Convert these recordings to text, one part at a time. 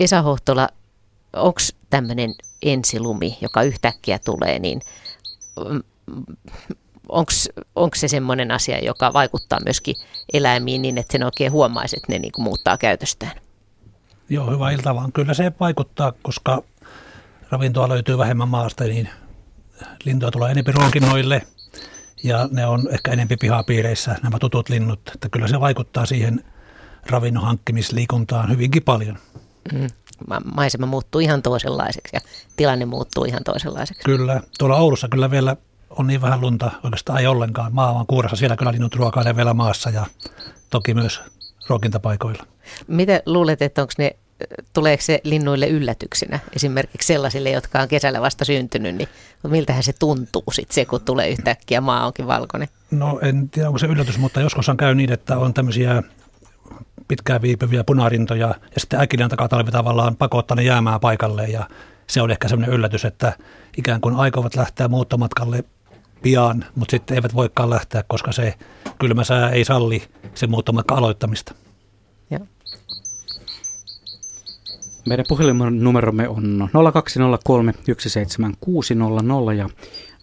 Esa Hohtola, onko tämmöinen ensilumi, joka yhtäkkiä tulee, niin onko se semmoinen asia, joka vaikuttaa myöskin eläimiin niin, että sen oikein huomaisi, että ne niin kuin muuttaa käytöstään? Joo, hyvä ilta vaan. Kyllä se vaikuttaa, koska ravintoa löytyy vähemmän maasta, niin lintuja tulee enempi ruokinnoille ja ne on ehkä enempi pihapiireissä, nämä tutut linnut. Että kyllä se vaikuttaa siihen ravinnon hankkimisliikuntaan hyvinkin paljon. Mm. Maisema muuttuu ihan toisenlaiseksi ja tilanne muuttuu ihan toisenlaiseksi. Kyllä. Tuolla Oulussa kyllä vielä on niin vähän lunta, oikeastaan ei ollenkaan. Maa on kuurassa, siellä kyllä linnut ruokailee vielä maassa ja toki myös ruokintapaikoilla. Mitä luulet, että onko ne, tuleeko se linnuille yllätyksenä? Esimerkiksi sellaisille, jotka on kesällä vasta syntynyt, niin miltähän se tuntuu sitten se, kun tulee yhtäkkiä maa onkin valkoinen? No en tiedä, onko se yllätys, mutta joskus on käy niin, että on tämmöisiä pitkään viipyviä punarintoja ja sitten äkillinen takatalvi tavallaan pakottaa ne jäämään paikalle ja se on ehkä semmoinen yllätys, että ikään kuin aikovat lähteä muuttomatkalle pian, mutta sitten eivät voikaan lähteä, koska se kylmä sää ei salli sen muuttomatka aloittamista. Ja. Meidän puhelinnumeromme on 0203 17600 ja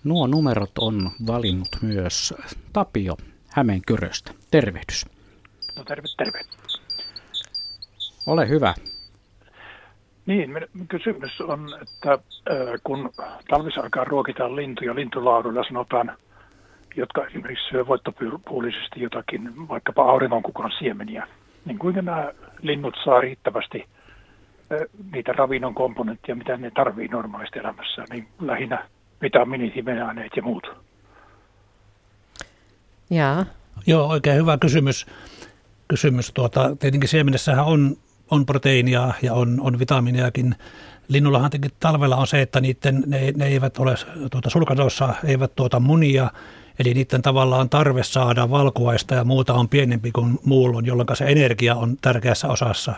nuo numerot on valinnut myös Tapio Hämeenkyröstä. Tervehdys. No terve, terve. Ole hyvä. Niin, kysymys on, että kun talvisaikaan ruokitaan lintuja lintulaadulla, sanotaan, jotka esimerkiksi syö voittopuolisesti jotakin, vaikkapa auringonkukon siemeniä, niin kuinka nämä linnut saa riittävästi niitä ravinnon komponentteja, mitä ne tarvii normaalisti elämässä, niin lähinnä vitamiinit, himenaineet ja muut. Jaa. Joo, oikein hyvä kysymys. kysymys. Tuota, tietenkin siemenessähän on on proteiinia ja on, on vitamiiniakin. Linnullahan talvella on se, että niiden, ne, ne eivät ole tuota, sulkadossa, eivät tuota munia, eli niiden tavallaan tarve saada valkuaista ja muuta on pienempi kuin muulla, jolloin se energia on tärkeässä osassa.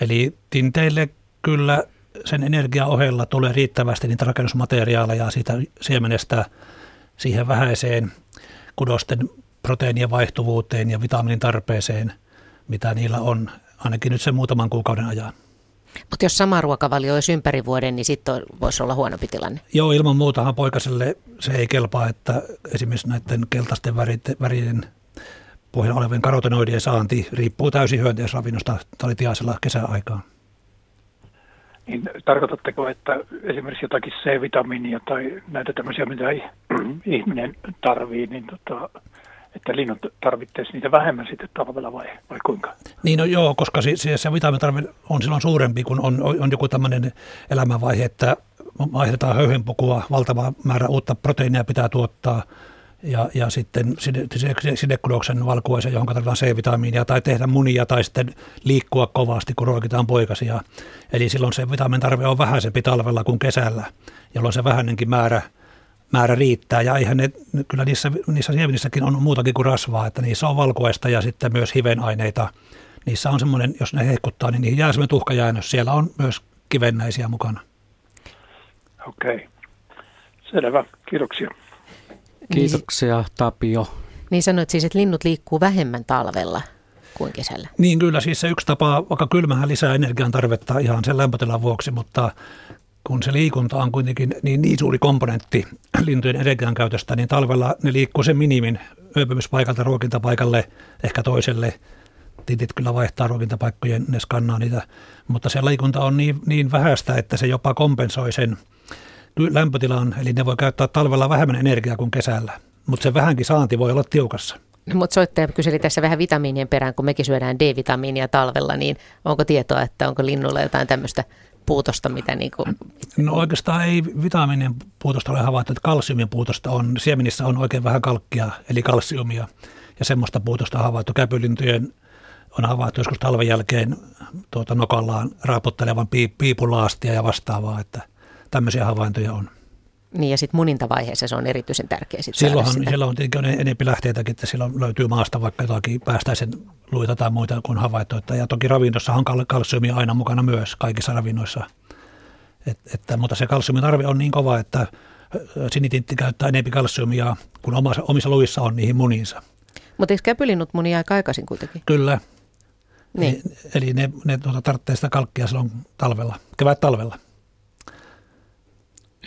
Eli tinteille kyllä sen energian ohella tulee riittävästi niitä rakennusmateriaaleja siitä siemenestä siihen vähäiseen kudosten proteiinien vaihtuvuuteen ja vitamiinin tarpeeseen, mitä niillä on ainakin nyt sen muutaman kuukauden ajan. Mutta jos sama ruokavalio olisi ympäri vuoden, niin sitten voisi olla huonompi tilanne. Joo, ilman muutahan poikaselle se ei kelpaa, että esimerkiksi näiden keltaisten värien pohjalla olevien karotenoidien saanti riippuu täysin hyönteisravinnosta talitiaisella kesäaikaan. Niin, tarkoitatteko, että esimerkiksi jotakin C-vitamiinia tai näitä tämmöisiä, mitä ihminen tarvii, niin tota, että linnut tarvitseisi niitä vähemmän sitten talvella vai, vai kuinka? Niin no joo, koska se, se, se vitamiinitarve on silloin suurempi, kun on, on joku tämmöinen elämänvaihe, että vaihdetaan höyhenpukua, valtava määrä uutta proteiinia pitää tuottaa ja, ja sitten sidekudoksen valkuaisen, johon tarvitaan C-vitamiinia, tai tehdä munia, tai sitten liikkua kovasti, kun ruokitaan poikasia. Eli silloin se vitamiinitarve on vähäisempi talvella kuin kesällä, jolloin se vähäinenkin määrä – määrä riittää. Ja eihän ne, kyllä niissä, niissä siemenissäkin on muutakin kuin rasvaa, että niissä on valkuaista ja sitten myös hivenaineita. Niissä on semmoinen, jos ne hehkuttaa, niin niihin jää semmoinen tuhkajäännös. Siellä on myös kivennäisiä mukana. Okei, okay. selvä. Kiitoksia. Kiitoksia Tapio. Niin sanoit siis, että linnut liikkuu vähemmän talvella kuin kesällä. Niin kyllä, siis se yksi tapa, vaikka kylmähän lisää energian tarvetta ihan sen lämpötilan vuoksi, mutta kun se liikunta on kuitenkin niin, niin suuri komponentti lintujen energian käytöstä, niin talvella ne liikkuu sen minimin yöpymispaikalta ruokintapaikalle, ehkä toiselle. Titit kyllä vaihtaa ruokintapaikkojen, ne skannaa niitä, mutta se liikunta on niin, niin vähäistä, että se jopa kompensoi sen lämpötilan, eli ne voi käyttää talvella vähemmän energiaa kuin kesällä, mutta se vähänkin saanti voi olla tiukassa. No, mutta soittaja kyseli tässä vähän vitamiinien perään, kun mekin syödään D-vitamiinia talvella, niin onko tietoa, että onko linnulla jotain tämmöistä puutosta, mitä niin kuin... No oikeastaan ei vitamiinien puutosta ole havaittu, että kalsiumin puutosta on. Siemenissä on oikein vähän kalkkia, eli kalsiumia, ja semmoista puutosta on havaittu. Käpylintujen on havaittu joskus talven jälkeen tuota, nokallaan raaputtelevan piipulaastia ja vastaavaa, että tämmöisiä havaintoja on. Niin ja sitten munintavaiheessa se on erityisen tärkeä sit Silloinhan, silloin on tietenkin enempi lähteitäkin, että silloin löytyy maasta vaikka jotakin päästäisen luita tai muita kuin havaittu. Että, ja toki ravinnossa on kalsiumia aina mukana myös kaikissa ravinnoissa. Et, että, mutta se kalsiumin tarve on niin kova, että sinitintti käyttää enempi kalsiumia kuin omissa, omissa luissa on niihin muniinsa. Mutta eikö käpylinnut munia aika aikaisin kuitenkin? Kyllä. Niin. Eli ne, ne tuota, tarvitsee sitä kalkkia silloin talvella, kevät-talvella.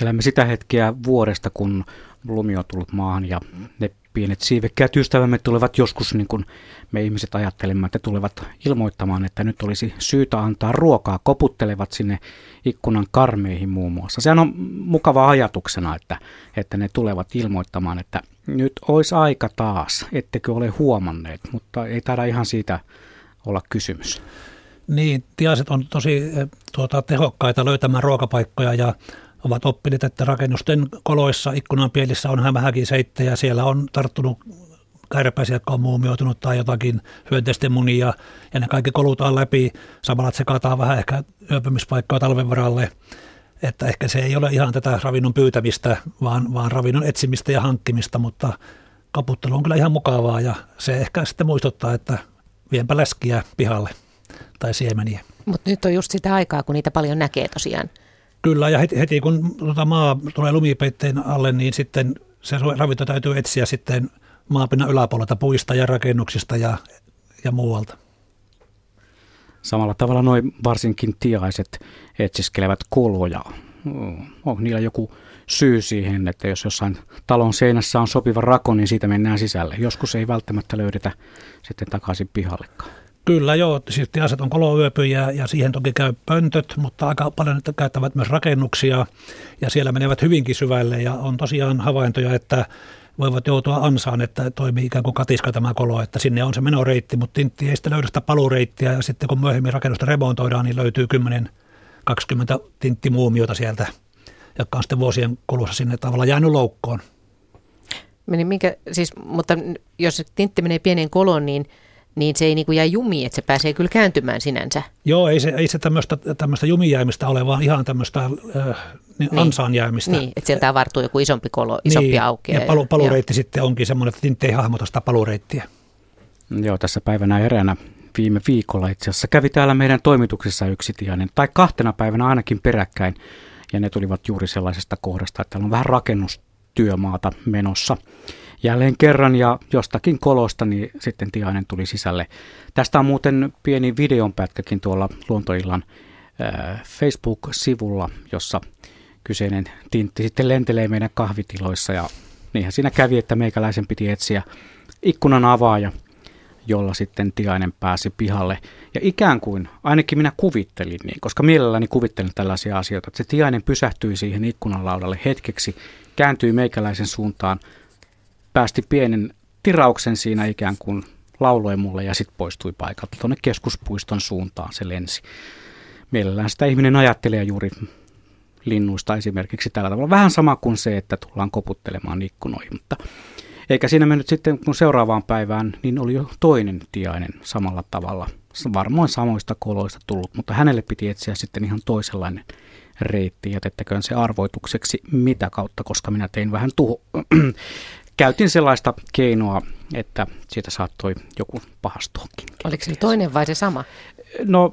Elämme sitä hetkeä vuodesta, kun lumi on tullut maahan ja ne pienet siivekkäät ystävämme tulevat joskus, niin kuin me ihmiset ajattelemme, että tulevat ilmoittamaan, että nyt olisi syytä antaa ruokaa, koputtelevat sinne ikkunan karmeihin muun muassa. Sehän on mukava ajatuksena, että, että ne tulevat ilmoittamaan, että nyt olisi aika taas, ettekö ole huomanneet, mutta ei taida ihan siitä olla kysymys. Niin, tiaiset on tosi eh, tuota, tehokkaita löytämään ruokapaikkoja ja ovat oppineet, että rakennusten koloissa, ikkunan pielissä on vähänkin seittejä. Siellä on tarttunut kärpäisiä, jotka on muumioitunut tai jotakin hyönteisten munia ja ne kaikki kolutaan läpi. Samalla sekataan vähän ehkä yöpymispaikkaa talven varalle. Että ehkä se ei ole ihan tätä ravinnon pyytämistä, vaan, vaan ravinnon etsimistä ja hankkimista, mutta kaputtelu on kyllä ihan mukavaa ja se ehkä sitten muistuttaa, että vienpä läskiä pihalle tai siemeniä. Mutta nyt on just sitä aikaa, kun niitä paljon näkee tosiaan. Kyllä, ja heti, heti kun tuota maa tulee lumipeitteen alle, niin sitten se ravinto täytyy etsiä sitten maapinnan yläpuolelta puista ja rakennuksista ja, ja muualta. Samalla tavalla noin varsinkin tiaiset etsiskelevät koloja. Onko niillä joku syy siihen, että jos jossain talon seinässä on sopiva rako, niin siitä mennään sisälle. Joskus ei välttämättä löydetä sitten takaisin pihallekaan. Kyllä joo, siis tiaset on kolovyyöpyjä ja siihen toki käy pöntöt, mutta aika paljon käyttävät myös rakennuksia ja siellä menevät hyvinkin syvälle ja on tosiaan havaintoja, että voivat joutua ansaan, että toimii ikään kuin katiska tämä kolo, että sinne on se menoreitti, mutta tintti ei sitten löydä sitä palureittiä ja sitten kun myöhemmin rakennusta remontoidaan, niin löytyy 10-20 tinttimuumiota sieltä, jotka on sitten vuosien kulussa sinne tavallaan jäänyt loukkoon. Minkä, siis, mutta jos tintti menee pieneen koloon, niin niin se ei niin kuin jää jumiin, että se pääsee kyllä kääntymään sinänsä. Joo, ei se, ei se tämmöistä, tämmöistä jumijäämistä ole, vaan ihan tämmöistä äh, niin, niin, ansaan jäämistä. Niin, että sieltä vartuu joku isompi kolo, isompi niin, auki. Ja palu, palureitti ja. sitten onkin semmoinen, että Tintti ei hahmota sitä palureittiä. Joo, tässä päivänä eräänä viime viikolla itse asiassa kävi täällä meidän toimituksessa yksi tiainen, tai kahtena päivänä ainakin peräkkäin, ja ne tulivat juuri sellaisesta kohdasta, että täällä on vähän rakennustyömaata menossa jälleen kerran ja jostakin kolosta niin sitten Tiainen tuli sisälle. Tästä on muuten pieni videonpätkäkin tuolla Luontoillan äh, Facebook-sivulla, jossa kyseinen tintti sitten lentelee meidän kahvitiloissa ja niinhän siinä kävi, että meikäläisen piti etsiä ikkunan avaaja, jolla sitten Tiainen pääsi pihalle. Ja ikään kuin, ainakin minä kuvittelin niin, koska mielelläni kuvittelin tällaisia asioita, että se Tiainen pysähtyi siihen ikkunanlaudalle hetkeksi, kääntyi meikäläisen suuntaan, päästi pienen tirauksen siinä ikään kuin lauloi mulle ja sitten poistui paikalta tuonne keskuspuiston suuntaan se lensi. Mielellään sitä ihminen ajattelee juuri linnuista esimerkiksi tällä tavalla. Vähän sama kuin se, että tullaan koputtelemaan ikkunoihin, mutta eikä siinä mennyt sitten kun seuraavaan päivään, niin oli jo toinen tiainen samalla tavalla. Varmoin samoista koloista tullut, mutta hänelle piti etsiä sitten ihan toisenlainen reitti. Jätettäköön se arvoitukseksi mitä kautta, koska minä tein vähän tuho, käytin sellaista keinoa, että siitä saattoi joku pahastuakin. Oliko se toinen vai se sama? No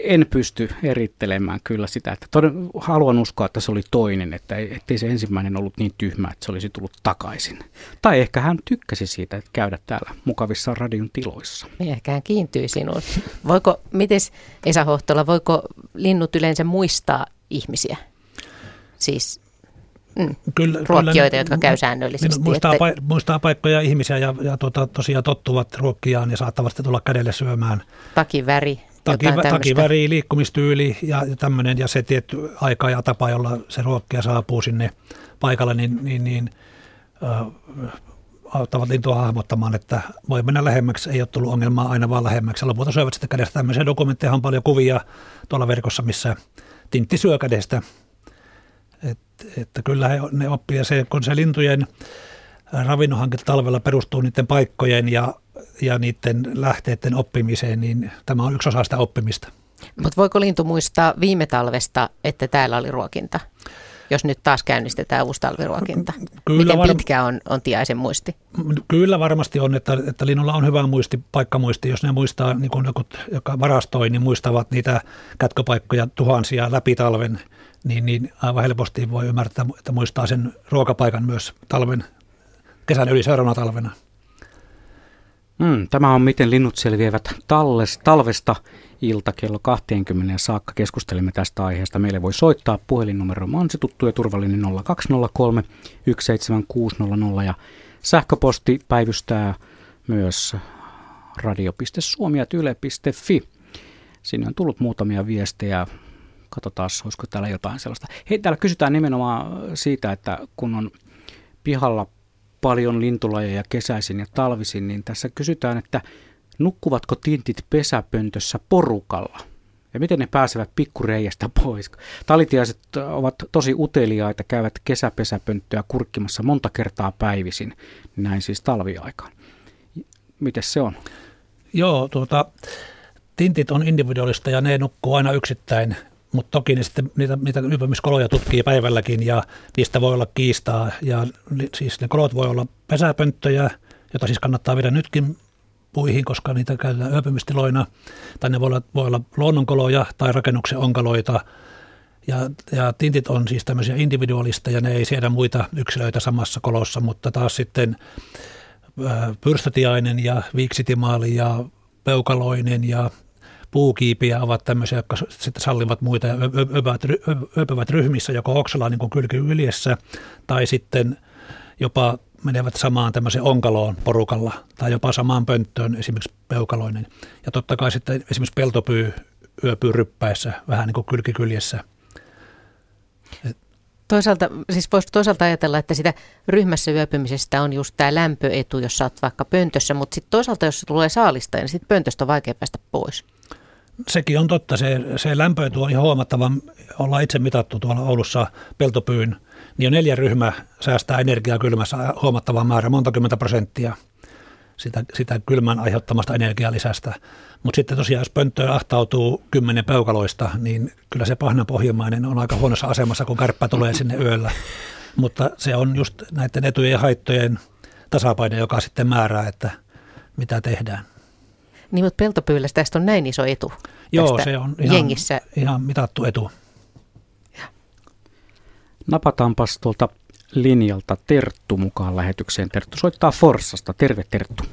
en pysty erittelemään kyllä sitä, että toden, haluan uskoa, että se oli toinen, että ettei se ensimmäinen ollut niin tyhmä, että se olisi tullut takaisin. Tai ehkä hän tykkäsi siitä, että käydä täällä mukavissa radion tiloissa. Ehkä hän kiintyi sinuun. Voiko, mites Esa Hohtola, voiko linnut yleensä muistaa ihmisiä? Siis mm, kyllä, ruokkijoita, kyllä, jotka käy säännöllisesti. Niin muistaa, että... pa- muistaa paikkoja ihmisiä ja, ja tuota, tosiaan tottuvat ruokkiaan ja saattavat tulla kädelle syömään. Takiväri. Taki, takiväri, liikkumistyyli ja, ja tämmöinen ja se tietty aika ja tapa, jolla se ruokkija saapuu sinne paikalle, niin, niin, niin äh, auttavat lintua hahmottamaan, että voi mennä lähemmäksi, ei ole tullut ongelmaa aina vaan lähemmäksi. Lopulta syövät sitten kädestä tämmöisiä dokumentteja, on paljon kuvia tuolla verkossa, missä tintti syö kädestä et, että kyllä he, ne oppii ja se, kun se lintujen ravinnonhankinta talvella perustuu niiden paikkojen ja, ja niiden lähteiden oppimiseen, niin tämä on yksi osa sitä oppimista. Mutta voiko lintu muistaa viime talvesta, että täällä oli ruokinta? jos nyt taas käynnistetään uusi talviruokinta? Kyllä Miten varm- pitkä on, on tiaisen muisti? Kyllä varmasti on, että, että linnulla on hyvä muisti, paikkamuisti. Jos ne muistaa, niin kuin joku, joka varastoi, niin muistavat niitä kätköpaikkoja tuhansia läpi talven – niin, niin aivan helposti voi ymmärtää, että muistaa sen ruokapaikan myös talven, kesän yli seuraavana talvena. Mm, tämä on Miten linnut selviävät talles, talvesta ilta kello 20 saakka. Keskustelemme tästä aiheesta. Meille voi soittaa. Puhelinnumero on se tuttu ja turvallinen 0203 17600 ja sähköposti päivystää myös radio.suomi.yle.fi. Sinne on tullut muutamia viestejä. Katsotaan, olisiko täällä jotain sellaista. Hei, täällä kysytään nimenomaan siitä, että kun on pihalla paljon lintulajeja kesäisin ja talvisin, niin tässä kysytään, että nukkuvatko tintit pesäpöntössä porukalla? Ja miten ne pääsevät pikkureijästä pois? Talitiaiset ovat tosi uteliaita, käyvät kesäpesäpönttöä kurkkimassa monta kertaa päivisin, näin siis talviaikaan. Miten se on? Joo, tuota, tintit on individuaalista ja ne nukkuu aina yksittäin, mutta toki ne sitten niitä, niitä ypämiskoloja tutkii päivälläkin ja niistä voi olla kiistaa. Ja siis ne kolot voi olla pesäpönttöjä, jota siis kannattaa viedä nytkin puihin, koska niitä käytetään yöpymistiloina. Tai ne voi olla, voi olla luonnonkoloja tai rakennuksen onkaloita. Ja, ja tintit on siis tämmöisiä individualisteja, ne ei siedä muita yksilöitä samassa kolossa, mutta taas sitten pyrstötiainen ja viiksitimaali ja peukaloinen ja puukiipiä ovat tämmöisiä, jotka sitten sallivat muita ja öpövät ryhmissä joko oksalla niin kuin kylkyyljessä tai sitten jopa menevät samaan tämmöiseen onkaloon porukalla tai jopa samaan pönttöön esimerkiksi peukaloinen. Ja totta kai sitten esimerkiksi peltopyy yöpyy ryppäissä vähän niin kuin kylkikyljessä. Toisaalta, siis voisi toisaalta ajatella, että sitä ryhmässä yöpymisestä on just tämä lämpöetu, jos sä oot vaikka pöntössä, mutta sitten toisaalta, jos tulee saalista, niin sitten pöntöstä on vaikea päästä pois. Sekin on totta. Se, se lämpöetu on ihan huomattava. Ollaan itse mitattu tuolla Oulussa peltopyyn, niin jo neljä ryhmä säästää energiaa kylmässä huomattava määrä, monta kymmentä prosenttia sitä, sitä kylmän aiheuttamasta energialisästä. Mutta sitten tosiaan, jos pönttöön ahtautuu kymmenen peukaloista, niin kyllä se pahnan pohjimainen on aika huonossa asemassa, kun kärppä tulee sinne yöllä. Mutta se on just näiden etujen ja haittojen tasapaino, joka sitten määrää, että mitä tehdään. Niin, mutta peltopyylästä tästä on näin iso etu Joo, se on ihan, jengissä. ihan mitattu etu. Napataanpas tuolta linjalta Terttu mukaan lähetykseen. Terttu soittaa Forssasta. Terve Terttu.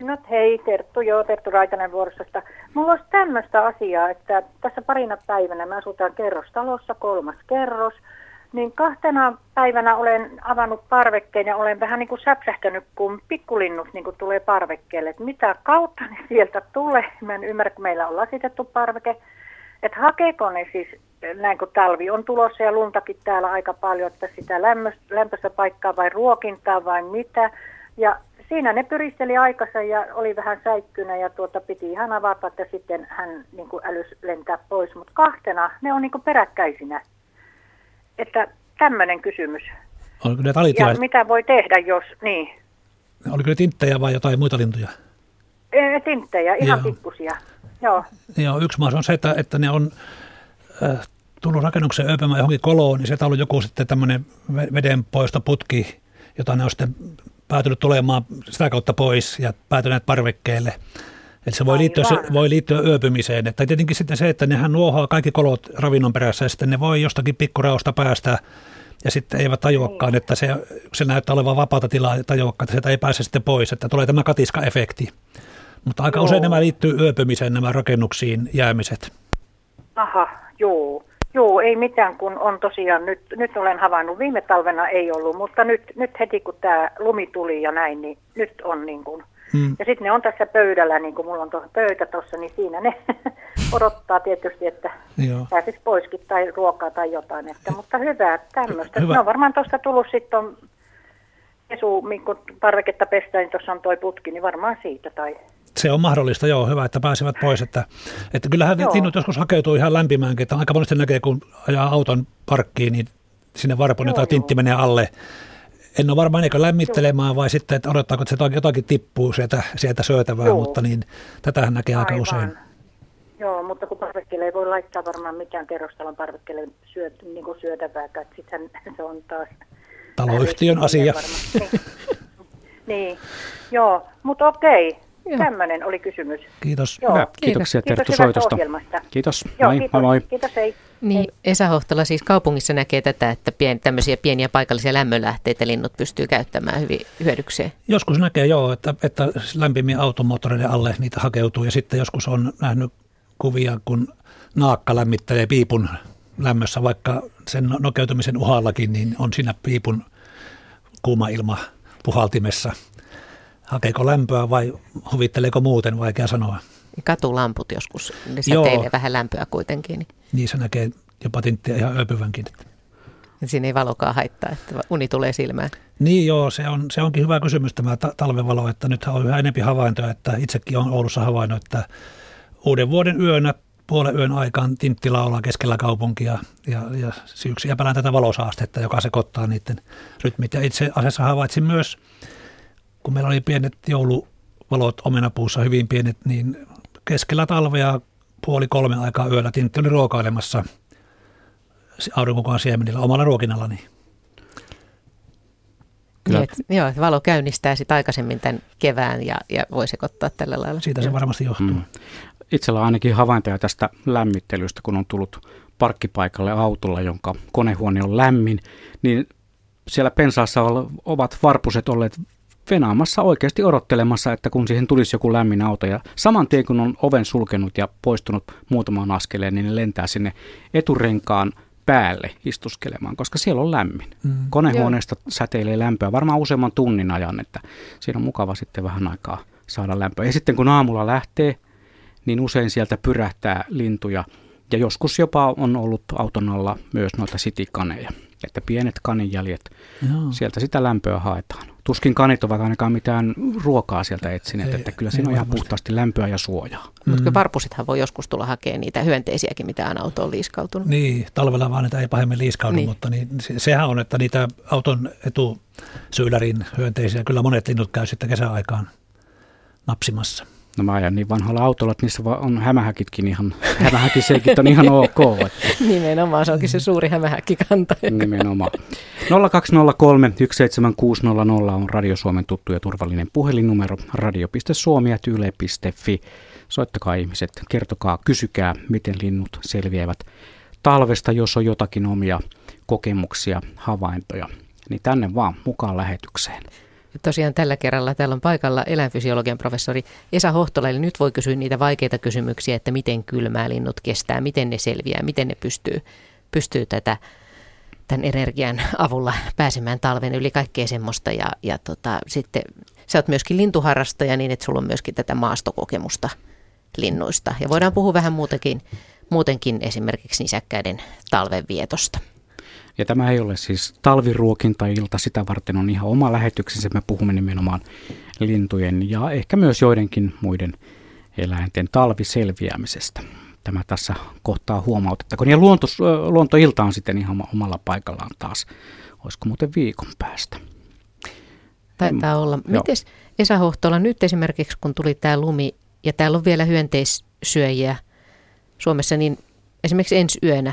No hei Terttu, joo Terttu Raitanen Forssasta. Mulla olisi tämmöistä asiaa, että tässä parina päivänä me asutaan kerrostalossa, kolmas kerros – niin kahtena päivänä olen avannut parvekkeen ja olen vähän niin kuin säpsähtänyt, kun pikkulinnut niin kuin tulee parvekkeelle. Että mitä kautta ne sieltä tulee? Mä en ymmärrä, kun meillä on lasitettu parveke. Että hakeeko ne siis, näin kun talvi on tulossa ja luntakin täällä aika paljon, että sitä lämpöistä paikkaa vai ruokintaa vai mitä. Ja siinä ne pyristeli aikansa ja oli vähän säikkynä ja tuota piti ihan avata, että sitten hän niin kuin älys lentää pois. Mutta kahtena ne on niin kuin peräkkäisinä että tämmöinen kysymys. Oliko ne Ja mitä voi tehdä, jos, niin. Oliko ne tinttejä vai jotain muita lintuja? E, tinttejä, ihan Joo. pikkusia. Joo. Joo, yksi maa on se, että, että ne on äh, tullut rakennuksen ööpymään johonkin koloon, niin sieltä on ollut joku sitten tämmöinen vedenpoistoputki, jota ne on sitten päätynyt tulemaan sitä kautta pois ja päätyneet parvekkeelle. Eli se voi liittyä, se voi liittyä yöpymiseen. Että tietenkin sitten se, että nehän nuohoaa kaikki kolot ravinnon perässä ja sitten ne voi jostakin pikkuraosta päästä ja sitten eivät tajuakaan, että se, se näyttää olevan vapaata tilaa ja tajuakaan, että sieltä ei pääse sitten pois, että tulee tämä katiska-efekti. Mutta aika joo. usein nämä liittyy yöpymiseen, nämä rakennuksiin jäämiset. Aha, joo. Joo, ei mitään, kun on tosiaan, nyt, nyt olen havainnut, viime talvena ei ollut, mutta nyt, nyt heti kun tämä lumi tuli ja näin, niin nyt on niin kuin – Hmm. Ja sitten ne on tässä pöydällä, niin kuin mulla on tuo pöytä tuossa, niin siinä ne odottaa tietysti, että Joo. pääsisi poiskin tai ruokaa tai jotain. Että, mutta hyvää tämmöistä. Hyvä. Ne on varmaan tuosta tullut sitten pesu, kun parveketta pestään, niin tuossa on toi putki, niin varmaan siitä. Tai... Se on mahdollista, joo, hyvä, että pääsevät pois. Että, että kyllähän linnut joskus hakeutuu ihan lämpimäänkin, että aika monesti näkee, kun ajaa auton parkkiin, niin sinne varpon tai tintti menee alle en ole varmaan eikö lämmittelemään vai sitten, että odottaako, että se jotakin tippuu sieltä, sieltä syötävää, Joo. mutta niin, tätähän näkee Aivan. aika usein. Joo, mutta kun parvekkeelle ei voi laittaa varmaan mikään kerrostalon parvekkeelle syöt, niin kuin syötävää, että sitten se on taas... Taloyhtiön asia. Niin. niin, joo, mutta okei, Tämmöinen oli kysymys. Kiitos. Joo. Hyvä. Kiitoksia Kiitos Terttu soitosta. Kiitos. Joo, moi, kiitos. moi moi. Kiitos, hei. Niin, Esa Hohtola siis kaupungissa näkee tätä, että pien, tämmöisiä pieniä paikallisia lämmönlähteitä linnut pystyy käyttämään hyvin hyödykseen. Joskus näkee joo, että, että lämpimien automoottoreiden alle niitä hakeutuu ja sitten joskus on nähnyt kuvia, kun naakka lämmittelee piipun lämmössä, vaikka sen nokeutumisen uhallakin, niin on siinä piipun kuuma ilma puhaltimessa. Hakeeko lämpöä vai huvitteleeko muuten, vaikea sanoa. Katulamput joskus, ne Joo. säteilee vähän lämpöä kuitenkin, niin Niissä näkee jopa tinttiä ihan öpyvänkin. siinä ei valokaa haittaa, että uni tulee silmään. Niin joo, se, on, se onkin hyvä kysymys tämä ta- talvevalo, että nythän on yhä enempi havaintoja, että itsekin on Oulussa havainnut, että uuden vuoden yönä puolen yön aikaan tintti laulaa keskellä kaupunkia ja, ja syyksi epäillään tätä valosaastetta, joka sekoittaa niiden rytmit. Ja itse asiassa havaitsin myös, kun meillä oli pienet jouluvalot omenapuussa, hyvin pienet, niin keskellä talvea puoli kolme aikaa yöllä tintti oli ruokailemassa aurinkokuvan siemenillä omalla ruokinnallani. Kyllä. Niin, että, joo, valo käynnistää sitten aikaisemmin tämän kevään ja, ja voi sekoittaa tällä lailla. Siitä se varmasti johtuu. Mm. Itsellä on ainakin havaintoja tästä lämmittelystä, kun on tullut parkkipaikalle autolla, jonka konehuone on lämmin, niin siellä pensaassa ovat varpuset olleet venaamassa oikeasti odottelemassa, että kun siihen tulisi joku lämmin auto ja saman tien kun on oven sulkenut ja poistunut muutamaan askeleen, niin ne lentää sinne eturenkaan päälle istuskelemaan, koska siellä on lämmin. Mm. Konehuoneesta säteilee lämpöä varmaan useamman tunnin ajan, että siinä on mukava sitten vähän aikaa saada lämpöä. Ja sitten kun aamulla lähtee, niin usein sieltä pyrähtää lintuja ja joskus jopa on ollut auton alla myös noita sitikaneja. Että pienet kaninjäljet, Joo. sieltä sitä lämpöä haetaan. Tuskin kanit ovat ainakaan mitään ruokaa sieltä etsineet, Ei, että kyllä siinä on ihan puhtaasti lämpöä ja suojaa. Mutta Mm. varpusithan voi joskus tulla hakemaan niitä hyönteisiäkin, mitä on autoon liiskautunut. Niin, talvella vaan niitä ei pahemmin liiskaudu, Niin. mutta niin, se, sehän on, että niitä auton etusyydärin hyönteisiä, kyllä monet linnut käy sitten kesäaikaan napsimassa. No mä ajan niin vanhalla autolla, että niissä on hämähäkitkin ihan, hämähäkiseikit on ihan ok. Että Nimenomaan, se onkin se suuri hämähäkkikanta. Nimenomaan. 0203 17600 on Radio Suomen tuttu ja turvallinen puhelinnumero radio.suomi.yle.fi. Soittakaa ihmiset, kertokaa, kysykää, miten linnut selviävät talvesta, jos on jotakin omia kokemuksia, havaintoja. Niin tänne vaan mukaan lähetykseen. Tosiaan tällä kerralla täällä on paikalla eläinfysiologian professori Esa Hohtola, eli nyt voi kysyä niitä vaikeita kysymyksiä, että miten kylmää linnut kestää, miten ne selviää, miten ne pystyy, pystyy tätä tämän energian avulla pääsemään talven yli kaikkea semmoista. Ja, ja tota, sitten sä oot myöskin lintuharrastaja niin, että sulla on myöskin tätä maastokokemusta linnuista. Ja voidaan puhua vähän muutenkin, muutenkin esimerkiksi nisäkkäiden talvenvietosta. Ja tämä ei ole siis talviruokinta-ilta, sitä varten on ihan oma lähetyksensä. Me puhumme nimenomaan lintujen ja ehkä myös joidenkin muiden eläinten talviselviämisestä. Tämä tässä kohtaa huomautettakoon. Ja luonto, luontoilta on sitten ihan omalla paikallaan taas. Olisiko muuten viikon päästä? Taitaa olla. Joo. Mites Esa Hohtola, nyt esimerkiksi kun tuli tämä lumi ja täällä on vielä hyönteissyöjiä Suomessa, niin esimerkiksi ensi yönä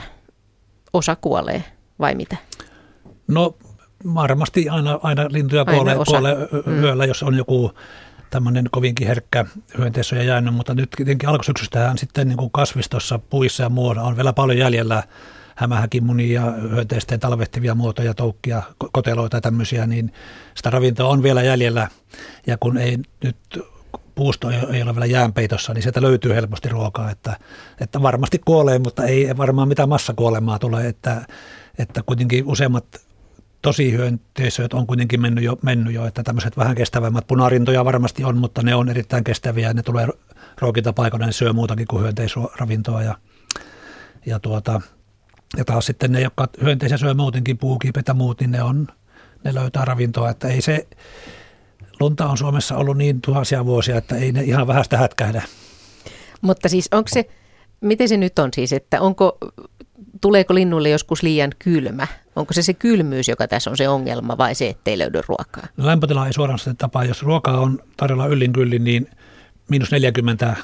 osa kuolee vai mitä? No varmasti aina, aina lintuja Aina kuolee, osa. kuolee Mm. yöllä, jos on joku tämmöinen kovinkin herkkä hyönteissyöjä jäänyt, mutta nyt tietenkin alkusyksystähän sitten niin kuin kasvistossa, puissa ja muualla on vielä paljon jäljellä hämähäkimunia, hyönteisten talvehtivia muotoja, toukkia, ko- koteloita ja tämmöisiä, niin sitä ravintoa on vielä jäljellä. Ja kun ei nyt puusto ei ei ole vielä jäänpeitossa, niin sieltä löytyy helposti ruokaa, että, että varmasti kuolee, mutta ei varmaan mitään massakuolemaa tule, että, että kuitenkin useimmat tosi hyönteisöt on kuitenkin mennyt jo, mennyt jo, että tämmöiset vähän kestävämmät punarintoja varmasti on, mutta ne on erittäin kestäviä ja ne tulee ruokintapaikoille, ne syö muutakin kuin hyönteisravintoa ja, ja, tuota, ja taas sitten ne, jotka hyönteisiä syö muutenkin, puukipet ja muut, niin ne, on, ne löytää ravintoa, että ei se, lunta on Suomessa ollut niin tuhansia vuosia, että ei ne ihan vähästä hätkähdä. Mutta siis onko se, miten se nyt on siis, että onko, tuleeko linnulle joskus liian kylmä? Onko se se kylmyys, joka tässä on se ongelma vai se, ettei löydy ruokaa? No, lämpötila ei suoraan sitä tapaa. Jos ruokaa on tarjolla yllin kyllin, niin miinus 40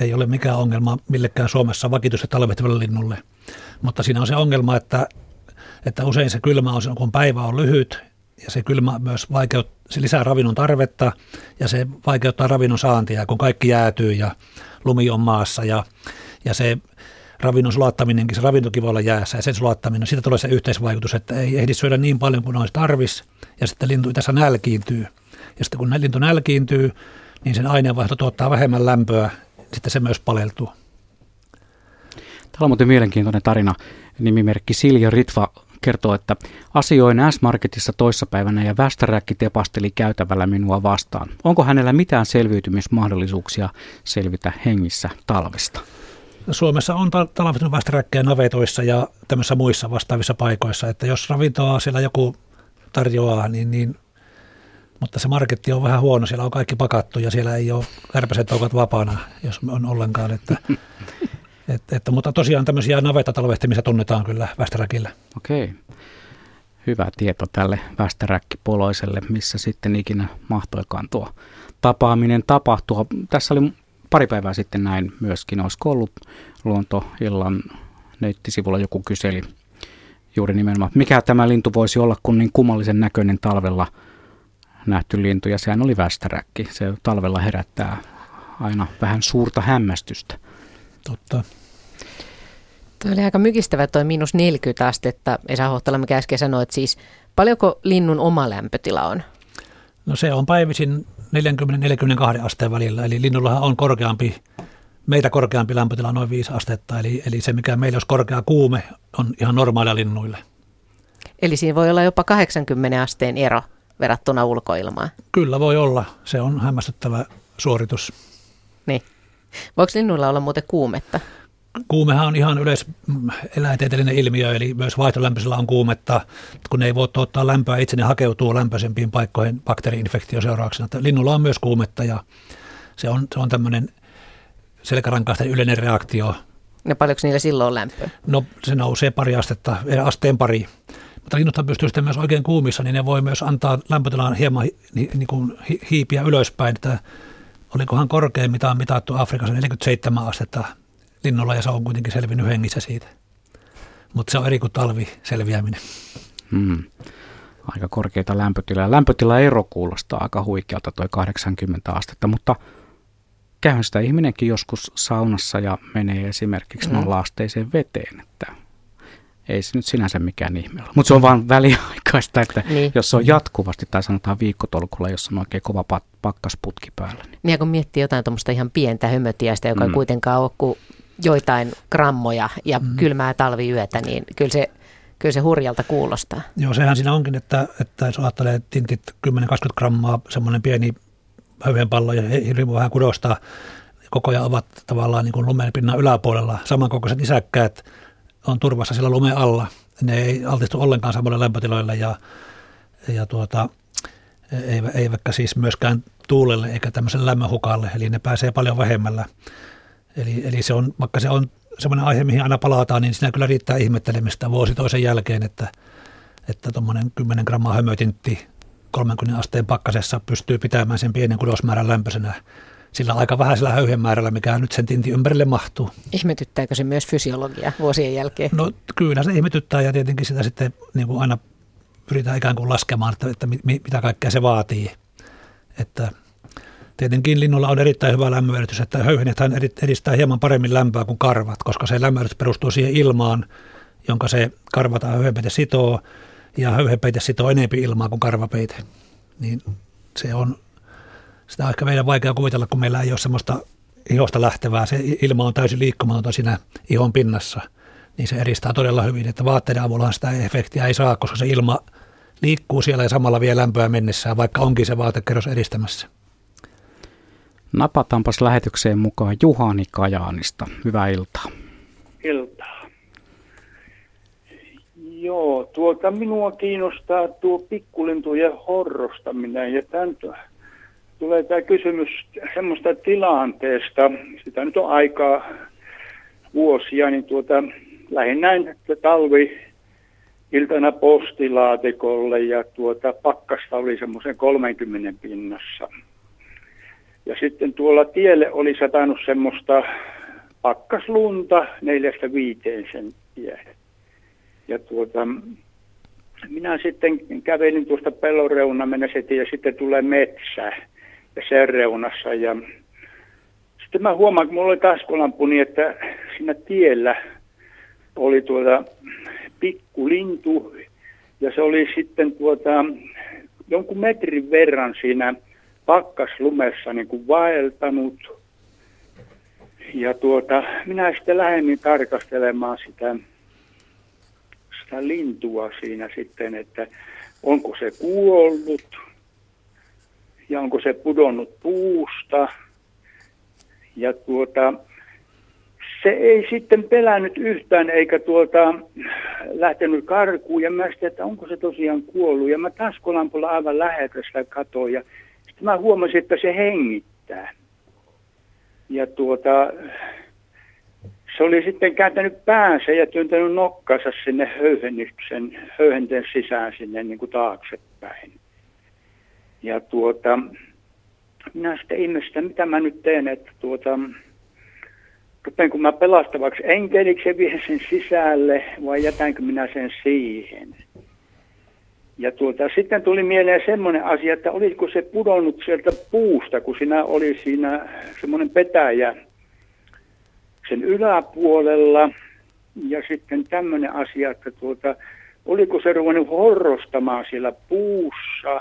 ei ole mikään ongelma millekään Suomessa vakituisesti talvehtivalle linnulle. Mutta siinä on se ongelma, että, että usein se kylmä on kun päivä on lyhyt ja se kylmä myös vaikeut, se lisää ravinnon tarvetta ja se vaikeuttaa ravinnon saantia, kun kaikki jäätyy ja lumi on maassa ja, ja se ravinnon sulattaminenkin, se ravintokin voi olla jäässä ja sen sulattaminen, siitä tulee se yhteisvaikutus, että ei ehdi syödä niin paljon kuin olisi tarvis ja sitten lintu tässä nälkiintyy. Ja sitten kun lintu nälkiintyy, niin sen aineenvaihto tuottaa vähemmän lämpöä, sitten se myös paleltuu. Tämä on muuten mielenkiintoinen tarina. Nimimerkki Silja Ritva kertoo, että asioin S-Marketissa toissapäivänä ja västäräkki tepasteli käytävällä minua vastaan. Onko hänellä mitään selviytymismahdollisuuksia selvitä hengissä talvesta? Suomessa on talvisin västäräkkejä navetoissa ja tämmöisissä muissa vastaavissa paikoissa, että jos ravintoa siellä joku tarjoaa, niin, niin mutta se marketti on vähän huono, siellä on kaikki pakattu ja siellä ei ole kärpäset ovat vapaana, jos on ollenkaan. Että, et, että, mutta tosiaan tämmöisiä navetatalvehtimisia tunnetaan kyllä Västäräkillä. Okei. Hyvä tieto tälle Västäräkkipoloiselle, missä sitten ikinä mahtoikaan tuo tapaaminen tapahtua. Tässä oli pari päivää sitten näin myöskin, olisiko ollut luontoillan nettisivulla joku kyseli juuri nimenomaan, mikä tämä lintu voisi olla, kun niin kummallisen näköinen talvella – nähty lintu ja sehän oli västäräkki. Se talvella herättää aina vähän suurta hämmästystä. Totta. Tuo oli aika mykistävä tuo miinus 40 astetta. Esa Hohtala, mikä äsken sanoi, että siis paljonko linnun oma lämpötila on? No se on päivisin 40-42 asteen välillä, eli linnullahan on korkeampi, meitä korkeampi lämpötila noin 5 astetta, eli, eli se mikä meillä olisi korkea kuume on ihan normaalia linnuille. Eli siinä voi olla jopa 80 asteen ero verrattuna ulkoilmaan. Kyllä voi olla. Se on hämmästyttävä suoritus. Niin. Voiko linnuilla olla muuten kuumetta? Kuumehan on ihan yleis eläintieteellinen ilmiö, eli myös vaihtolämpöisellä on kuumetta. Kun ne ei voi tuottaa lämpöä itse, ne hakeutuu lämpöisempiin paikkoihin bakteeriinfektion seurauksena. Että linnulla on myös kuumetta ja se on, se on tämmöinen selkärankaisten yleinen reaktio. No paljonko niillä silloin on lämpöä? No se nousee pari astetta, asteen pari. Mutta linnuthan pystyy sitten myös oikein kuumissa, niin ne voi myös antaa lämpötilan hieman niin kuin hiipiä ylöspäin. Että olikohan korkein, mitä on mitattu Afrikassa, 47 astetta linnulla ja se on kuitenkin selvinnyt hengissä siitä. Mutta se on eri kuin talvi selviäminen. Hmm. Aika korkeita lämpötilaa. Lämpötilaero kuulostaa aika huikealta, toi 80 astetta, mutta käyhän sitä ihminenkin joskus saunassa ja menee esimerkiksi mm. nolla-asteiseen veteen. Että ei se nyt sinänsä mikään ihme ole. Mutta se on vaan väliaikaista, että niin. jos se on jatkuvasti tai sanotaan viikkotolkulla, jos on oikein kova pakkasputki päällä. Niin, niin kun miettii jotain tuommoista ihan pientä hömötiäistä, joka mm. ei kuitenkaan ole kuin joitain grammoja ja mm. kylmää talviyötä, niin kyllä se, kyllä se hurjalta kuulostaa. Joo, sehän siinä onkin, että, että jos ajattelee tintit 10-20 grammaa, semmoinen pieni höyhenpallo ja hirveän vähän kudostaa, koko ajan ovat tavallaan niin kuin lumenpinnan yläpuolella samankokoiset isäkkäät, on turvassa siellä lumen alla. Ne ei altistu ollenkaan samalle lämpötiloille ja, ja tuota, eivätkä siis myöskään tuulelle eikä tämmöisen lämmönhukalle, eli ne pääsee paljon vähemmällä. Eli, eli se on, vaikka se on semmoinen aihe, mihin aina palataan, niin siinä kyllä riittää ihmettelemistä vuosi toisen jälkeen, että että tuommoinen 10 grammaa hömötintti 30 asteen pakkasessa pystyy pitämään sen pienen kudosmäärän lämpöisenä sillä aika vähäisellä höyhenmäärällä, mikä nyt sen tinti ympärille mahtuu. Ihmetyttääkö se myös fysiologia vuosien jälkeen? No kyllä se ihmetyttää ja tietenkin sitä sitten niin kuin aina pyritään ikään kuin laskemaan, että, että mitä kaikkea se vaatii. Että tietenkin linnulla on erittäin hyvä lämmöitys, että höyhenethän edistää hieman paremmin lämpöä kuin karvat, koska se lämmöitys perustuu siihen ilmaan, jonka se karvata höyhenpeite sitoo, ja höyhenpeite sitoo enempi ilmaa kuin karvapeite. Niin se on sitä on ehkä meidän vaikea kuvitella, kun meillä ei ole semmoista ihosta lähtevää. Se ilma on täysin liikkumatonta siinä ihon pinnassa, niin se eristää todella hyvin. Että vaatteiden avulla sitä efektiä ei saa, koska se ilma liikkuu siellä ja samalla vie lämpöä mennessään, vaikka onkin se vaatekerros edistämässä. Napataanpas lähetykseen mukaan Juhani Kajaanista. Hyvää iltaa. Iltaa. Joo, tuota minua kiinnostaa tuo pikkulintujen horrostaminen ja tämän tulee tämä kysymys semmoista tilanteesta, sitä nyt on aikaa vuosia, niin tuota, lähinnä talvi iltana postilaatikolle ja tuota, pakkasta oli semmoisen 30 pinnassa. Ja sitten tuolla tielle oli satanut semmoista pakkaslunta neljästä viiteen senttiä. Ja tuota, minä sitten kävelin tuosta pellon reuna ja sitten tulee metsä ja sen reunassa. Ja sitten mä huomaan, kun mulla oli taskulampu, niin että siinä tiellä oli tuota pikku lintu ja se oli sitten tuota, jonkun metrin verran siinä pakkaslumessa niin kuin vaeltanut. Ja tuota, minä sitten lähemmin tarkastelemaan sitä, sitä lintua siinä sitten, että onko se kuollut ja onko se pudonnut puusta. Ja tuota, se ei sitten pelännyt yhtään eikä tuota, lähtenyt karkuun ja mä sitten, että onko se tosiaan kuollut. Ja mä taskulampulla aivan läheltä sitä katoin ja mä huomasin, että se hengittää. Ja tuota, se oli sitten kääntänyt päänsä ja työntänyt nokkansa sinne höyhennyksen, höyhenten sisään sinne niin kuin taaksepäin. Ja tuota, minä sitten ihmestä, mitä mä nyt teen, että tuota, rupeanko mä pelastavaksi enkeliksi ja vien sen sisälle vai jätänkö minä sen siihen. Ja tuota, sitten tuli mieleen semmoinen asia, että olisiko se pudonnut sieltä puusta, kun siinä oli siinä semmoinen petäjä sen yläpuolella. Ja sitten tämmöinen asia, että tuota, oliko se ruvennut horrostamaan siellä puussa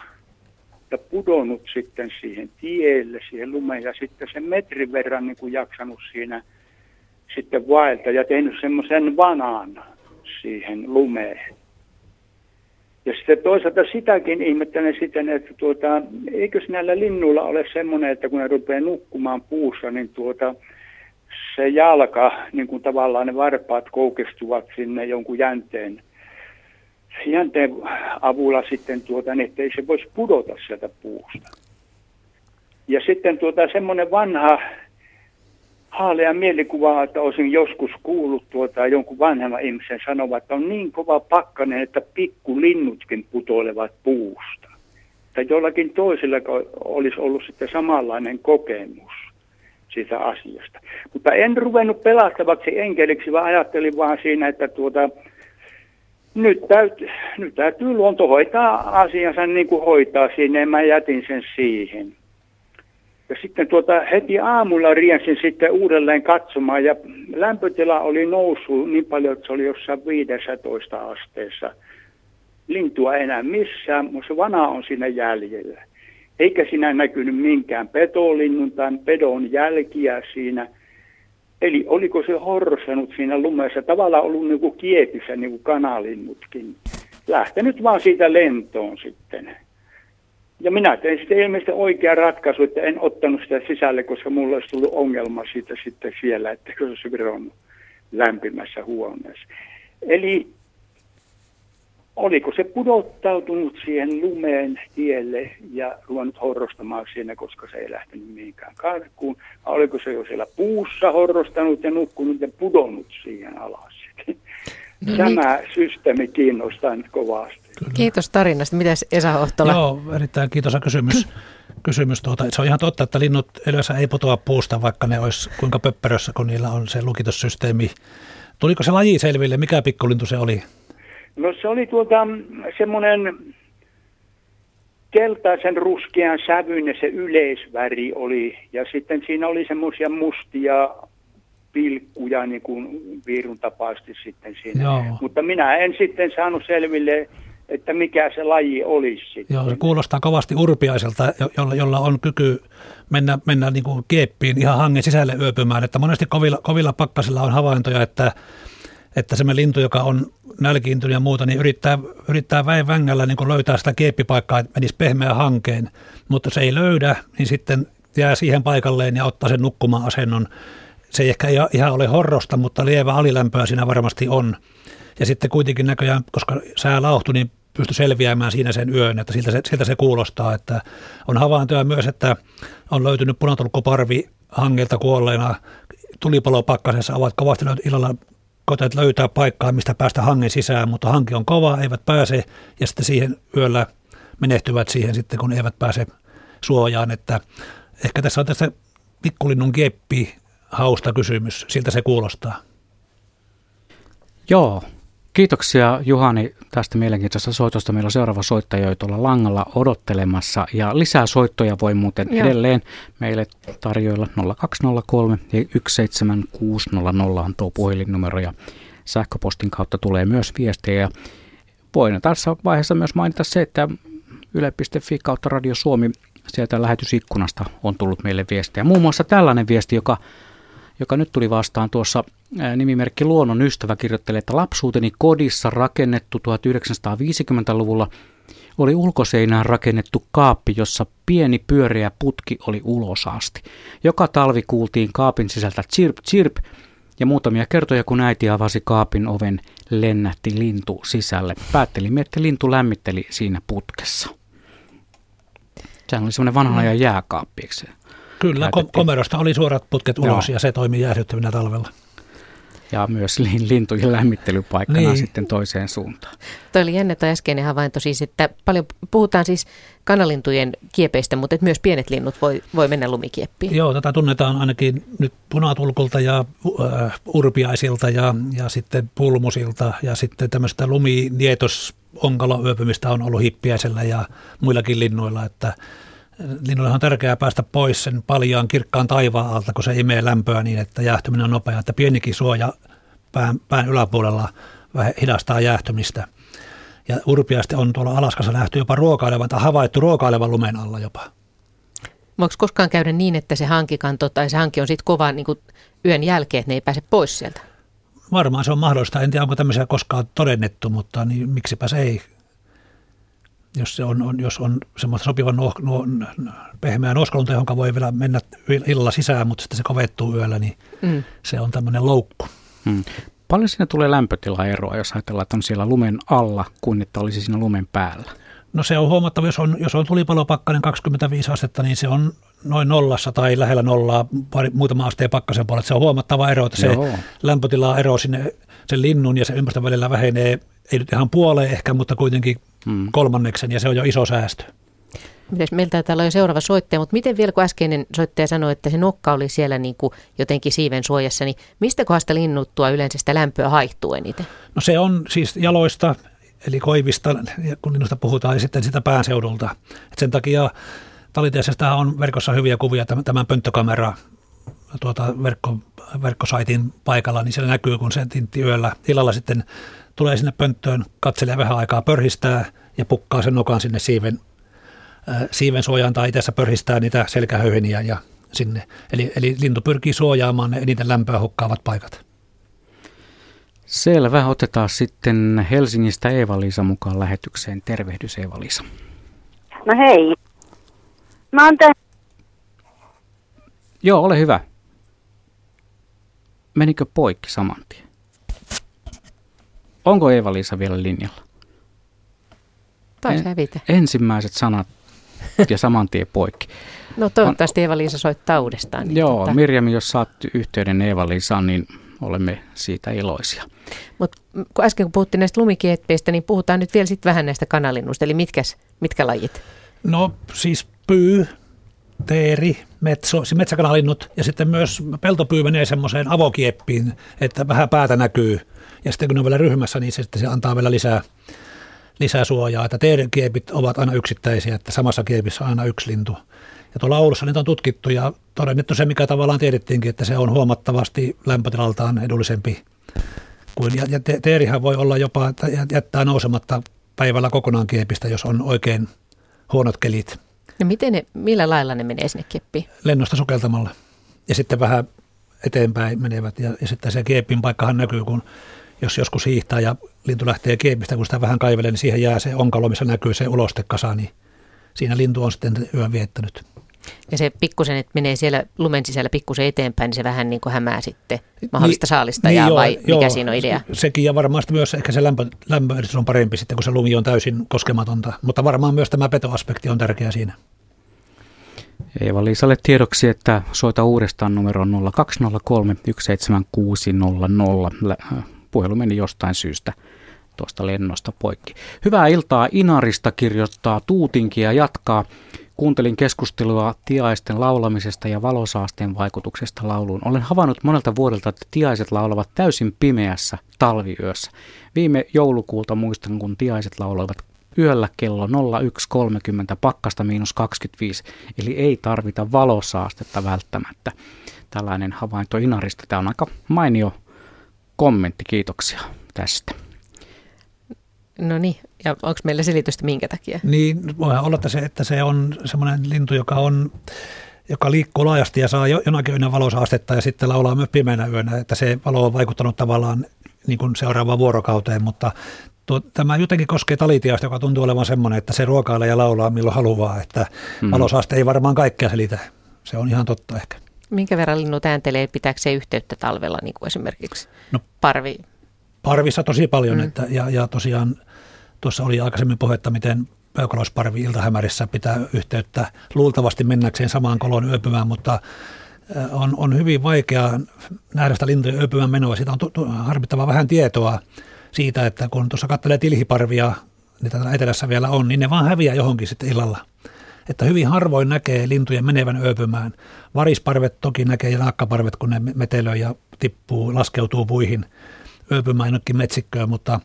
ja pudonnut sitten siihen tielle, siihen lumeen ja sitten sen metrin verran niin kuin jaksanut siinä sitten vaelta ja tehnyt semmoisen vanan siihen lumeen. Ja sitten toisaalta sitäkin ihmettelen sitten, että tuota, eikö näillä linnuilla ole semmoinen, että kun ne rupeaa nukkumaan puussa, niin tuota, se jalka, niin kuin tavallaan ne varpaat koukestuvat sinne jonkun jänteen, jänteen avulla sitten, tuota, niin ettei se voisi pudota sieltä puusta. Ja sitten tuota, semmoinen vanha haalea mielikuva, että olisin joskus kuullut tuota, jonkun vanhemman ihmisen sanova, että on niin kova pakkanen, että pikkulinnutkin putoilevat puusta. Tai jollakin toisella olisi ollut sitten samanlainen kokemus siitä asiasta. Mutta en ruvennut pelastavaksi enkeliksi, vaan ajattelin vaan siinä, että tuota, nyt, täytyy, nyt täytyy luonto hoitaa asiansa niin kuin hoitaa siinä, ja mä jätin sen siihen. Ja sitten tuota, heti aamulla riensin sitten uudelleen katsomaan ja lämpötila oli noussut niin paljon, että se oli jossain 15 asteessa. Lintua ei enää missään, mutta se vana on siinä jäljellä. Eikä siinä näkynyt minkään petolinnun tai pedon jälkiä siinä. Eli oliko se horrosanut siinä lumessa, tavallaan ollut niin kuin kiepissä niin kuin kanalinnutkin. Lähtenyt vaan siitä lentoon sitten. Ja minä tein sitten ilmeisesti oikea ratkaisu, että en ottanut sitä sisälle, koska mulla olisi tullut ongelma siitä sitten siellä, että se olisi vironnut lämpimässä huoneessa. Eli oliko se pudottautunut siihen lumeen tielle ja ruvennut horrostamaan siinä, koska se ei lähtenyt mihinkään karkuun. Vai oliko se jo siellä puussa horrostanut ja nukkunut ja pudonnut siihen alas. No Tämä niin. systeemi kiinnostaa nyt kovasti. Kyllä. Kiitos tarinasta. Mitäs Esa Ohtola? Joo, erittäin kiitos kysymys. kysymys tuota, se on ihan totta, että linnut yleensä ei putoa puusta, vaikka ne olisi kuinka pöppärössä, kun niillä on se lukitussysteemi. Tuliko se laji selville? Mikä pikkulintu se oli? No se oli tuota semmoinen keltaisen ruskean sävyinen se yleisväri oli. Ja sitten siinä oli semmoisia mustia pilkkuja niin kuin viirun tapaisesti sitten siinä. Joo. Mutta minä en sitten saanut selville, että mikä se laji olisi sitten. Joo, se kuulostaa kovasti urpiaiselta, jolla, jolla on kyky mennä, mennä niin kuin kieppiin ihan hangen sisälle yöpymään. Että monesti kovilla, kovilla pakkasilla on havaintoja, että, että semmoinen lintu, joka on nälkiintynyt ja muuta, niin yrittää, yrittää väen vängällä niin löytää sitä kieppipaikkaa, että menisi pehmeä hankeen, mutta se ei löydä, niin sitten jää siihen paikalleen ja ottaa sen nukkuma-asennon se ei ehkä ihan ole horrosta, mutta lievä alilämpöä siinä varmasti on. Ja sitten kuitenkin näköjään, koska sää lauhtui, niin pystyi selviämään siinä sen yön, että siltä se, siltä se kuulostaa. Että on havaintoja myös, että on löytynyt punatulkkoparvi hangelta kuolleena tulipalopakkasessa, ovat kovasti illalla koteet löytää paikkaa, mistä päästä hangen sisään, mutta hanki on kova, eivät pääse ja sitten siihen yöllä menehtyvät siihen sitten, kun eivät pääse suojaan, että ehkä tässä on tässä pikkulinnun keppi hausta kysymys, siltä se kuulostaa. Joo, Kiitoksia Juhani tästä mielenkiintoisesta soitosta. Meillä on seuraava soittaja jo tuolla langalla odottelemassa ja lisää soittoja voi muuten Joo. edelleen meille tarjoilla 0203 ja 17600 on tuo puhelinnumero ja sähköpostin kautta tulee myös viestejä. Voin tässä vaiheessa myös mainita se, että yle.fi kautta Radio Suomi sieltä lähetysikkunasta on tullut meille viestejä. Muun muassa tällainen viesti, joka, joka nyt tuli vastaan tuossa nimimerkki Luonnon ystävä kirjoittelee, että lapsuuteni kodissa rakennettu 1950-luvulla oli ulkoseinään rakennettu kaappi, jossa pieni pyöreä putki oli ulos asti. Joka talvi kuultiin kaapin sisältä chirp chirp ja muutamia kertoja kun äiti avasi kaapin oven, lennähti lintu sisälle. Päättelimme, että lintu lämmitteli siinä putkessa. Sehän oli semmoinen vanhan ajan jääkaappi, eikö se? Kyllä, kom- komerosta oli suorat putket ulos Joo. ja se toimi jäähdyttävinä talvella. Ja myös lintujen lämmittelypaikkana niin. sitten toiseen suuntaan. Tuo oli jännä tuo äskeinen havainto siis, että paljon puhutaan siis kanalintujen kiepeistä, mutta että myös pienet linnut voi, voi mennä lumikieppiin. Joo, tätä tunnetaan ainakin nyt punatulkulta ja uh, urpiaisilta ja, ja sitten pulmusilta ja sitten tämmöistä luminietos onkaloyöpymistä on ollut hippiäisellä ja muillakin linnuilla, että linnuille on tärkeää päästä pois sen paljaan kirkkaan taivaan alta, kun se imee lämpöä niin, että jäähtyminen on nopea, että pienikin suoja pään, pään yläpuolella vähän hidastaa jäähtymistä. Ja urpiaasti on tuolla Alaskassa nähty jopa ruokailevan tai havaittu ruokailevan lumen alla jopa. Voiko koskaan käydä niin, että se hankikanto tai se hanki on sitten kova niin yön jälkeen, että ne ei pääse pois sieltä? Varmaan se on mahdollista. En tiedä, onko tämmöisiä koskaan todennettu, mutta niin miksipä se ei. Jos, se on, on, jos on semmoista sopivan nuo, nuo, pehmeää noskalunta, johon voi vielä mennä illalla sisään, mutta sitten se kovettuu yöllä, niin mm. se on tämmöinen loukku. Mm. Paljon siinä tulee lämpötilaeroa, jos ajatellaan, että on siellä lumen alla, kuin että olisi siinä lumen päällä? No se on huomattava, jos on, jos on tulipalopakkanen 25 astetta, niin se on noin nollassa tai lähellä nollaa pari, muutama asteen pakkasen puolella. Se on huomattava ero, että se Joo. lämpötila ero sinne sen linnun ja sen ympäristön välillä vähenee, ei nyt ihan puoleen ehkä, mutta kuitenkin hmm. kolmanneksen ja se on jo iso säästö. Mites, meiltä täällä on jo seuraava soittaja, mutta miten vielä kun äskeinen soittaja sanoi, että se nokka oli siellä niin kuin jotenkin siiven suojassa, niin mistä kohdasta linnuttua yleensä sitä lämpöä haihtuu eniten? No se on siis jaloista, eli koivista, kun linnusta puhutaan, ja sitten sitä päänseudulta. Et sen takia Taliteessa on verkossa hyviä kuvia tämän pönttökamera tuota verkko, verkkosaitin paikalla, niin siellä näkyy, kun se tintti yöllä. Illalla sitten tulee sinne pönttöön, katselee vähän aikaa, pörhistää ja pukkaa sen nokan sinne siiven, äh, siiven suojaan tai itse pörhistää niitä selkähöyheniä ja sinne. Eli, eli lintu pyrkii suojaamaan ne eniten lämpöä hukkaavat paikat. Selvä. Otetaan sitten Helsingistä Eeva-Liisa mukaan lähetykseen. Tervehdys Eeva-Liisa. No hei. Mä oon te- Joo, ole hyvä. Menikö poikki saman tien? Onko Eeva-Liisa vielä linjalla? Taisi hävitä. Ensimmäiset sanat ja saman tien poikki. No toivottavasti Eeva-Liisa soittaa uudestaan. Niin Joo, tota... Mirjam, jos saat yhteyden Eeva-Liisaan, niin olemme siitä iloisia. Mutta kun äsken kun puhuttiin näistä lumikieppeistä, niin puhutaan nyt vielä sitten vähän näistä kanalinnuista. Eli mitkäs, mitkä lajit? No siis pyy, teeri, metso, siis metsäkanalinnut ja sitten myös peltopyy menee semmoiseen avokieppiin, että vähän päätä näkyy. Ja sitten kun ne on vielä ryhmässä, niin se, se antaa vielä lisää, lisää suojaa. Että teerikiepit ovat aina yksittäisiä, että samassa kiepissä on aina yksi lintu. Ja tuolla Oulussa niitä on tutkittu ja todennettu se, mikä tavallaan tiedettiinkin, että se on huomattavasti lämpötilaltaan edullisempi kuin, ja, ja teerihän voi olla jopa, että jättää nousematta päivällä kokonaan kiepistä, jos on oikein huonot kelit. No miten ne, millä lailla ne menee sinne keppiin? Lennosta sukeltamalla. Ja sitten vähän eteenpäin menevät. Ja, ja sitten se kiepin paikkahan näkyy, kun jos joskus hiihtää ja lintu lähtee kiepistä, kun sitä vähän kaivelee, niin siihen jää se onkalo, missä näkyy se ulostekasa, niin siinä lintu on sitten yön viettänyt. Ja se pikkusen, että menee siellä lumen sisällä pikkusen eteenpäin, niin se vähän niin kuin hämää sitten mahdollista niin, saalista niin, joo, vai joo, mikä siinä on idea? Sekin ja varmasti myös ehkä se lämpö, lämpöedistys on parempi sitten, kun se lumi on täysin koskematonta. Mutta varmaan myös tämä petoaspekti on tärkeä siinä. Eeva-Liisalle tiedoksi, että soita uudestaan numero 0203 17600. Puhelu meni jostain syystä tuosta lennosta poikki. Hyvää iltaa Inarista kirjoittaa Tuutinki ja jatkaa. Kuuntelin keskustelua tiaisten laulamisesta ja valosaasteen vaikutuksesta lauluun. Olen havainnut monelta vuodelta, että tiaiset laulavat täysin pimeässä talviyössä. Viime joulukuulta muistan, kun tiaiset lauloivat yöllä kello 01.30 pakkasta miinus 25, eli ei tarvita valosaastetta välttämättä. Tällainen havainto Inarista. Tämä on aika mainio kommentti, kiitoksia tästä. No niin, ja onko meillä selitystä minkä takia? Niin, voi olla, että se, että se on semmoinen lintu, joka on joka liikkuu laajasti ja saa jonakin yönä valosaastetta ja sitten laulaa myös pimeänä yönä, että se valo on vaikuttanut tavallaan niin kuin seuraavaan vuorokauteen, mutta tuo, tämä jotenkin koskee talitiasta, joka tuntuu olevan semmoinen, että se ruokailee ja laulaa milloin haluaa, että mm. valosaaste ei varmaan kaikkea selitä. Se on ihan totta ehkä. Minkä verran linnut ääntelee, pitääkö se yhteyttä talvella, niin kuin esimerkiksi no, parvi? Parvissa tosi paljon, mm. että, ja, ja tosiaan tuossa oli aikaisemmin puhetta, miten peukaloisparvi iltahämärissä pitää yhteyttä luultavasti mennäkseen samaan kolon yöpymään, mutta on, on hyvin vaikea nähdä sitä lintujen yöpymään menoa. Siitä on tu, tu, harmittavaa vähän tietoa siitä, että kun tuossa katselee tilhiparvia, niitä täällä etelässä vielä on, niin ne vaan häviää johonkin sitten illalla. Että hyvin harvoin näkee lintujen menevän ööpymään. Varisparvet toki näkee ja naakkaparvet, kun ne metelöi ja tippuu, laskeutuu puihin ööpymään jonnekin metsikköön, mutta,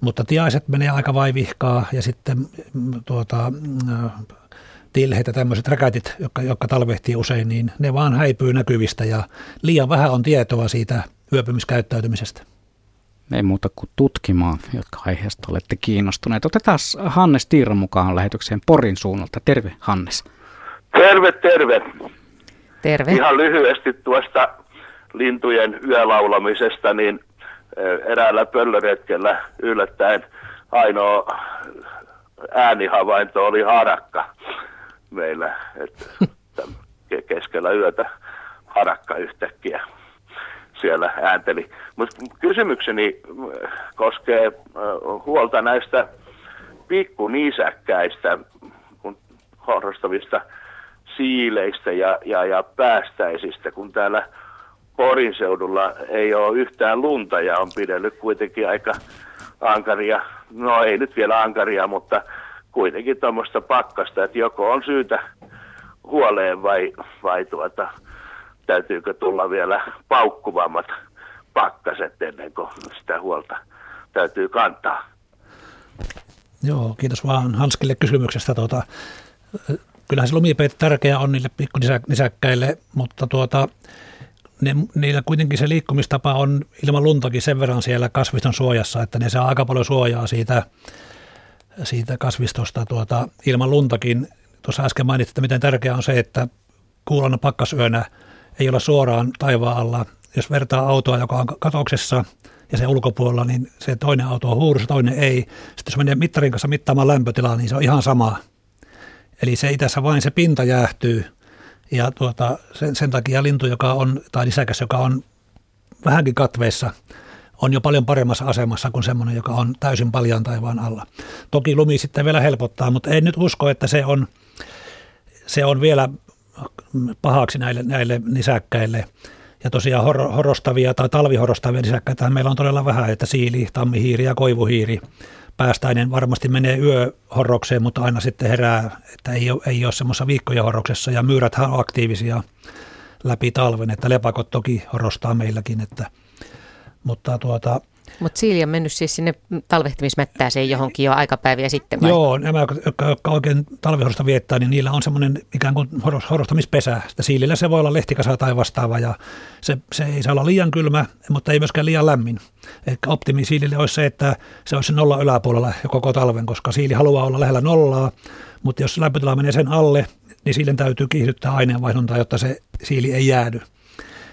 mutta tiaiset menee aika vaivihkaa ja sitten mm, tuota, mm, tilheet ja tämmöiset räkätit, jotka, jotka talvehtii usein, niin ne vaan häipyy näkyvistä ja liian vähän on tietoa siitä yöpymiskäyttäytymisestä. Ei muuta kuin tutkimaan, jotka aiheesta olette kiinnostuneet. Otetaan Hannes Tiira mukaan lähetykseen Porin suunnalta. Terve Hannes. Terve, terve. Terve. Ihan lyhyesti tuosta lintujen yölaulamisesta, niin eräällä pöllöretkellä yllättäen ainoa äänihavainto oli harakka meillä, että keskellä yötä harakka yhtäkkiä siellä äänteli. Mutta kysymykseni koskee huolta näistä pikkunisäkkäistä, kun harrastavista siileistä ja, ja, ja päästäisistä, kun täällä Porin seudulla ei ole yhtään lunta ja on pidellyt kuitenkin aika ankaria, no ei nyt vielä ankaria, mutta kuitenkin tuommoista pakkasta, että joko on syytä huoleen vai, vai tuota, täytyykö tulla vielä paukkuvammat pakkaset ennen kuin sitä huolta täytyy kantaa. Joo, kiitos vaan Hanskille kysymyksestä. Tuota, kyllähän se lumipeet tärkeä on niille pikkunisäkkäille, mutta tuota, ne, niillä kuitenkin se liikkumistapa on ilman luntakin sen verran siellä kasviston suojassa, että ne saa aika paljon suojaa siitä, siitä kasvistosta tuota, ilman luntakin. Tuossa äsken mainitsin, että miten tärkeää on se, että kuulana pakkasyönä ei ole suoraan taivaan alla. Jos vertaa autoa, joka on katoksessa ja se ulkopuolella, niin se toinen auto on huurussa, toinen ei. Sitten jos menee mittarin kanssa mittaamaan lämpötilaa, niin se on ihan sama. Eli se itässä vain se pinta jäähtyy – ja tuota, sen, sen takia lintu, joka on, tai lisäkäs, joka on vähänkin katveessa, on jo paljon paremmassa asemassa kuin semmoinen, joka on täysin paljon taivaan alla. Toki lumi sitten vielä helpottaa, mutta en nyt usko, että se on, se on vielä pahaksi näille, näille nisäkkäille. Ja tosiaan hor, horostavia tai talvihorostavia nisäkkäitä meillä on todella vähän, että siili, tammihiiri ja koivuhiiri päästäinen varmasti menee yöhorrokseen, mutta aina sitten herää, että ei ole, ei ole semmoisessa viikkojen horroksessa ja myyrät on aktiivisia läpi talven, että lepakot toki horostaa meilläkin, että, mutta tuota, mutta siili on mennyt siis sinne talvehtimismättääseen johonkin jo aikapäiviä sitten vai? Joo, nämä, jotka, oikein talvihorosta viettää, niin niillä on semmoinen ikään kuin horostamispesä. Sitä siilillä se voi olla lehtikasa tai vastaava ja se, se ei saa olla liian kylmä, mutta ei myöskään liian lämmin. Eli optimi siilille olisi se, että se olisi nolla yläpuolella jo koko talven, koska siili haluaa olla lähellä nollaa, mutta jos lämpötila menee sen alle, niin siilin täytyy kiihdyttää aineenvaihduntaa, jotta se siili ei jäädy.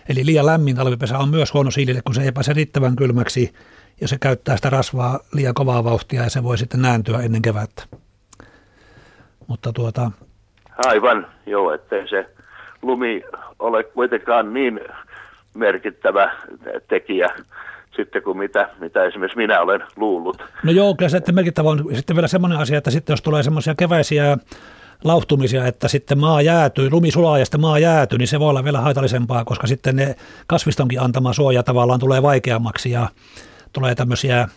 Eli liian lämmin talvipesä on myös huono siilille, kun se ei pääse riittävän kylmäksi ja se käyttää sitä rasvaa liian kovaa vauhtia ja se voi sitten nääntyä ennen kevättä. Mutta tuota... Aivan, joo, ettei se lumi ole kuitenkaan niin merkittävä tekijä sitten kuin mitä, mitä esimerkiksi minä olen luullut. No joo, kyllä se että merkittävä on sitten vielä semmoinen asia, että sitten jos tulee semmoisia keväisiä lauhtumisia, että sitten maa jäätyy, lumi sulaa ja sitten maa jäätyy, niin se voi olla vielä haitallisempaa, koska sitten ne kasvistonkin antama suoja tavallaan tulee vaikeammaksi ja tulee tämmöisiä,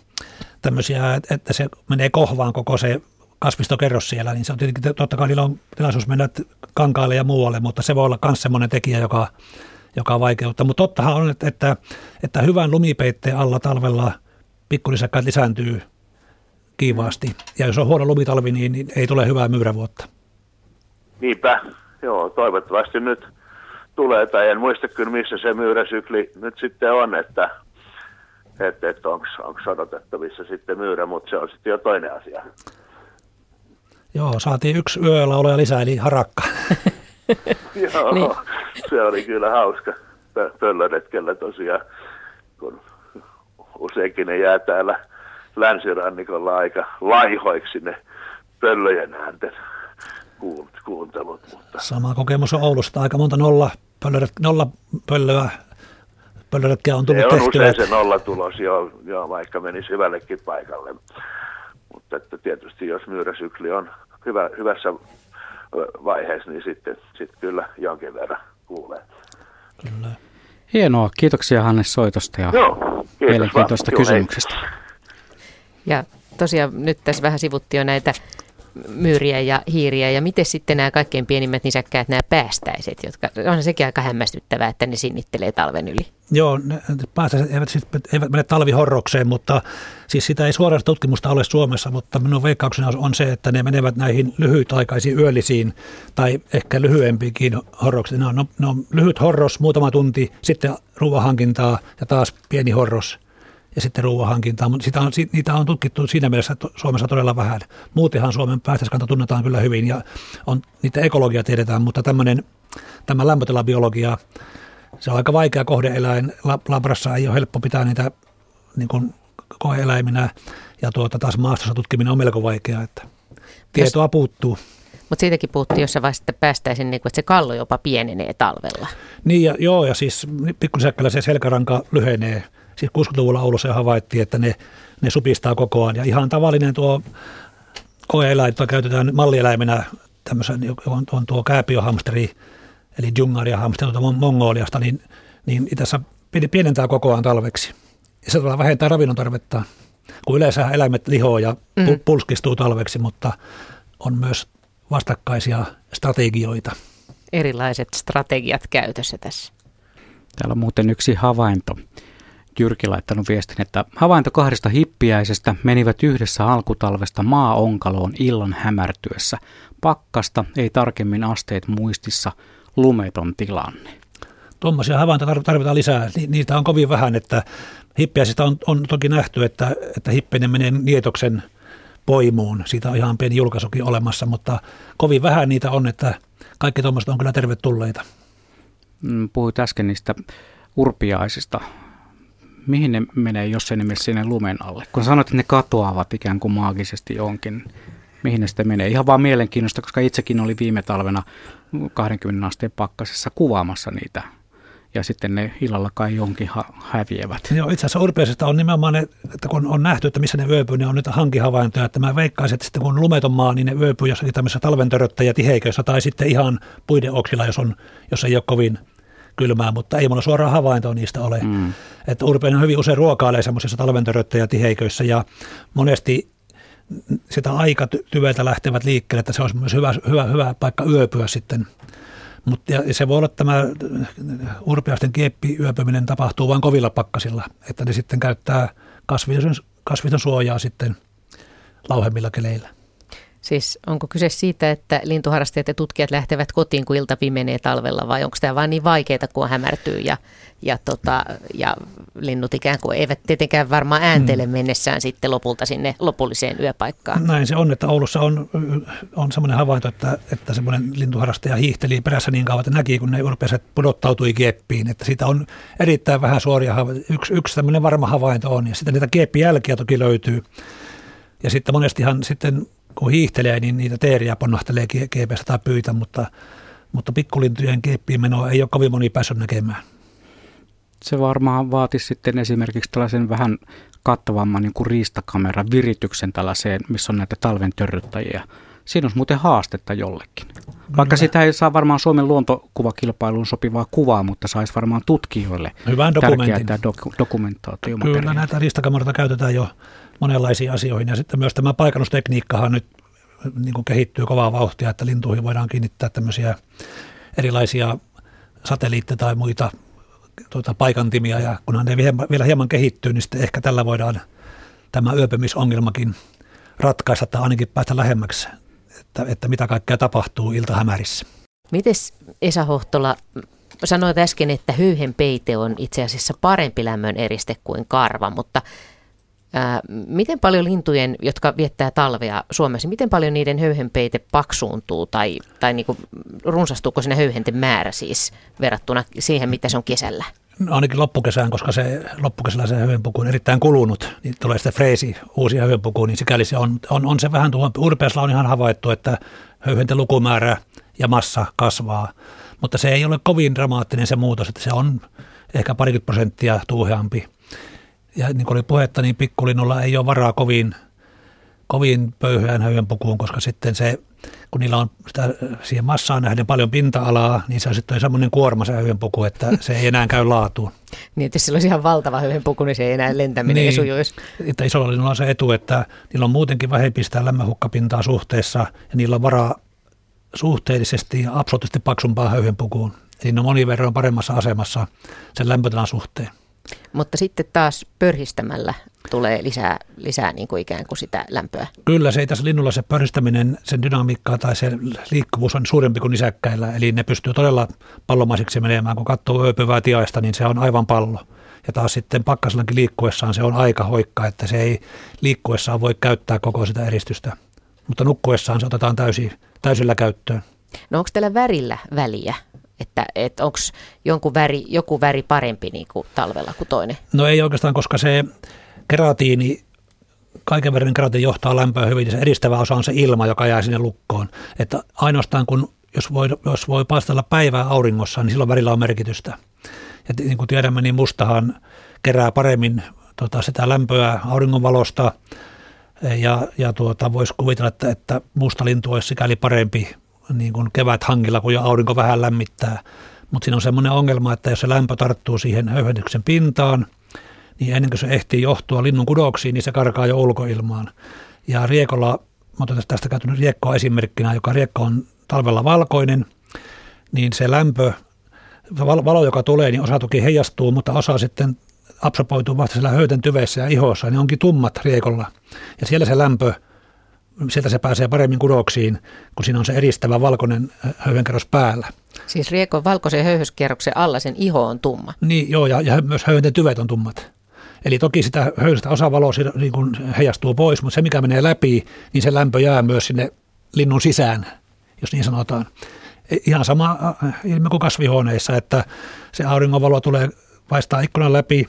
tämmöisiä että se menee kohvaan koko se kasvistokerros siellä, niin se on tietenkin, totta kai niillä on tilaisuus mennä kankaalle ja muualle, mutta se voi olla myös semmoinen tekijä, joka, joka vaikeuttaa. Mutta tottahan on, että, että, että hyvän lumipeitteen alla talvella pikkulisäkkäät lisääntyy kiivaasti. Ja jos on huono lumitalvi, niin, niin ei tule hyvää myyrävuotta. Niinpä, joo, toivottavasti nyt tulee, tai en muista kyllä missä se myyräsykli nyt sitten on, että, että, että onko odotettavissa sitten myyrä, mutta se on sitten jo toinen asia. Joo, saatiin yksi yöllä ole lisää, eli harakka. Joo, niin. se oli kyllä hauska pöllöretkellä tosiaan, kun useinkin ne jää täällä länsirannikolla aika laihoiksi ne pöllöjen äänten kuuntelut. Mutta... Sama kokemus on Oulusta, aika monta nolla, pöllöret, nolla pöllöä pöllöretkiä on tullut se on tehtyä. usein se nollatulos, joo, joo, vaikka menisi hyvällekin paikalle. Mutta että tietysti jos myyräsykli on hyvä, hyvässä vaiheessa, niin sitten sit kyllä jonkin verran kuulee. Kyllä. Hienoa. Kiitoksia Hannes soitosta ja Joo, mielenkiintoista kysymyksestä. Ja tosiaan nyt tässä vähän sivuttiin jo näitä myyriä ja hiiriä ja miten sitten nämä kaikkein pienimmät nisäkkäät, nämä päästäiset, jotka on sekin aika hämmästyttävää, että ne sinnittelee talven yli. Joo, ne päästäiset eivät, siis, eivät mene talvihorrokseen, mutta siis sitä ei suoraan tutkimusta ole Suomessa, mutta minun veikkauksena on se, että ne menevät näihin lyhytaikaisiin yöllisiin tai ehkä lyhyempiinkin horroksiin. Ne ne on lyhyt horros, muutama tunti, sitten ruoahankintaa ja taas pieni horros – ja sitten ruoahankintaa, mutta sitä on, niitä on tutkittu siinä mielessä Suomessa todella vähän. Muutenhan Suomen päästöskanta tunnetaan kyllä hyvin ja on, niitä ekologia tiedetään, mutta tämmöinen, tämä lämpötilabiologia, se on aika vaikea kohdeeläin. Labrassa ei ole helppo pitää niitä niin kuin koeeläiminä ja tuota, taas maastossa tutkiminen on melko vaikeaa, että tietoa Jos, puuttuu. Mutta siitäkin puhuttiin jossain vaiheessa, että päästäisiin, niin kuin, että se kallo jopa pienenee talvella. Niin ja, joo, ja siis pikkulisäkkällä se selkäranka lyhenee – siis 60-luvulla Oulussa havaittiin, että ne, ne supistaa koko ajan. Ja ihan tavallinen tuo koeeläin, jota käytetään mallieläimenä, tämmöisen, on, on tuo kääpiohamsteri, eli jungaria hamsteri tuota Mongoliasta, niin, niin tässä pienentää koko ajan talveksi. Ja se vähentää ravinnon tarvetta, kun yleensä eläimet lihoo ja mm. pulskistuu talveksi, mutta on myös vastakkaisia strategioita. Erilaiset strategiat käytössä tässä. Täällä on muuten yksi havainto. Jyrki laittanut viestin, että havainto kahdesta hippiäisestä menivät yhdessä alkutalvesta maa-onkaloon illan hämärtyessä. Pakkasta, ei tarkemmin asteet muistissa, lumeton tilanne. Tuommoisia havaintoja tarvitaan lisää. Niitä on kovin vähän, että hippiäisistä on, on toki nähty, että, että hippeinen menee nietoksen poimuun. Siitä on ihan pieni julkaisukin olemassa, mutta kovin vähän niitä on, että kaikki tuommoiset on kyllä tervetulleita. Mm, puhuit äsken niistä urpiaisista mihin ne menee, jos ei ne sinne lumen alle? Kun sanoit, että ne katoavat ikään kuin maagisesti jonkin, mihin ne sitten menee? Ihan vaan mielenkiinnosta, koska itsekin oli viime talvena 20 asteen pakkasessa kuvaamassa niitä ja sitten ne illalla kai jonkin ha- häviävät. Joo, itse asiassa urpeisesta on nimenomaan ne, että kun on nähty, että missä ne yöpyy, niin on nyt hankihavaintoja, että mä veikkaisin, että sitten kun on lumeton maa, niin ne yöpyy jossakin tämmöisessä talventöröttäjä tiheiköissä tai sitten ihan puiden oksilla, jos, on, jos ei ole kovin kylmää, mutta ei mulla suoraan havaintoa niistä ole. Mm. Että Urpeinen hyvin usein ruokailee semmoisissa talventöröttäjä tiheiköissä ja monesti sitä aikatyötä lähtevät liikkeelle, että se olisi myös hyvä, hyvä, hyvä paikka yöpyä sitten. Mutta se voi olla, tämä urpeasten kieppi yöpyminen tapahtuu vain kovilla pakkasilla, että ne sitten käyttää kasviton, kasviton suojaa sitten lauhemmilla keleillä. Siis onko kyse siitä, että lintuharrastajat ja tutkijat lähtevät kotiin, kun ilta pimenee talvella, vai onko tämä vain niin vaikeaa, kun hämärtyy ja, ja, tota, ja linnut ikään kuin eivät tietenkään varmaan ääntele hmm. mennessään sitten lopulta sinne lopulliseen yöpaikkaan? Näin se on, että Oulussa on, on semmoinen havainto, että, että semmoinen lintuharrastaja hiihteli perässä niin kauan, että näki, kun ne urpeiset pudottautui kieppiin, että siitä on erittäin vähän suoria havaintoja. Yksi, yksi tämmöinen varma havainto on, ja sitten niitä kieppijälkiä toki löytyy. Ja sitten monestihan sitten kun hiihtelee, niin niitä teeriä ponnahtelee keepestä tai pyytä, mutta, mutta pikkulintujen keeppiin menoa ei ole kovin moni päässyt näkemään. Se varmaan vaatisi sitten esimerkiksi tällaisen vähän kattavamman niin kuin riistakameran virityksen tällaiseen, missä on näitä talven törryttäjiä. Siinä olisi muuten haastetta jollekin. Vaikka Kyllä. sitä ei saa varmaan Suomen luontokuvakilpailuun sopivaa kuvaa, mutta saisi varmaan tutkijoille Hyvän dokumentin. tärkeää dok- dokumentaatio. Kyllä näitä riistakameroita käytetään jo monenlaisiin asioihin. Ja sitten myös tämä paikannustekniikkahan nyt niin kuin kehittyy kovaa vauhtia, että lintuihin voidaan kiinnittää tämmöisiä erilaisia satelliitteja tai muita tuota, paikantimia ja kunhan ne vielä hieman kehittyy, niin sitten ehkä tällä voidaan tämä yöpymisongelmakin ratkaista tai ainakin päästä lähemmäksi, että, että mitä kaikkea tapahtuu iltahämärissä. Mites Esa Hohtola, sanoit äsken, että hyyhenpeite on itse asiassa parempi lämmön eriste kuin karva, mutta ää, miten paljon lintujen, jotka viettää talvea Suomessa, miten paljon niiden höyhenpeite paksuuntuu tai, tai niin kuin, runsastuuko sinne höyhenten määrä siis verrattuna siihen, mitä se on kesällä? No ainakin loppukesään, koska se loppukesällä se höyhenpuku on erittäin kulunut, niin tulee sitten freesi, uusia höyhenpukuja, niin sikäli se on, on, on se vähän tuohon, urpeasla on ihan havaittu, että höyhenten lukumäärä ja massa kasvaa, mutta se ei ole kovin dramaattinen se muutos, että se on ehkä parikymmentä prosenttia tuuheampi. Ja niin kuin oli puhetta, niin pikkulinnulla ei ole varaa kovin, kovin pöyhään höyhenpukuun, koska sitten se, kun niillä on sitä, siihen massaan nähden paljon pinta-alaa, niin se on sitten semmoinen kuorma se höyhenpuku, että se ei enää käy laatuun. niin, että jos sillä olisi ihan valtava höyhenpuku, niin se ei enää lentäminen niin, sujuisi. Että isolla linnulla on se etu, että niillä on muutenkin vähempi sitä lämmönhukkapintaa suhteessa, ja niillä on varaa suhteellisesti ja absoluuttisesti paksumpaan höyhenpukuun. Eli ne on monin verran paremmassa asemassa sen lämpötilan suhteen. Mutta sitten taas pörhistämällä tulee lisää, lisää niin kuin ikään kuin sitä lämpöä. Kyllä, se ei tässä linnulla se pörhistäminen, sen dynamiikka tai se liikkuvuus on suurempi kuin nisäkkäillä. Eli ne pystyy todella pallomaisiksi menemään. Kun katsoo ööpyvää tiaista, niin se on aivan pallo. Ja taas sitten pakkasellakin liikkuessaan se on aika hoikka, että se ei liikkuessaan voi käyttää koko sitä eristystä. Mutta nukkuessaan se otetaan täysin, täysillä käyttöön. No onko teillä värillä väliä? Että, että onko väri, joku väri parempi niin kuin talvella kuin toinen? No ei oikeastaan, koska se keratiini, kaiken verran keratiini johtaa lämpöä hyvin ja se edistävä osa on se ilma, joka jää sinne lukkoon. Että ainoastaan kun, jos voi, jos voi paistella päivää auringossa, niin silloin värillä on merkitystä. Ja niin kuin tiedämme, niin mustahan kerää paremmin tota, sitä lämpöä auringonvalosta ja, ja tuota, voisi kuvitella, että, että musta lintu olisi sikäli parempi niin kuin kevät hangilla, kun jo aurinko vähän lämmittää. Mutta siinä on semmoinen ongelma, että jos se lämpö tarttuu siihen höyhennyksen pintaan, niin ennen kuin se ehtii johtua linnun kudoksiin, niin se karkaa jo ulkoilmaan. Ja riekolla, mä otan tästä käytänyt riekkoa esimerkkinä, joka riekko on talvella valkoinen, niin se lämpö, valo, joka tulee, niin osa toki heijastuu, mutta osa sitten absorboituu vasta siellä höyten tyveissä ja ihossa, niin onkin tummat riekolla. Ja siellä se lämpö sieltä se pääsee paremmin kudoksiin, kun siinä on se eristävä valkoinen höyhenkerros päällä. Siis riekon valkoisen höyhyskerroksen alla sen iho on tumma? Niin, joo, ja, ja myös höyhenten tyvet on tummat. Eli toki sitä höyhestä osa valoa niin kuin heijastuu pois, mutta se mikä menee läpi, niin se lämpö jää myös sinne linnun sisään, jos niin sanotaan. E, ihan sama ilme kuin kasvihuoneissa, että se auringonvalo tulee paistaa ikkunan läpi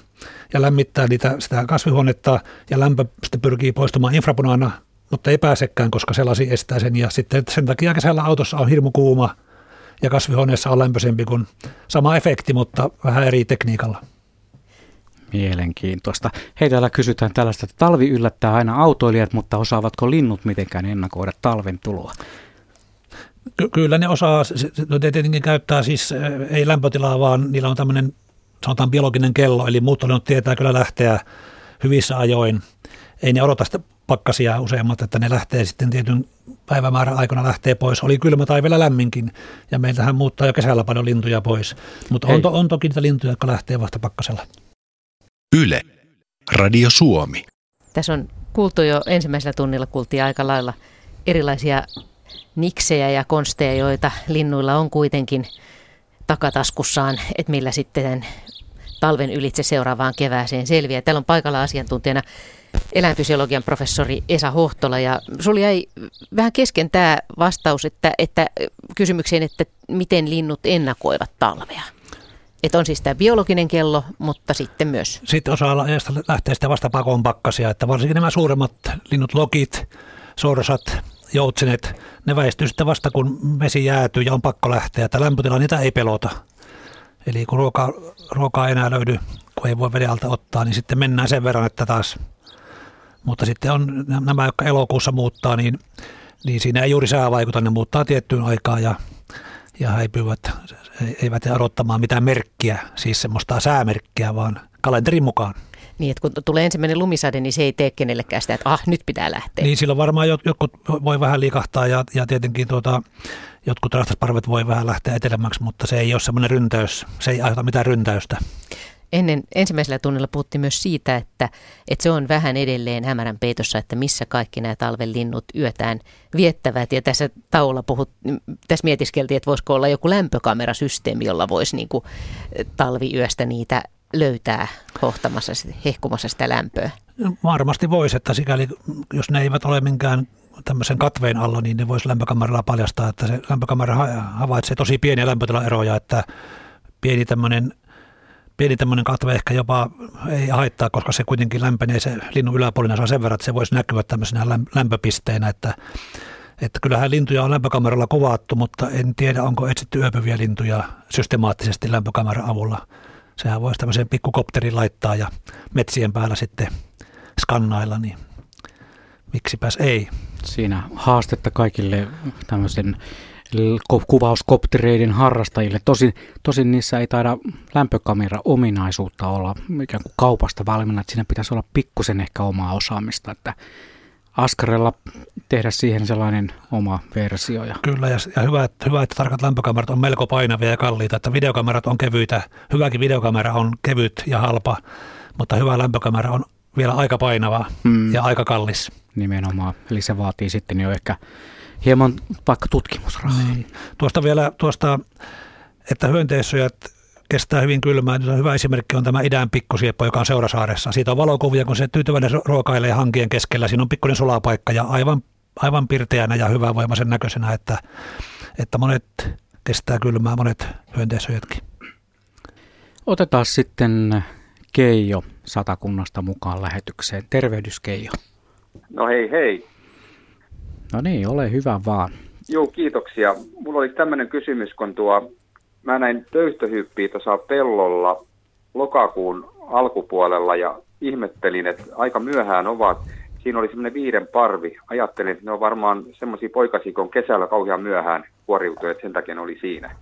ja lämmittää niitä, sitä kasvihuonetta ja lämpö sitten pyrkii poistumaan infrapunaana mutta ei pääsekään, koska se lasi estää sen. Ja sitten sen takia kesällä autossa on hirmu kuuma ja kasvihuoneessa on lämpöisempi kuin sama efekti, mutta vähän eri tekniikalla. Mielenkiintoista. Hei, täällä kysytään tällaista, että talvi yllättää aina autoilijat, mutta osaavatko linnut mitenkään ennakoida talven tuloa? Ky- kyllä ne osaa, no tietenkin käyttää siis ei lämpötilaa, vaan niillä on tämmöinen sanotaan biologinen kello, eli muut tietää kyllä lähteä hyvissä ajoin. Ei ne odota sitä pakkasia useammat, että ne lähtee sitten tietyn päivämäärän aikana lähtee pois. Oli kylmä tai vielä lämminkin ja meiltähän muuttaa jo kesällä paljon lintuja pois. Mutta on, to, on toki niitä lintuja, jotka lähtee vasta pakkasella. Yle, Radio Suomi. Tässä on kuultu jo ensimmäisellä tunnilla, kuultiin aika lailla erilaisia niksejä ja konsteja, joita linnuilla on kuitenkin takataskussaan, että millä sitten talven ylitse seuraavaan kevääseen selviää. Täällä on paikalla asiantuntijana eläinfysiologian professori Esa Hohtola ja sulla jäi vähän kesken tämä vastaus, että, että kysymykseen, että miten linnut ennakoivat talvea. Että on siis tämä biologinen kello, mutta sitten myös. Sitten osa lähtee sitten vasta pakoon pakkasia, että varsinkin nämä suuremmat linnut, lokit, sorsat, joutsenet, ne väistyy sitten vasta kun vesi jäätyy ja on pakko lähteä, että lämpötila niitä ei pelota. Eli kun ruokaa, ruokaa ei enää löydy, kun ei voi veden alta ottaa, niin sitten mennään sen verran, että taas mutta sitten on nämä, jotka elokuussa muuttaa, niin, niin siinä ei juuri sää vaikuta, ne muuttaa tiettyyn aikaan ja, ja häipyvät, eivät odottamaan mitään merkkiä, siis semmoista säämerkkiä, vaan kalenterin mukaan. Niin, että kun tulee ensimmäinen lumisade, niin se ei tee kenellekään sitä, että ah, nyt pitää lähteä. Niin, silloin varmaan jotkut voi vähän liikahtaa ja, ja tietenkin tuota, jotkut rastasparvet voi vähän lähteä etelämäksi, mutta se ei ole semmoinen ryntäys, se ei aiheuta mitään ryntäystä. Ennen ensimmäisellä tunnilla puhuttiin myös siitä, että, että se on vähän edelleen hämärän peitossa, että missä kaikki nämä talven linnut yötään viettävät. Ja tässä taululla puhut, tässä mietiskeltiin, että voisiko olla joku lämpökamerasysteemi, jolla voisi niin kuin talviyöstä niitä löytää hohtamassa, hehkumassa sitä lämpöä. Varmasti voisi, että sikäli jos ne eivät ole minkään tämmöisen katveen alla, niin ne voisi lämpökameralla paljastaa, että se lämpökamera havaitsee tosi pieniä lämpötilaeroja, että pieni tämmöinen pieni tämmöinen katve ehkä jopa ei haittaa, koska se kuitenkin lämpenee se linnun yläpuolinen saa sen verran, että se voisi näkyä tämmöisenä lämpöpisteenä, että, että kyllähän lintuja on lämpökameralla kuvattu, mutta en tiedä, onko etsitty yöpyviä lintuja systemaattisesti lämpökameran avulla. Sehän voisi tämmöiseen pikkukopterin laittaa ja metsien päällä sitten skannailla, niin miksipäs ei. Siinä haastetta kaikille tämmöisen kuvauskoptereiden harrastajille. Tosin, tosin niissä ei taida lämpökamera-ominaisuutta olla ikään kuin kaupasta valmiina, että siinä pitäisi olla pikkusen ehkä omaa osaamista, että askarella tehdä siihen sellainen oma versio. Ja... Kyllä, ja, ja hyvä, että, hyvä, että tarkat lämpökamerat on melko painavia ja kalliita, että videokamerat on kevyitä. Hyväkin videokamera on kevyt ja halpa, mutta hyvä lämpökamera on vielä aika painava mm. ja aika kallis. Nimenomaan, eli se vaatii sitten jo ehkä hieman vaikka tutkimusrahaa. Niin. Tuosta vielä, tuosta, että hyönteissyöt kestää hyvin kylmää. Niin hyvä esimerkki on tämä idän pikkusieppo, joka on Seurasaaressa. Siitä on valokuvia, kun se tyytyväinen ruokailee hankien keskellä. Siinä on pikkuinen sulapaikka ja aivan, aivan pirteänä ja hyvävoimaisen näköisenä, että, että monet kestää kylmää, monet hyönteissyötkin. Otetaan sitten Keijo Satakunnasta mukaan lähetykseen. Tervehdys Keijo. No hei hei. No niin, ole hyvä vaan. Joo, kiitoksia. Mulla oli tämmöinen kysymys, kun tuo, mä näin töyhtöhyppiä tuossa pellolla lokakuun alkupuolella ja ihmettelin, että aika myöhään ovat. Siinä oli semmoinen viiden parvi. Ajattelin, että ne on varmaan semmoisia poikasia, kun kesällä kauhean myöhään kuoriutui, että sen takia ne oli siinä.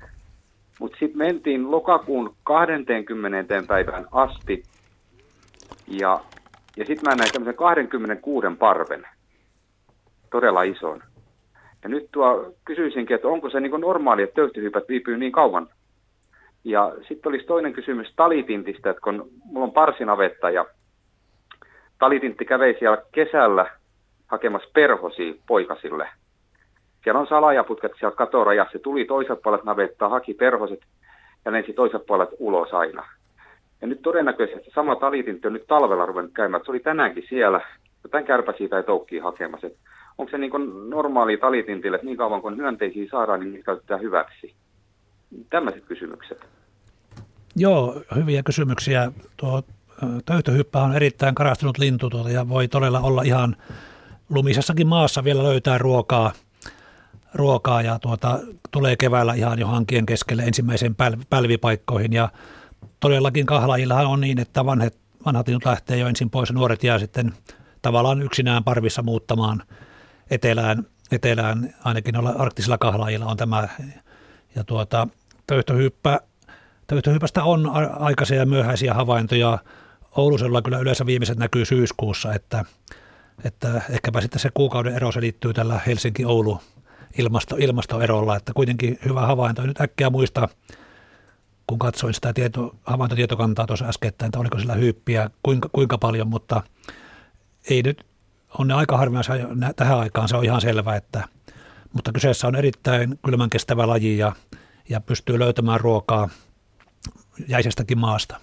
Mutta sitten mentiin lokakuun 20. päivän asti ja, ja sitten mä näin tämmöisen 26 parven todella ison. Ja nyt tuo kysyisinkin, että onko se niin normaali, että töyhtyhypät viipyy niin kauan. Ja sitten olisi toinen kysymys talitintistä, että kun mulla on parsinavetta ja talitintti kävei siellä kesällä hakemassa perhosi poikasille. Siellä on salajaputkat siellä katorajassa. Se tuli toiset puolet navettaa, haki perhoset ja lensi toiset puolet ulos aina. Ja nyt todennäköisesti sama talitintti on nyt talvella ruvennut käymään. Se oli tänäänkin siellä. Tämän kärpä siitä ei toukkiin hakemassa onko se niin kuin normaali talitintille, niin kauan kuin hyönteisiä saadaan, niin niitä käytetään hyväksi? Tämmöiset kysymykset. Joo, hyviä kysymyksiä. Tuo töytöhyppä on erittäin karastunut lintu tuota, ja voi todella olla ihan lumisessakin maassa vielä löytää ruokaa, ruokaa ja tuota, tulee keväällä ihan jo hankien keskelle ensimmäiseen päl- pälvipaikkoihin ja todellakin kahlaajillahan on niin, että vanhat, vanhat linnut lähtee jo ensin pois ja nuoret jää sitten tavallaan yksinään parvissa muuttamaan – etelään, etelään ainakin olla arktisilla kahlaajilla on tämä. Ja tuota, töyhtöhyppä, töyhtöhypästä on aikaisia ja myöhäisiä havaintoja. Oulusella kyllä yleensä viimeiset näkyy syyskuussa, että, että ehkäpä sitten se kuukauden ero selittyy tällä Helsinki-Oulu ilmasto, ilmastoerolla, että kuitenkin hyvä havainto. Nyt äkkiä muista, kun katsoin sitä tieto, havaintotietokantaa tuossa äskettäin, että oliko sillä hyyppiä, kuinka, kuinka paljon, mutta ei nyt on ne aika harvinaisia tähän aikaan, se on ihan selvä, että, mutta kyseessä on erittäin kylmän kestävä laji ja, ja pystyy löytämään ruokaa jäisestäkin maasta.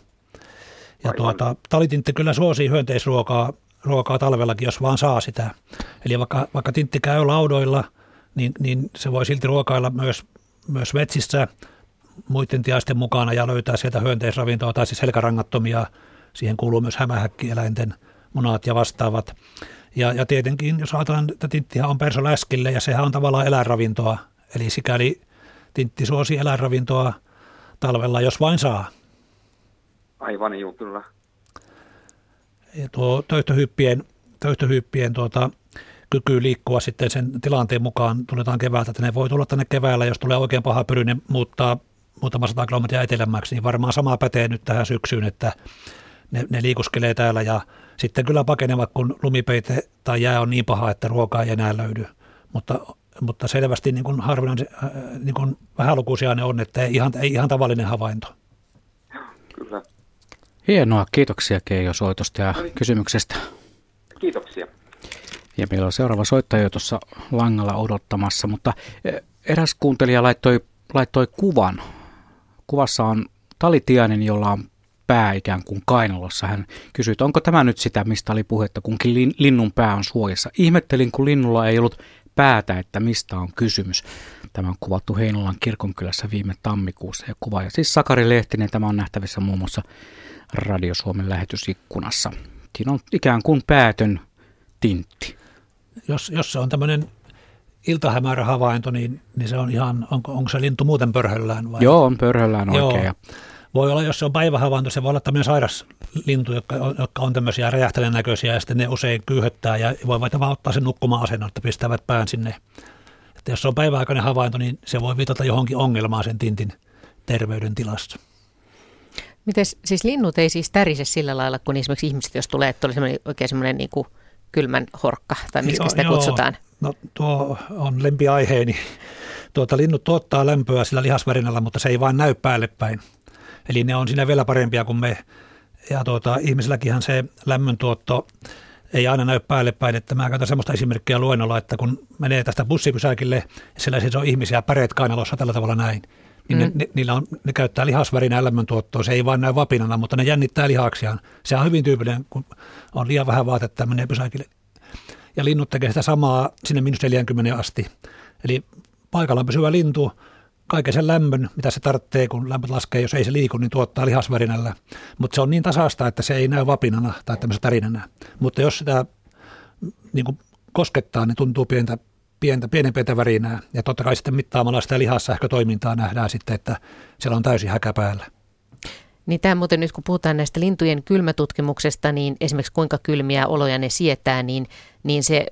Ja tuota, talitintti kyllä suosii hyönteisruokaa ruokaa talvellakin, jos vaan saa sitä. Eli vaikka, vaikka tintti käy laudoilla, niin, niin se voi silti ruokailla myös, myös metsissä muiden tiaisten mukana ja löytää sieltä hyönteisravintoa tai siis selkärangattomia. Siihen kuuluu myös hämähäkkieläinten munat ja vastaavat. Ja, ja tietenkin, jos ajatellaan, että tinttihän on persoläskille ja sehän on tavallaan eläinravintoa, eli sikäli tintti suosi eläinravintoa talvella, jos vain saa. Aivan, joo, kyllä. Ja tuo töyhtöhyppien, töyhtöhyppien tuota, kyky liikkua sitten sen tilanteen mukaan tuletaan keväältä, että ne voi tulla tänne keväällä, jos tulee oikein paha pyry, ne muuttaa muutama sata kilometriä etelämmäksi, niin varmaan sama pätee nyt tähän syksyyn, että ne, ne liikuskelee täällä ja sitten kyllä pakenevat, kun lumipeite tai jää on niin paha, että ruokaa ei enää löydy. Mutta, mutta selvästi niin kuin harvinaisen, äh, niin kuin vähälukuisia ne on, että ei ihan, ei ihan tavallinen havainto. Kyllä. Hienoa, kiitoksia Keijo soitosta ja kysymyksestä. Kiitoksia. Ja meillä on seuraava soittaja jo tuossa langalla odottamassa, mutta e, eräs kuuntelija laittoi, laittoi kuvan. Kuvassa on talitiainen, jolla on pää ikään kuin kainalossa. Hän kysyi, että onko tämä nyt sitä, mistä oli puhetta, lin, linnun pää on suojassa. Ihmettelin, kun linnulla ei ollut päätä, että mistä on kysymys. Tämä on kuvattu Heinolan kirkonkylässä viime tammikuussa ja kuva. Ja siis Sakari Lehtinen, tämä on nähtävissä muun muassa Radio Suomen lähetysikkunassa. Siinä on ikään kuin päätön tintti. Jos, jos se on tämmöinen iltahämärä havainto, niin, niin se on ihan, onko, onko se lintu muuten pörhöllään? Vai? Joo, on pörhöllään oikein. Joo. Voi olla, jos se on päivähavainto, se voi olla tämmöinen sairas lintu, jotka, jotka on tämmöisiä räjähtelen näköisiä ja sitten ne usein kyyhöttää ja voi vaan ottaa sen nukkumaan asennon, että pistävät pään sinne. Että jos se on päiväaikainen havainto, niin se voi viitata johonkin ongelmaan sen tintin terveydentilassa. Miten siis linnut ei siis tärise sillä lailla kuin esimerkiksi ihmiset, jos tulee, että oli semmoinen, oikein semmoinen niin kuin kylmän horkka, tai miksi sitä joo, kutsutaan? No tuo on lempiaiheeni. Tuota, linnut tuottaa lämpöä sillä lihasvärinällä, mutta se ei vain näy päälle päin. Eli ne on siinä vielä parempia kuin me. Ja tuota, ihmisilläkin se lämmöntuotto ei aina näy päälle päin. Että mä käytän semmoista esimerkkiä luennolla, että kun menee tästä bussipysäkille, siellä siis on ihmisiä päreet kainalossa tällä tavalla näin. Niin mm. ne, ne, niillä on, ne käyttää lihasvärinä lämmöntuottoa. Se ei vain näy vapinana, mutta ne jännittää lihaksiaan. Se on hyvin tyypillinen, kun on liian vähän vaatetta menee pysäkille. Ja linnut tekee sitä samaa sinne minus 40 asti. Eli paikallaan pysyvä lintu kaiken sen lämmön, mitä se tarvitsee, kun lämpöt laskee, jos ei se liiku, niin tuottaa lihasvärinällä. Mutta se on niin tasasta, että se ei näy vapinana tai tämmöisenä tärinänä. Mutta jos sitä niin kuin koskettaa, niin tuntuu pientä, pientä, pienen pientä värinää. Ja totta kai sitten mittaamalla sitä lihassähkötoimintaa nähdään sitten, että siellä on täysin häkä päällä. Niin tämä muuten nyt kun puhutaan näistä lintujen kylmätutkimuksesta, niin esimerkiksi kuinka kylmiä oloja ne sietää, niin, niin se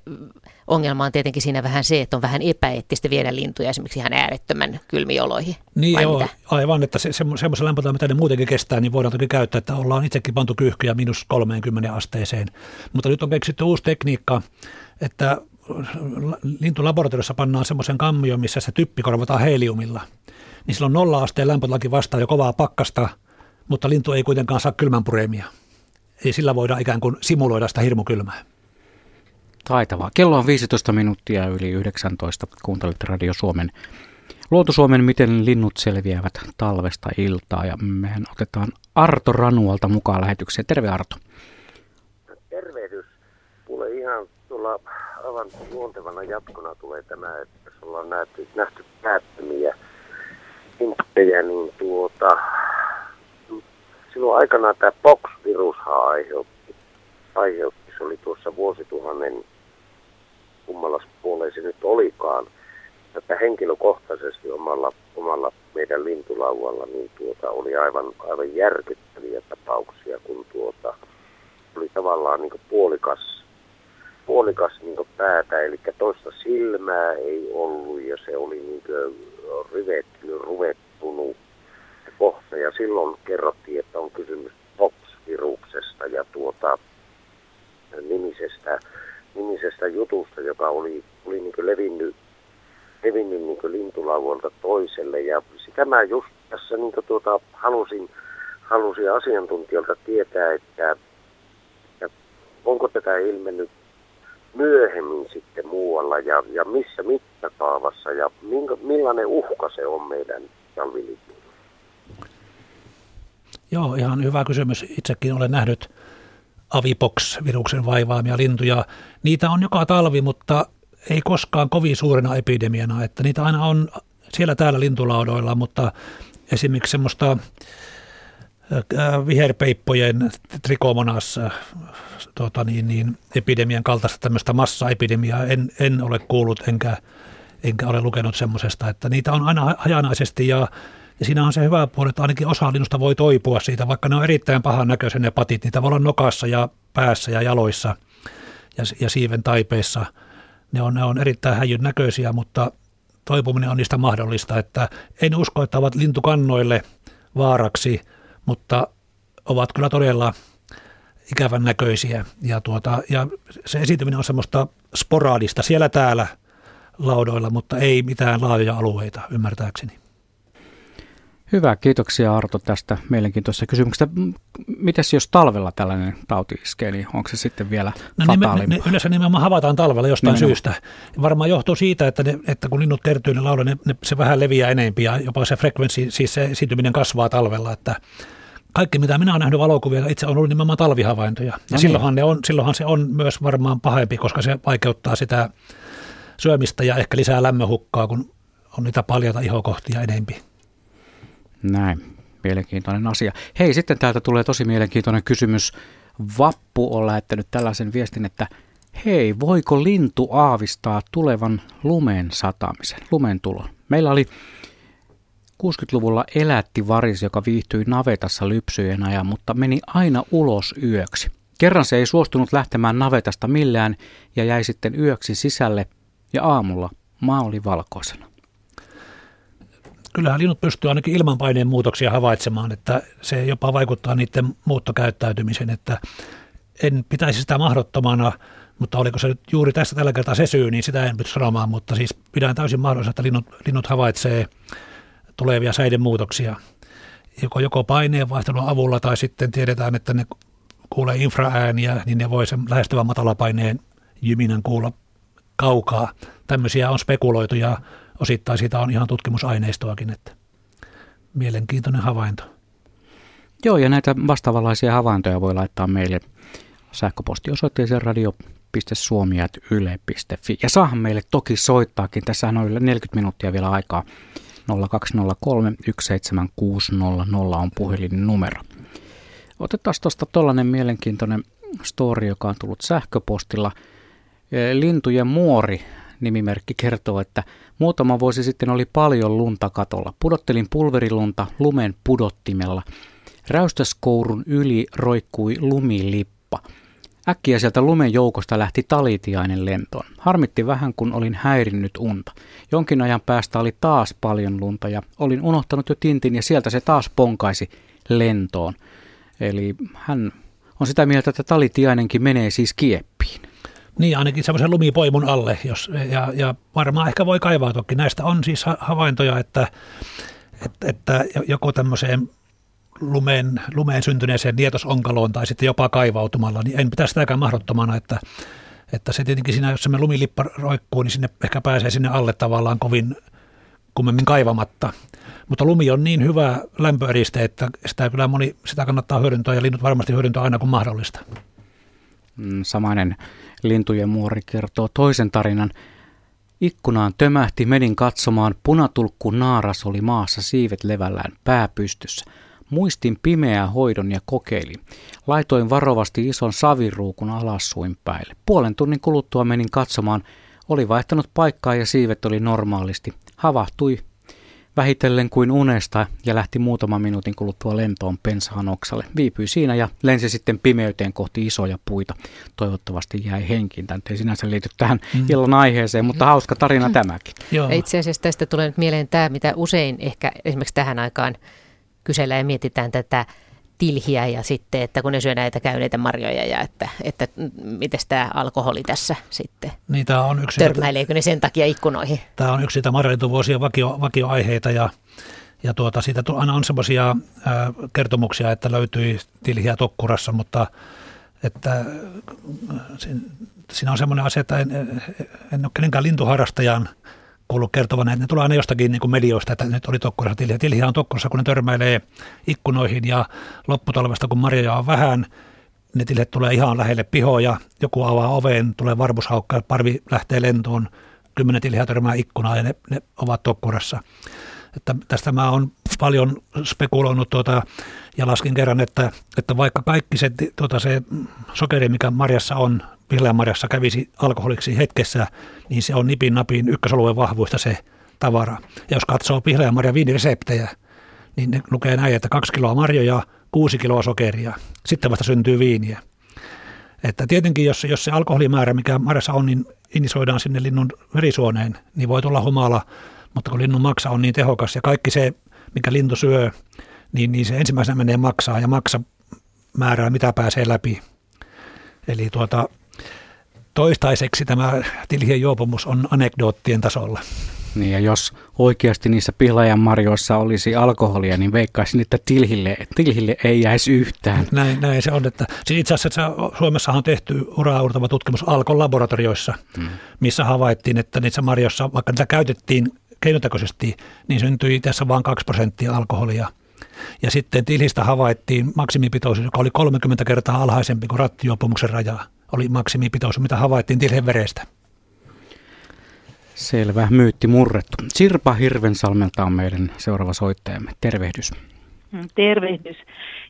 ongelma on tietenkin siinä vähän se, että on vähän epäeettistä viedä lintuja esimerkiksi ihan äärettömän kylmiin oloihin. Niin joo, mitä? aivan, että se, se, semmoisen lämpötilan, mitä ne muutenkin kestää, niin voidaan toki käyttää, että ollaan itsekin pantu kyyhkyjä minus 30 asteeseen. Mutta nyt on keksitty uusi tekniikka, että lintulaboratoriossa pannaan semmoisen kammion, missä se typpi korvataan heliumilla. Niin silloin nolla asteen lämpötilaki vastaa jo kovaa pakkasta – mutta lintu ei kuitenkaan saa kylmänpureemia. Ei sillä voida ikään kuin simuloida sitä hirmukylmää. Taitavaa. Kello on 15 minuuttia yli 19. Kuuntelit Radio Suomen Luontosuomen, miten linnut selviävät talvesta iltaa. Ja mehän otetaan Arto Ranualta mukaan lähetykseen. Terve Arto. Tervehdys. Tulee ihan tulla aivan luontevana jatkona tulee tämä, että jos ollaan nähty, nähty päättömiä niin tuota, silloin aikanaan tämä Pox-virus aiheutti, aiheutti, se oli tuossa vuosituhannen kummalla puoleen se nyt olikaan, tätä henkilökohtaisesti omalla, omalla meidän lintulauvalla, niin tuota, oli aivan, aivan järkyttäviä tapauksia, kun tuota, oli tavallaan niin puolikas, puolikas niin päätä, eli toista silmää ei ollut ja se oli niin rivettynyt, ruvettunut kohta ja silloin kerrottiin, että on kysymys POX-viruksesta ja tuota, nimisestä, nimisestä jutusta, joka oli, oli niin levinnyt, levinnyt niin lintulauvalta toiselle ja sitä mä just tässä niin tuota, halusin, halusin asiantuntijalta tietää, että, että onko tätä ilmennyt myöhemmin sitten muualla ja, ja missä mittakaavassa ja minkä, millainen uhka se on meidän talviliikkeelle. Joo, ihan hyvä kysymys. Itsekin olen nähnyt Avipox-viruksen vaivaamia lintuja. Niitä on joka talvi, mutta ei koskaan kovin suurena epidemiana. Että niitä aina on siellä täällä lintulaudoilla, mutta esimerkiksi semmoista viherpeippojen trikomonas tota niin, niin, epidemian kaltaista tämmöistä massaepidemiaa en, en ole kuullut enkä, enkä ole lukenut semmoisesta, että niitä on aina hajanaisesti ja ja siinä on se hyvä puoli, että ainakin osa linnusta voi toipua siitä, vaikka ne on erittäin pahan näköisiä ne patit. Niitä voi olla nokassa ja päässä ja jaloissa ja, ja siiven taipeissa. Ne on, ne on erittäin häijyn näköisiä, mutta toipuminen on niistä mahdollista. Että en usko, että ovat lintukannoille vaaraksi, mutta ovat kyllä todella ikävän näköisiä. Ja, tuota, ja se esiintyminen on semmoista sporaadista siellä täällä laudoilla, mutta ei mitään laajoja alueita ymmärtääkseni. Hyvä, kiitoksia Arto tästä mielenkiintoisesta kysymyksestä. Mites jos talvella tällainen tauti iskee, niin onko se sitten vielä no, fataalimpi? Ne, yleensä nimenomaan havaitaan talvella jostain nimenomaan. syystä. Varmaan johtuu siitä, että, ne, että kun linnut kertyy, niin lauda, ne, ne, se vähän leviää enempi ja jopa se frekvenssi, siis se esiintyminen kasvaa talvella. Että kaikki, mitä minä olen nähnyt valokuvia, itse on ollut nimenomaan talvihavaintoja. Ja no niin. silloinhan, ne on, silloinhan se on myös varmaan pahempi, koska se vaikeuttaa sitä syömistä ja ehkä lisää lämmöhukkaa, kun on niitä paljata ihokohtia enempi. Näin, mielenkiintoinen asia. Hei, sitten täältä tulee tosi mielenkiintoinen kysymys. Vappu on lähettänyt tällaisen viestin, että hei, voiko lintu aavistaa tulevan lumen satamisen, lumen tulon? Meillä oli 60-luvulla elätti varis, joka viihtyi navetassa lypsyjen ajan, mutta meni aina ulos yöksi. Kerran se ei suostunut lähtemään navetasta millään ja jäi sitten yöksi sisälle ja aamulla maa oli valkoisena kyllähän linnut pystyy ainakin ilmanpaineen muutoksia havaitsemaan, että se jopa vaikuttaa niiden muuttokäyttäytymiseen, että en pitäisi sitä mahdottomana, mutta oliko se nyt juuri tässä tällä kertaa se syy, niin sitä en pysty sanomaan, mutta siis pidän täysin mahdollista, että linnut, linnut havaitsee tulevia säiden muutoksia. Joko, joko paineen vaihtelun avulla tai sitten tiedetään, että ne kuulee infraääniä, niin ne voi sen lähestyvän matalapaineen jyminän kuulla kaukaa. Tämmöisiä on spekuloitu ja osittain siitä on ihan tutkimusaineistoakin, että mielenkiintoinen havainto. Joo, ja näitä vastaavanlaisia havaintoja voi laittaa meille sähköpostiosoitteeseen radio.suomi.yle.fi. Ja saahan meille toki soittaakin. Tässä on yli 40 minuuttia vielä aikaa. 0203 17600 on puhelin numero. Otetaan tuosta tuollainen mielenkiintoinen story, joka on tullut sähköpostilla. Lintujen muori nimimerkki kertoo, että muutama vuosi sitten oli paljon lunta katolla. Pudottelin pulverilunta lumen pudottimella. Räystäskourun yli roikkui lumilippa. Äkkiä sieltä lumen joukosta lähti talitiainen lentoon. Harmitti vähän, kun olin häirinnyt unta. Jonkin ajan päästä oli taas paljon lunta ja olin unohtanut jo tintin ja sieltä se taas ponkaisi lentoon. Eli hän on sitä mieltä, että talitiainenkin menee siis kieppiin. Niin, ainakin semmoisen lumipoimun alle, jos, ja, ja varmaan ehkä voi kaivaa toki. Näistä on siis havaintoja, että, että, että joko tämmöiseen lumeen, lumeen syntyneeseen nietosonkaloon tai sitten jopa kaivautumalla, niin en pitäisi sitäkään mahdottomana, että, että se tietenkin siinä, jos se lumilippa roikkuu, niin sinne ehkä pääsee sinne alle tavallaan kovin kummemmin kaivamatta. Mutta lumi on niin hyvä lämpöeriste, että sitä kyllä moni, sitä kannattaa hyödyntää ja linnut varmasti hyödyntää aina kun mahdollista. Mm, samainen lintujen muori kertoo toisen tarinan. Ikkunaan tömähti, menin katsomaan, punatulkku naaras oli maassa siivet levällään, pää pystyssä. Muistin pimeää hoidon ja kokeilin. Laitoin varovasti ison saviruukun alassuin päälle. Puolen tunnin kuluttua menin katsomaan, oli vaihtanut paikkaa ja siivet oli normaalisti. Havahtui vähitellen kuin unesta ja lähti muutaman minuutin kuluttua lentoon pensaan oksalle. Viipyi siinä ja lensi sitten pimeyteen kohti isoja puita. Toivottavasti jäi henkiin. Tämä ei sinänsä liity tähän mm. illan aiheeseen, mutta hauska tarina mm. tämäkin. Joo. Itse asiassa tästä tulee nyt mieleen tämä, mitä usein ehkä esimerkiksi tähän aikaan kysellään ja mietitään tätä tilhiä ja sitten, että kun ne syö näitä käyneitä marjoja ja että, että miten tämä alkoholi tässä sitten niin, tämä on yksi törmäileekö ne sen takia ikkunoihin? Tämä on yksi sitä marjoituvuosien vakio, vakioaiheita ja, ja tuota, siitä aina on semmoisia kertomuksia, että löytyi tilhiä tokkurassa, mutta että siinä on semmoinen asia, että en, en ole kenenkään lintuharrastajan – kuullut kertovan, että ne tulee aina jostakin niin kuin medioista, että nyt oli Tokkurassa tilhiä. Tilhiä on Tokkurassa, kun ne törmäilee ikkunoihin ja lopputalvesta, kun marjoja on vähän, ne tilhet tulee ihan lähelle pihoja, joku avaa oveen, tulee varpushaukka, parvi lähtee lentoon, kymmenen tilhiä törmää ikkunaa ja ne, ne ovat Tokkurassa. Että tästä mä oon paljon spekuloinut tuota, ja laskin kerran, että, että vaikka kaikki se, tuota, se sokeri, mikä marjassa on, marjassa kävisi alkoholiksi hetkessä, niin se on nipin napin ykkösalueen vahvuista se tavara. Ja jos katsoo marja viinireseptejä, niin ne lukee näin, että kaksi kiloa marjoja, kuusi kiloa sokeria. Sitten vasta syntyy viiniä. Että tietenkin, jos, jos se alkoholimäärä, mikä marjassa on, niin inisoidaan sinne linnun verisuoneen, niin voi tulla humala, mutta kun linnun maksa on niin tehokas ja kaikki se, mikä lintu syö, niin, niin se ensimmäisenä menee maksaa ja maksa määrää, mitä pääsee läpi. Eli tuota, toistaiseksi tämä tilhien juopumus on anekdoottien tasolla. Niin ja jos oikeasti niissä pihlajan marjoissa olisi alkoholia, niin veikkaisin, että tilhille, tilhille ei jäisi yhtään. Näin, näin se on. Että, siis itse asiassa Suomessa on tehty uraurtava tutkimus Alkon laboratorioissa, hmm. missä havaittiin, että niissä marjoissa, vaikka niitä käytettiin keinotekoisesti, niin syntyi tässä vain 2 prosenttia alkoholia. Ja sitten tilhistä havaittiin maksimipitoisuus, joka oli 30 kertaa alhaisempi kuin rattijuopumuksen raja, oli maksimipitoisuus, mitä havaittiin tilhen verestä. Selvä, myytti murrettu. Sirpa Hirvensalmelta on meidän seuraava soittajamme. Tervehdys. Mm, tervehdys.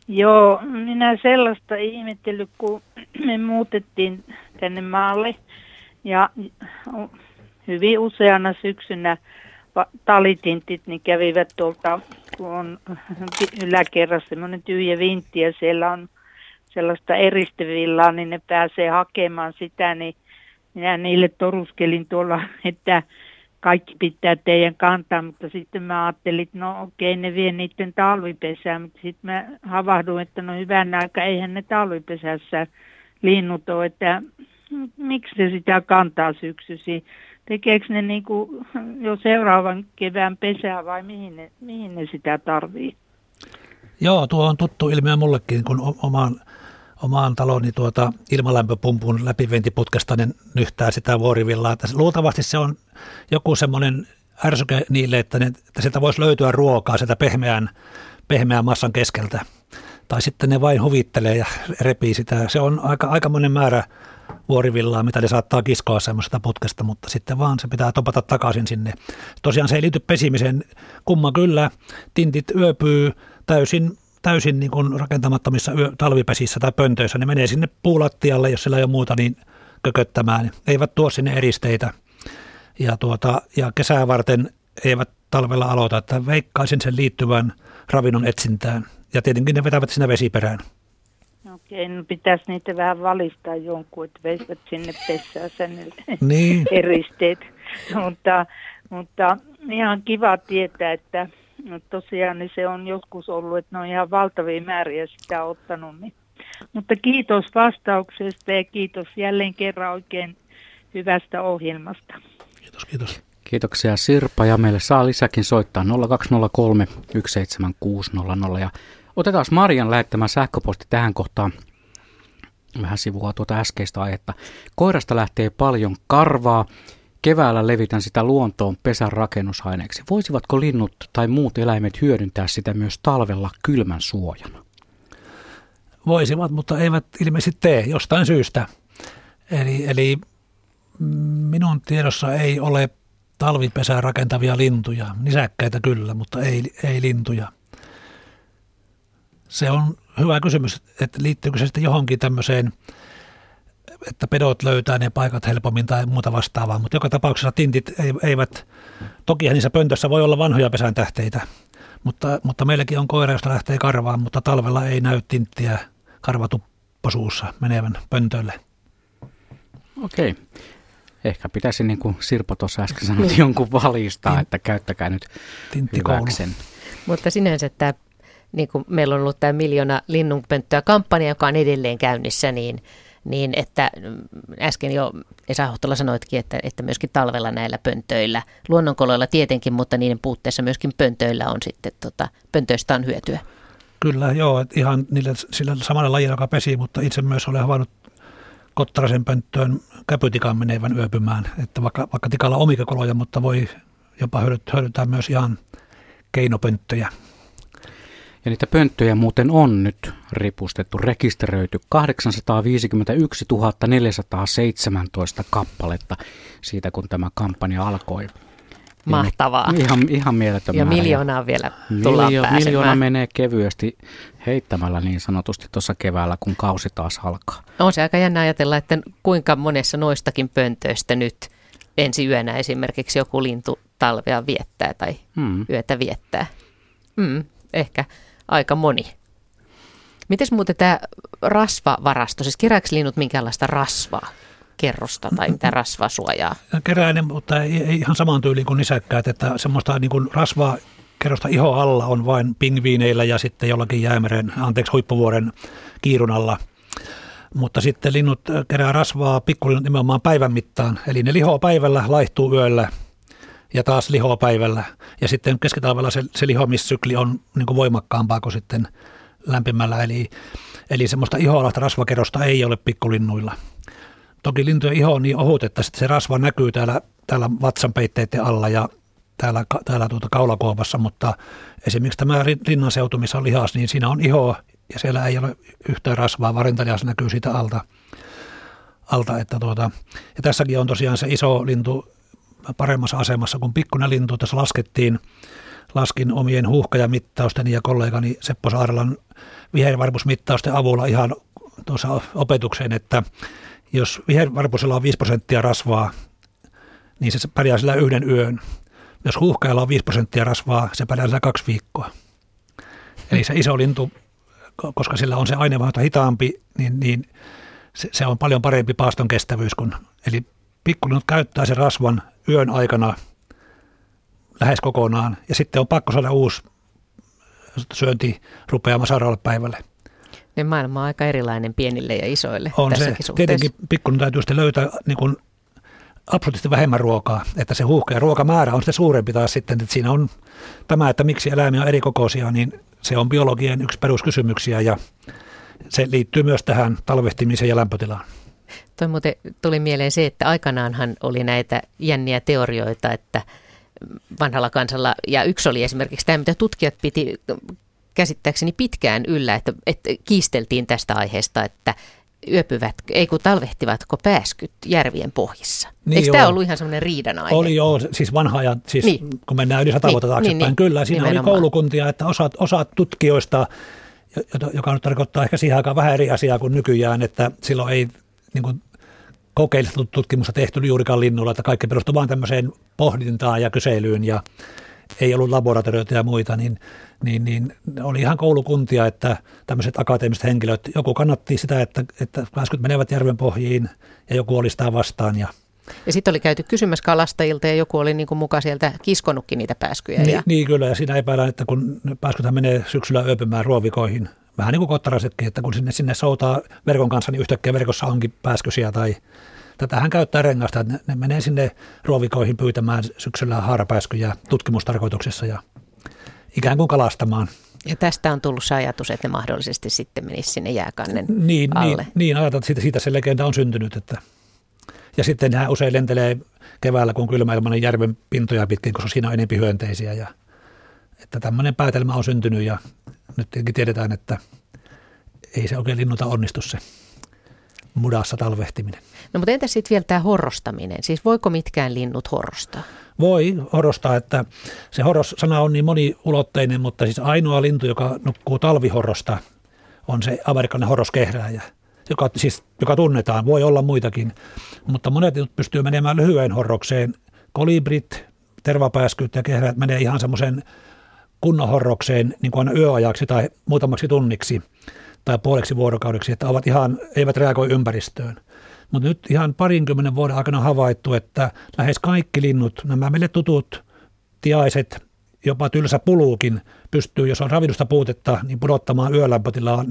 Joo, minä sellaista ihmettelyt, kun me muutettiin tänne maalle ja hyvin useana syksynä talitintit niin kävivät tuolta, kun on yläkerrassa semmoinen tyhjä vintti ja siellä on sellaista eristevillaa, niin ne pääsee hakemaan sitä, niin minä niille toruskelin tuolla, että kaikki pitää teidän kantaa, mutta sitten mä ajattelin, että no okei, ne vie niiden talvipesään, mutta sitten mä havahduin, että no hyvän aika, eihän ne talvipesässä linnut ole, että miksi se sitä kantaa syksysi? Tekeekö ne niin kuin jo seuraavan kevään pesää vai mihin ne, mihin ne sitä tarvii? Joo, tuo on tuttu ilmiö mullekin, kun omaan omaan taloni tuota ilmalämpöpumpun läpiventiputkesta niin nyhtää sitä vuorivillaa. Luultavasti se on joku semmoinen ärsyke niille, että, ne, että sieltä voisi löytyä ruokaa sieltä pehmeän, pehmeän massan keskeltä. Tai sitten ne vain huvittelee ja repii sitä. Se on aika, aika monen määrä vuorivillaa, mitä ne saattaa kiskoa semmoisesta putkesta, mutta sitten vaan se pitää topata takaisin sinne. Tosiaan se ei liity pesimiseen. Kumma kyllä, tintit yöpyy täysin täysin niin kuin rakentamattomissa yö, talvipesissä tai pöntöissä, ne menee sinne puulattialle, jos siellä ei ole muuta, niin kököttämään. Eivät tuo sinne eristeitä. Ja, tuota, ja kesää varten eivät talvella aloita, että veikkaisin sen liittyvän ravinnon etsintään. Ja tietenkin ne vetävät sinne vesiperään. Okei, no pitäisi niitä vähän valistaa jonkun, että veisivät sinne pesäänsä ne niin. eristeet. mutta, mutta ihan kiva tietää, että tosiaan niin se on joskus ollut, että ne on ihan valtavia määriä sitä ottanut. Niin. Mutta kiitos vastauksesta ja kiitos jälleen kerran oikein hyvästä ohjelmasta. Kiitos, kiitos. Kiitoksia Sirpa ja meille saa lisäkin soittaa 0203 17600 ja otetaan Marian lähettämä sähköposti tähän kohtaan vähän sivua tuota äskeistä aihetta. Koirasta lähtee paljon karvaa Keväällä levitän sitä luontoon pesän rakennusaineeksi. Voisivatko linnut tai muut eläimet hyödyntää sitä myös talvella kylmän suojana? Voisivat, mutta eivät ilmeisesti tee jostain syystä. Eli, eli minun tiedossa ei ole talvipesää rakentavia lintuja. Nisäkkäitä kyllä, mutta ei, ei lintuja. Se on hyvä kysymys, että liittyykö se sitten johonkin tämmöiseen – että pedot löytää ne paikat helpommin tai muuta vastaavaa, mutta joka tapauksessa tintit eivät, toki niissä pöntössä voi olla vanhoja pesäntähteitä, mutta, mutta meilläkin on koira, josta lähtee karvaan, mutta talvella ei näy tinttiä karvatupposuussa menevän pöntölle. Okei. Ehkä pitäisi, niin kuin Sirpa tuossa äsken sanoi, niin. jonkun valistaa, että käyttäkää nyt hyväksen. Mutta sinänsä tämä, niin kuin meillä on ollut tämä miljoona linnunpönttöä kampanja, joka on edelleen käynnissä, niin niin että mm, äsken jo Esa Hohtola sanoitkin, että, että myöskin talvella näillä pöntöillä, luonnonkoloilla tietenkin, mutta niiden puutteessa myöskin pöntöillä on sitten, tota, pöntöistä on hyötyä. Kyllä, joo, että ihan niillä, sillä samalla lajilla, joka pesi, mutta itse myös olen havainnut Kottarasen pönttöön käpytikan menevän yöpymään, että vaikka, vaikka tikalla omikakoloja, mutta voi jopa hyödyntää myös ihan keinopönttöjä. Ja niitä pönttöjä muuten on nyt ripustettu, rekisteröity 851 417 kappaletta siitä, kun tämä kampanja alkoi. Mahtavaa. Niin, ihan, ihan mieletön Ja miljoonaa vielä tullaan miljo- pääsemään. Miljoona menee kevyesti heittämällä niin sanotusti tuossa keväällä, kun kausi taas alkaa. On se aika jännä ajatella, että kuinka monessa noistakin pöntöistä nyt ensi yönä esimerkiksi joku lintu talvea viettää tai hmm. yötä viettää. Mm, ehkä aika moni. Miten muuten tämä rasvavarasto, siis kerääkö linnut minkäänlaista rasvaa? kerrosta tai mitä rasvasuojaa? Keräinen, mutta ei, ei ihan samaan tyyliin kuin nisäkkäät, että semmoista niin kuin rasvaa kerrosta iho alla on vain pingviineillä ja sitten jollakin jäämeren, anteeksi huippuvuoren kiirunalla. mutta sitten linnut kerää rasvaa pikkulinnut nimenomaan päivän mittaan. Eli ne lihoo päivällä, laihtuu yöllä ja taas lihoo päivällä. Ja sitten keskitalvella se, se lihomissykli on niin kuin voimakkaampaa kuin sitten lämpimällä. Eli, eli semmoista ihoalasta rasvakerosta ei ole pikkulinnuilla. Toki lintujen iho on niin ohut, että se rasva näkyy täällä, täällä vatsanpeitteiden alla ja täällä, täällä tuota kaulakuopassa, mutta esimerkiksi tämä rinnaseutu, missä on lihas, niin siinä on iho ja siellä ei ole yhtään rasvaa, varintalihas näkyy siitä alta. alta että tuota, ja tässäkin on tosiaan se iso lintu paremmassa asemassa kuin pikkuinen lintu. Tässä laskettiin, laskin omien huuhkajamittausten ja kollegani Seppo Saarelan vihervarpusmittausten avulla ihan tuossa opetukseen, että jos vihervarpusella on 5 prosenttia rasvaa, niin se pärjää sillä yhden yön. Jos huuhkajalla on 5 prosenttia rasvaa, se pärjää sillä kaksi viikkoa. Eli se iso lintu, koska sillä on se aineenvaihto hitaampi, niin, niin se, se on paljon parempi paaston kestävyys. Kuin, eli pikkulinnut käyttää sen rasvan yön aikana lähes kokonaan, ja sitten on pakko saada uusi syönti rupeamaan seuraavalle päivälle. Niin maailma on aika erilainen pienille ja isoille On se. suhteessa. Tietenkin pikkuinen täytyy sitten löytää niin kuin absoluuttisesti vähemmän ruokaa, että se huuhka ja ruokamäärä on sitten suurempi taas sitten, että siinä on tämä, että miksi eläimiä on eri kokoisia, niin se on biologian yksi peruskysymyksiä ja se liittyy myös tähän talvehtimiseen ja lämpötilaan. Toi muuten tuli mieleen se, että aikanaanhan oli näitä jänniä teorioita, että vanhalla kansalla, ja yksi oli esimerkiksi tämä, mitä tutkijat piti käsittääkseni pitkään yllä, että, että kiisteltiin tästä aiheesta, että yöpyvät, ei kun talvehtivatko pääskyt järvien pohjissa. Niin Eikö joo. tämä ollut ihan semmoinen riidan aihe? Oli joo, siis vanha ajan, siis niin. kun mennään yli sata niin, vuotta taaksepäin, niin, niin, kyllä, siinä nimenomaan. oli koulukuntia, että osa, osa tutkijoista, joka nyt tarkoittaa ehkä siihen aikaan vähän eri asiaa kuin nykyään, että silloin ei niin kuin, kokeellista tutkimusta tehty juurikaan linnulla, että kaikki perustui vain tämmöiseen pohdintaan ja kyselyyn ja ei ollut laboratorioita ja muita, niin, niin, niin oli ihan koulukuntia, että tämmöiset akateemiset henkilöt, joku kannatti sitä, että, että pääskyt menevät järven pohjiin ja joku oli sitä vastaan ja ja sitten oli käyty kysymässä kalastajilta ja joku oli niin kuin muka sieltä kiskonutkin niitä pääskyjä. Niin, ja... niin kyllä, ja siinä epäillään, että kun pääskythän menee syksyllä yöpymään ruovikoihin, vähän niin kuin kottarasetkin, että kun sinne, sinne soutaa verkon kanssa, niin yhtäkkiä verkossa onkin pääskysiä tai Tätähän käyttää rengasta, että ne, ne menee sinne ruovikoihin pyytämään syksyllä haarapääskyjä tutkimustarkoituksessa ja ikään kuin kalastamaan. Ja tästä on tullut se ajatus, että ne mahdollisesti sitten menisi sinne jääkannen niin, alle. Niin, niin ajatellaan, että siitä, siitä se legenda on syntynyt. Että. Ja sitten nehän usein lentelee keväällä, kun kylmä ilmanen järven pintoja pitkin, koska siinä on enempi hyönteisiä. Ja, että tämmöinen päätelmä on syntynyt ja nyt tietenkin tiedetään, että ei se oikein linnuta onnistu se mudassa talvehtiminen. No mutta entä sitten vielä tämä horrostaminen? Siis voiko mitkään linnut horrostaa? Voi horrostaa, että se horros-sana on niin moniulotteinen, mutta siis ainoa lintu, joka nukkuu talvihorrosta, on se amerikkalainen horroskehrääjä, joka, siis, joka tunnetaan. Voi olla muitakin, mutta monet pystyy menemään lyhyen horrokseen. Kolibrit, tervapääskyt ja kehräät menee ihan semmoisen kunnon horrokseen niin kuin aina yöajaksi tai muutamaksi tunniksi tai puoleksi vuorokaudeksi, että ovat ihan, eivät reagoi ympäristöön. Mutta nyt ihan parinkymmenen vuoden aikana havaittu, että lähes kaikki linnut, nämä meille tutut tiaiset, jopa tylsä puluukin, pystyy, jos on ravinnosta puutetta, niin pudottamaan yölämpötilaa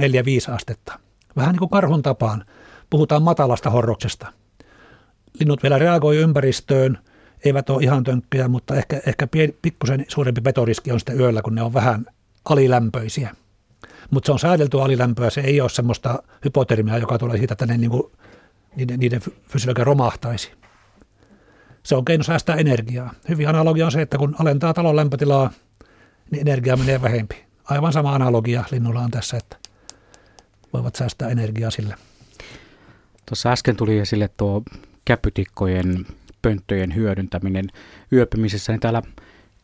4-5 astetta. Vähän niin kuin karhun tapaan. Puhutaan matalasta horroksesta. Linnut vielä reagoi ympäristöön, eivät ole ihan tönkköjä, mutta ehkä, ehkä pien, pikkusen suurempi petoriski on sitten yöllä, kun ne on vähän alilämpöisiä. Mutta se on säädelty alilämpöä, se ei ole semmoista hypotermiaa, joka tulee siitä, että ne niin kuin niiden, niiden fysiologia romahtaisi. Se on keino säästää energiaa. Hyvin analogia on se, että kun alentaa talon lämpötilaa, niin energia menee vähempi. Aivan sama analogia linnulla on tässä, että voivat säästää energiaa sillä. Tuossa äsken tuli esille tuo käpytikkojen pönttöjen hyödyntäminen yöpymisessä, niin täällä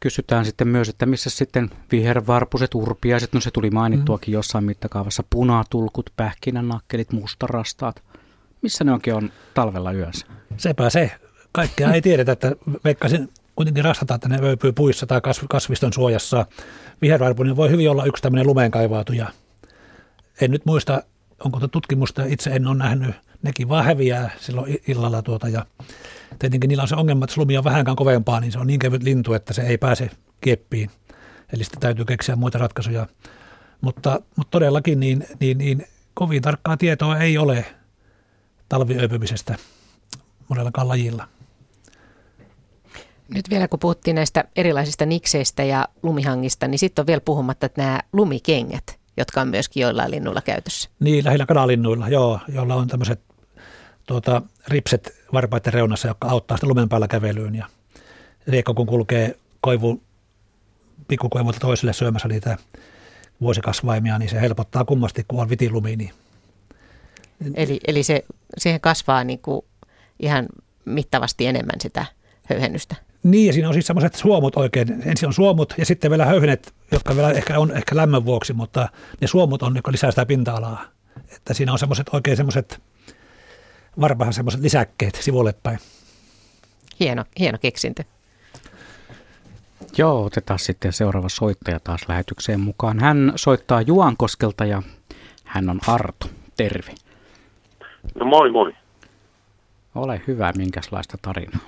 kysytään sitten myös, että missä sitten vihervarpuset, urpiaiset, no se tuli mainittuakin mm. jossain mittakaavassa, punatulkut, pähkinänakkelit, mustarastaat. Missä ne onkin on talvella yönsä? Sepä se. Kaikkea ei tiedetä, että veikkasin kuitenkin rastataan, että ne öipyy puissa tai kasviston suojassa. Vihervarpunen voi hyvin olla yksi tämmöinen lumeenkaivautuja. En nyt muista, onko tutkimusta, itse en ole nähnyt. Nekin vaan häviää silloin illalla tuota ja tietenkin niillä on se ongelma, että lumi on vähänkään kovempaa, niin se on niin kevyt lintu, että se ei pääse kieppiin. Eli sitten täytyy keksiä muita ratkaisuja. Mutta, mutta todellakin niin, niin, niin kovin tarkkaa tietoa ei ole talviöipymisestä monellakaan lajilla. Nyt vielä kun puhuttiin näistä erilaisista nikseistä ja lumihangista, niin sitten on vielä puhumatta että nämä lumikengät, jotka on myöskin joillain linnuilla käytössä. Niin, lähinnä kanalinnuilla, joo, joilla on tämmöiset tuota, ripset varpaiden reunassa, jotka auttaa sitä lumen päällä kävelyyn. Ja riekko kun kulkee koivu, pikkukoivulta toiselle syömässä niitä vuosikasvaimia, niin se helpottaa kummasti, kun on vitilumi. Niin. Eli, eli se, siihen kasvaa niin kuin ihan mittavasti enemmän sitä höyhennystä. Niin, ja siinä on siis semmoiset suomut oikein. Ensin on suomut ja sitten vielä höyhenet, jotka vielä ehkä on ehkä lämmön vuoksi, mutta ne suomut on, jotka lisää sitä pinta-alaa. Että siinä on semmoiset oikein semmoiset, varmaan semmoiset lisäkkeet sivulle päin. Hieno, hieno keksintö. Joo, otetaan sitten seuraava soittaja taas lähetykseen mukaan. Hän soittaa Juankoskelta ja hän on Arto. Terve. No moi moi. Ole hyvä, minkälaista tarinaa?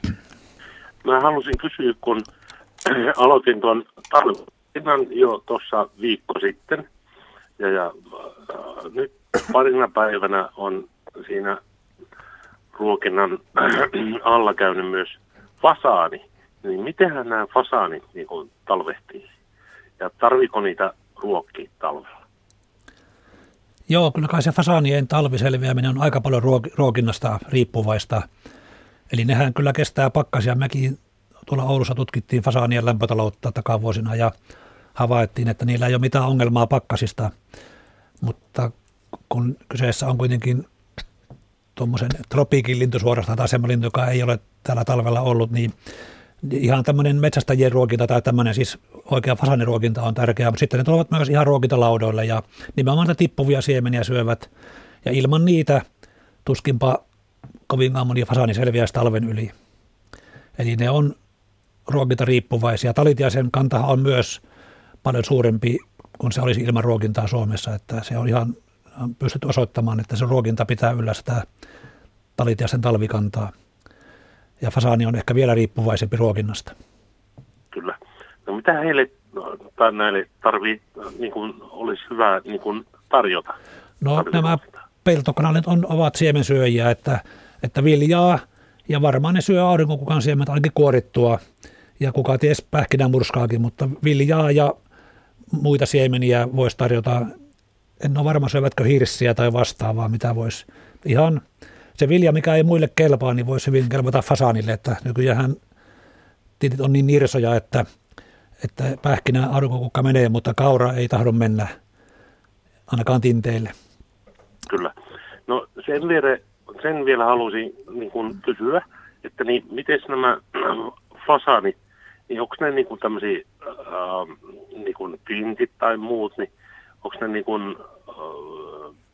Mä halusin kysyä, kun aloitin tuon tarvinnan jo tuossa viikko sitten. Ja, ja äh, nyt parina päivänä on siinä ruokinnan alla käynyt myös fasaani. Niin mitenhän nämä fasaanit niin kuin talvehtii? Ja tarviko niitä ruokkia talvella? Joo, kyllä kai se fasaanien talviselviäminen on aika paljon ruokinnasta riippuvaista. Eli nehän kyllä kestää pakkasia. Mekin tuolla Oulussa tutkittiin fasaanien lämpötaloutta takavuosina ja havaittiin, että niillä ei ole mitään ongelmaa pakkasista. Mutta kun kyseessä on kuitenkin tuommoisen tropiikin lintu suorastaan tai semmoinen lintu, joka ei ole täällä talvella ollut, niin ihan tämmöinen metsästäjien ruokinta tai tämmöinen siis oikea fasaniruokinta on tärkeää, mutta sitten ne tulevat myös ihan ruokintalaudoille ja nimenomaan niitä tippuvia siemeniä syövät ja ilman niitä tuskinpa kovinkaan moni fasani selviäisi talven yli. Eli ne on ruokintariippuvaisia. Talitiaisen kantahan on myös paljon suurempi kuin se olisi ilman ruokintaa Suomessa, että se on ihan pystytty osoittamaan, että se ruokinta pitää yllä sitä talitiaisen talvikantaa ja fasaani on ehkä vielä riippuvaisempi ruokinnasta. Kyllä. No mitä heille tai näille tarvii, niin kuin olisi hyvä niin kuin tarjota? No nämä peltokanaalit on, ovat siemensyöjiä, että, että viljaa ja varmaan ne syö aurinkokukan siemet ainakin kuorittua ja kuka ties pähkinämurskaakin, mutta viljaa ja muita siemeniä voisi tarjota. En ole varma syövätkö hirssiä tai vastaavaa, mitä voisi ihan se vilja, mikä ei muille kelpaa, niin voisi hyvin kelpata fasaanille, että nykyään titit on niin nirsoja, että, että pähkinä aurinkokukka menee, mutta kaura ei tahdo mennä ainakaan tinteille. Kyllä. No sen vielä, sen vielä halusin niin kuin kysyä, että niin, miten nämä fasaanit, niin onko ne niin kuin tämmöisiä äh, niin kuin tintit tai muut, niin onko ne niin kuin,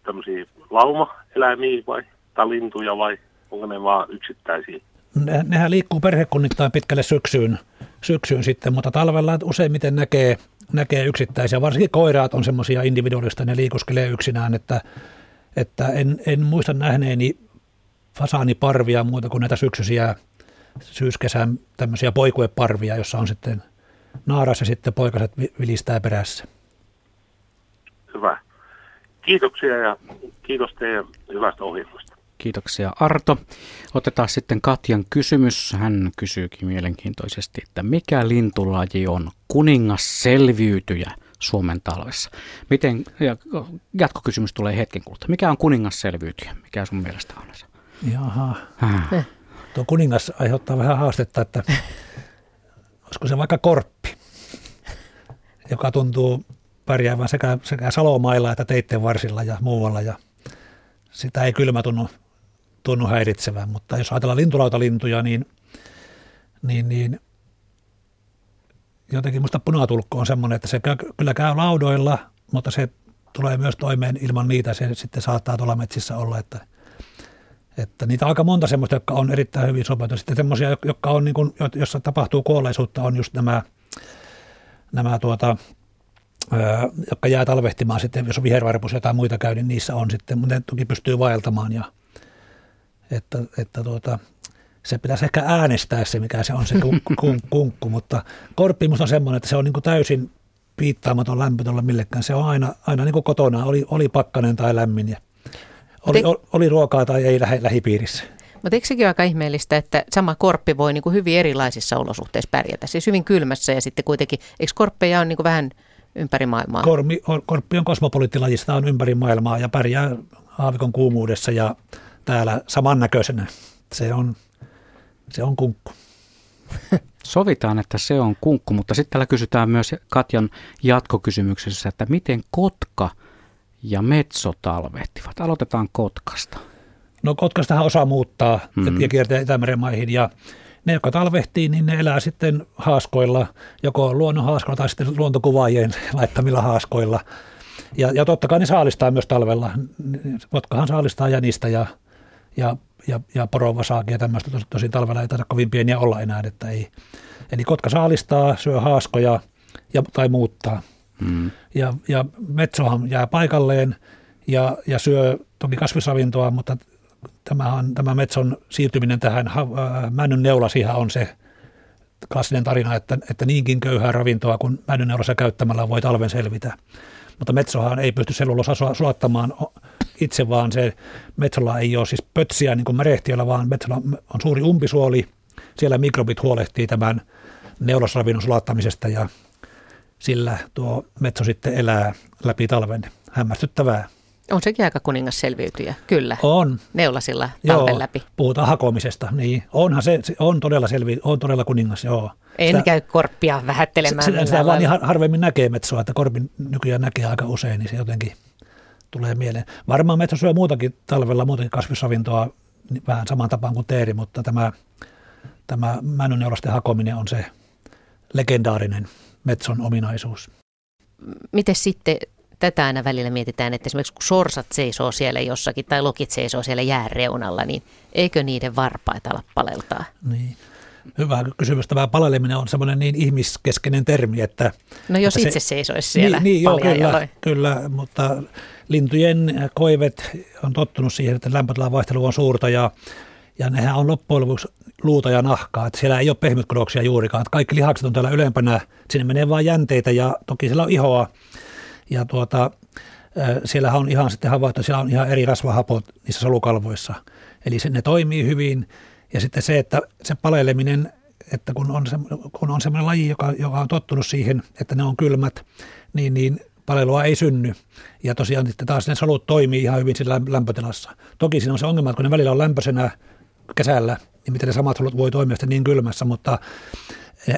tämmöisiä laumaeläimiä vai lintuja vai onko ne vaan yksittäisiä? Ne, nehän liikkuu perhekunnittain pitkälle syksyyn, syksyyn sitten, mutta talvella useimmiten näkee, näkee yksittäisiä. Varsinkin koiraat on semmoisia individuaalista, ne liikuskelee yksinään, että, että en, en muista nähneeni fasaaniparvia muuta kuin näitä syksyisiä syyskesän tämmöisiä poikueparvia, jossa on sitten naaras ja sitten poikaset vilistää perässä. Hyvä. Kiitoksia ja kiitos teidän hyvästä ohjelmasta. Kiitoksia Arto. Otetaan sitten Katjan kysymys. Hän kysyykin mielenkiintoisesti, että mikä lintulaji on kuningas selviytyjä Suomen talvessa? Miten, ja jatkokysymys tulee hetken kuluttua. Mikä on kuningas selviytyjä? Mikä sun mielestä on se? Jaha. Äh. Tuo kuningas aiheuttaa vähän haastetta, että olisiko se vaikka korppi, joka tuntuu pärjäävän sekä, sekä salomailla että teitten varsilla ja muualla ja sitä ei kylmä tunnu tunnu häiritsevän, mutta jos ajatellaan lintulautalintuja, niin, niin, niin jotenkin musta punatulkko on semmoinen, että se käy, kyllä käy laudoilla, mutta se tulee myös toimeen ilman niitä, se sitten saattaa tuolla metsissä olla, että, että niitä on aika monta semmoista, jotka on erittäin hyvin sopeutu. Sitten semmoisia, jotka on, niin kuin, jossa tapahtuu kuolleisuutta, on just nämä, nämä tuota, jotka jää talvehtimaan sitten, jos on vihervarpus ja jotain muita käy, niin niissä on sitten, mutta ne toki pystyy vaeltamaan ja että, että tuota, se pitäisi ehkä äänestää se, mikä se on se kunkku, kunkku mutta korppimus on semmoinen, että se on niin kuin täysin piittaamaton lämpö tuolla millekään. Se on aina, aina niin kuin kotona, oli, oli pakkanen tai lämmin ja Oli, Te... oli ruokaa tai ei lähi, lähipiirissä. Mutta eikö sekin ole aika ihmeellistä, että sama korppi voi niin kuin hyvin erilaisissa olosuhteissa pärjätä? Siis hyvin kylmässä ja sitten kuitenkin, eikö korppeja on niin kuin vähän ympäri maailmaa? Kormi, korppi on kosmopoliittilajista, on ympäri maailmaa ja pärjää aavikon kuumuudessa ja täällä samannäköisenä. Se on, se on kunkku. Sovitaan, että se on kunkku, mutta sitten täällä kysytään myös Katjan jatkokysymyksessä, että miten kotka ja metso talvehtivat. Aloitetaan Kotkasta. No Kotkastahan osaa muuttaa mm-hmm. ja kiertää Itämeren maihin ja ne, jotka talvehtii, niin ne elää sitten haaskoilla, joko luonnonhaaskoilla tai sitten luontokuvaajien laittamilla haaskoilla. Ja, ja totta kai ne saalistaa myös talvella. Kotkahan saalistaa jänistä ja, ja, ja, ja porovasaakin ja tämmöistä. Tosi, tosi talvella ei taida kovin pieniä olla enää. Että ei. Eli kotka saalistaa, syö haaskoja ja, tai muuttaa. Mm. Ja, ja metsohan jää paikalleen ja, ja syö toki kasvisravintoa, mutta tämä, on, tämä metson siirtyminen tähän äh, männyn neulasihan on se klassinen tarina, että, että niinkin köyhää ravintoa kuin männyn neulassa käyttämällä voi talven selvitä. Mutta metsohan ei pysty sellulosa sulattamaan itse, vaan se metsolla ei ole siis pötsiä niin kuin märehtiöllä, vaan metsolla on suuri umpisuoli. Siellä mikrobit huolehtii tämän neulasravinnon sulattamisesta ja sillä tuo metso sitten elää läpi talven. Hämmästyttävää. On sekin aika kuningas selviytyjä, kyllä. On. Neulasilla talven joo, läpi. Puhutaan hakomisesta, niin onhan se, se on todella selvi, on todella kuningas, joo. En sitä, käy korppia vähättelemään. Sitä, sitä vaan niin harvemmin näkee metsoa, että korpin nykyään näkee aika usein, niin se jotenkin tulee mieleen. Varmaan metso syö muutakin talvella, muutakin kasvisravintoa niin vähän saman tapaan kuin teeri, mutta tämä, tämä männynneulasten hakominen on se legendaarinen metson ominaisuus. Miten sitten tätä aina välillä mietitään, että esimerkiksi kun sorsat seisoo siellä jossakin tai lokit seisoo siellä jääreunalla, niin eikö niiden varpaita ala paleltaa? Niin. Hyvä kysymys. Tämä paleleminen on semmoinen niin ihmiskeskeinen termi, että... No jos että itse se, seisoisi siellä niin, niin joo, kyllä, kyllä, mutta lintujen koivet on tottunut siihen, että lämpötilan vaihtelu on suurta ja, ja nehän on loppujen lopuksi luuta ja nahkaa, että siellä ei ole pehmytkudoksia juurikaan. Että kaikki lihakset on täällä ylempänä, sinne menee vain jänteitä ja toki siellä on ihoa. Ja tuota, siellä on ihan sitten havaittu, siellä on ihan eri rasvahapot niissä solukalvoissa. Eli se, ne toimii hyvin. Ja sitten se, että se paleleminen, että kun on, se, kun on semmoinen laji, joka, joka on tottunut siihen, että ne on kylmät, niin, niin palelua ei synny. Ja tosiaan sitten taas ne solut toimii ihan hyvin siinä lämpötilassa. Toki siinä on se ongelma, että kun ne välillä on lämpöisenä kesällä, niin miten ne samat solut voi toimia sitten niin kylmässä, mutta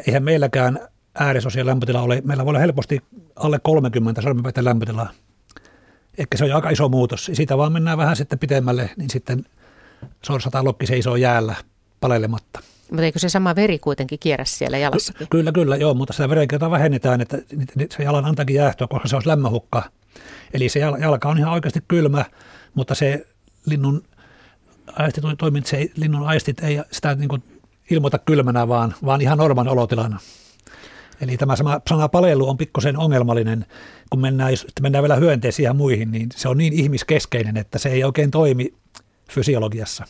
eihän meilläkään äärisosien lämpötila ole. Meillä voi olla helposti alle 30 sormenpäiden lämpötilaa. Ehkä se on aika iso muutos. Siitä vaan mennään vähän sitten pitemmälle, niin sitten sorsa tai lokki seisoo jäällä palelematta. Mutta eikö se sama veri kuitenkin kierrä siellä jalassakin? Ky- kyllä, kyllä, joo, mutta sitä verenkiertoa vähennetään, että se jalan antaakin jäähtyä, koska se olisi lämmöhukka. Eli se jalka on ihan oikeasti kylmä, mutta se linnun aisti toimit, se linnun aistit ei sitä niin kuin ilmoita kylmänä, vaan, vaan ihan norman olotilana. Eli tämä sama sana palelu on pikkusen ongelmallinen, kun mennään, jos mennään vielä hyönteisiin ja muihin, niin se on niin ihmiskeskeinen, että se ei oikein toimi fysiologiassa.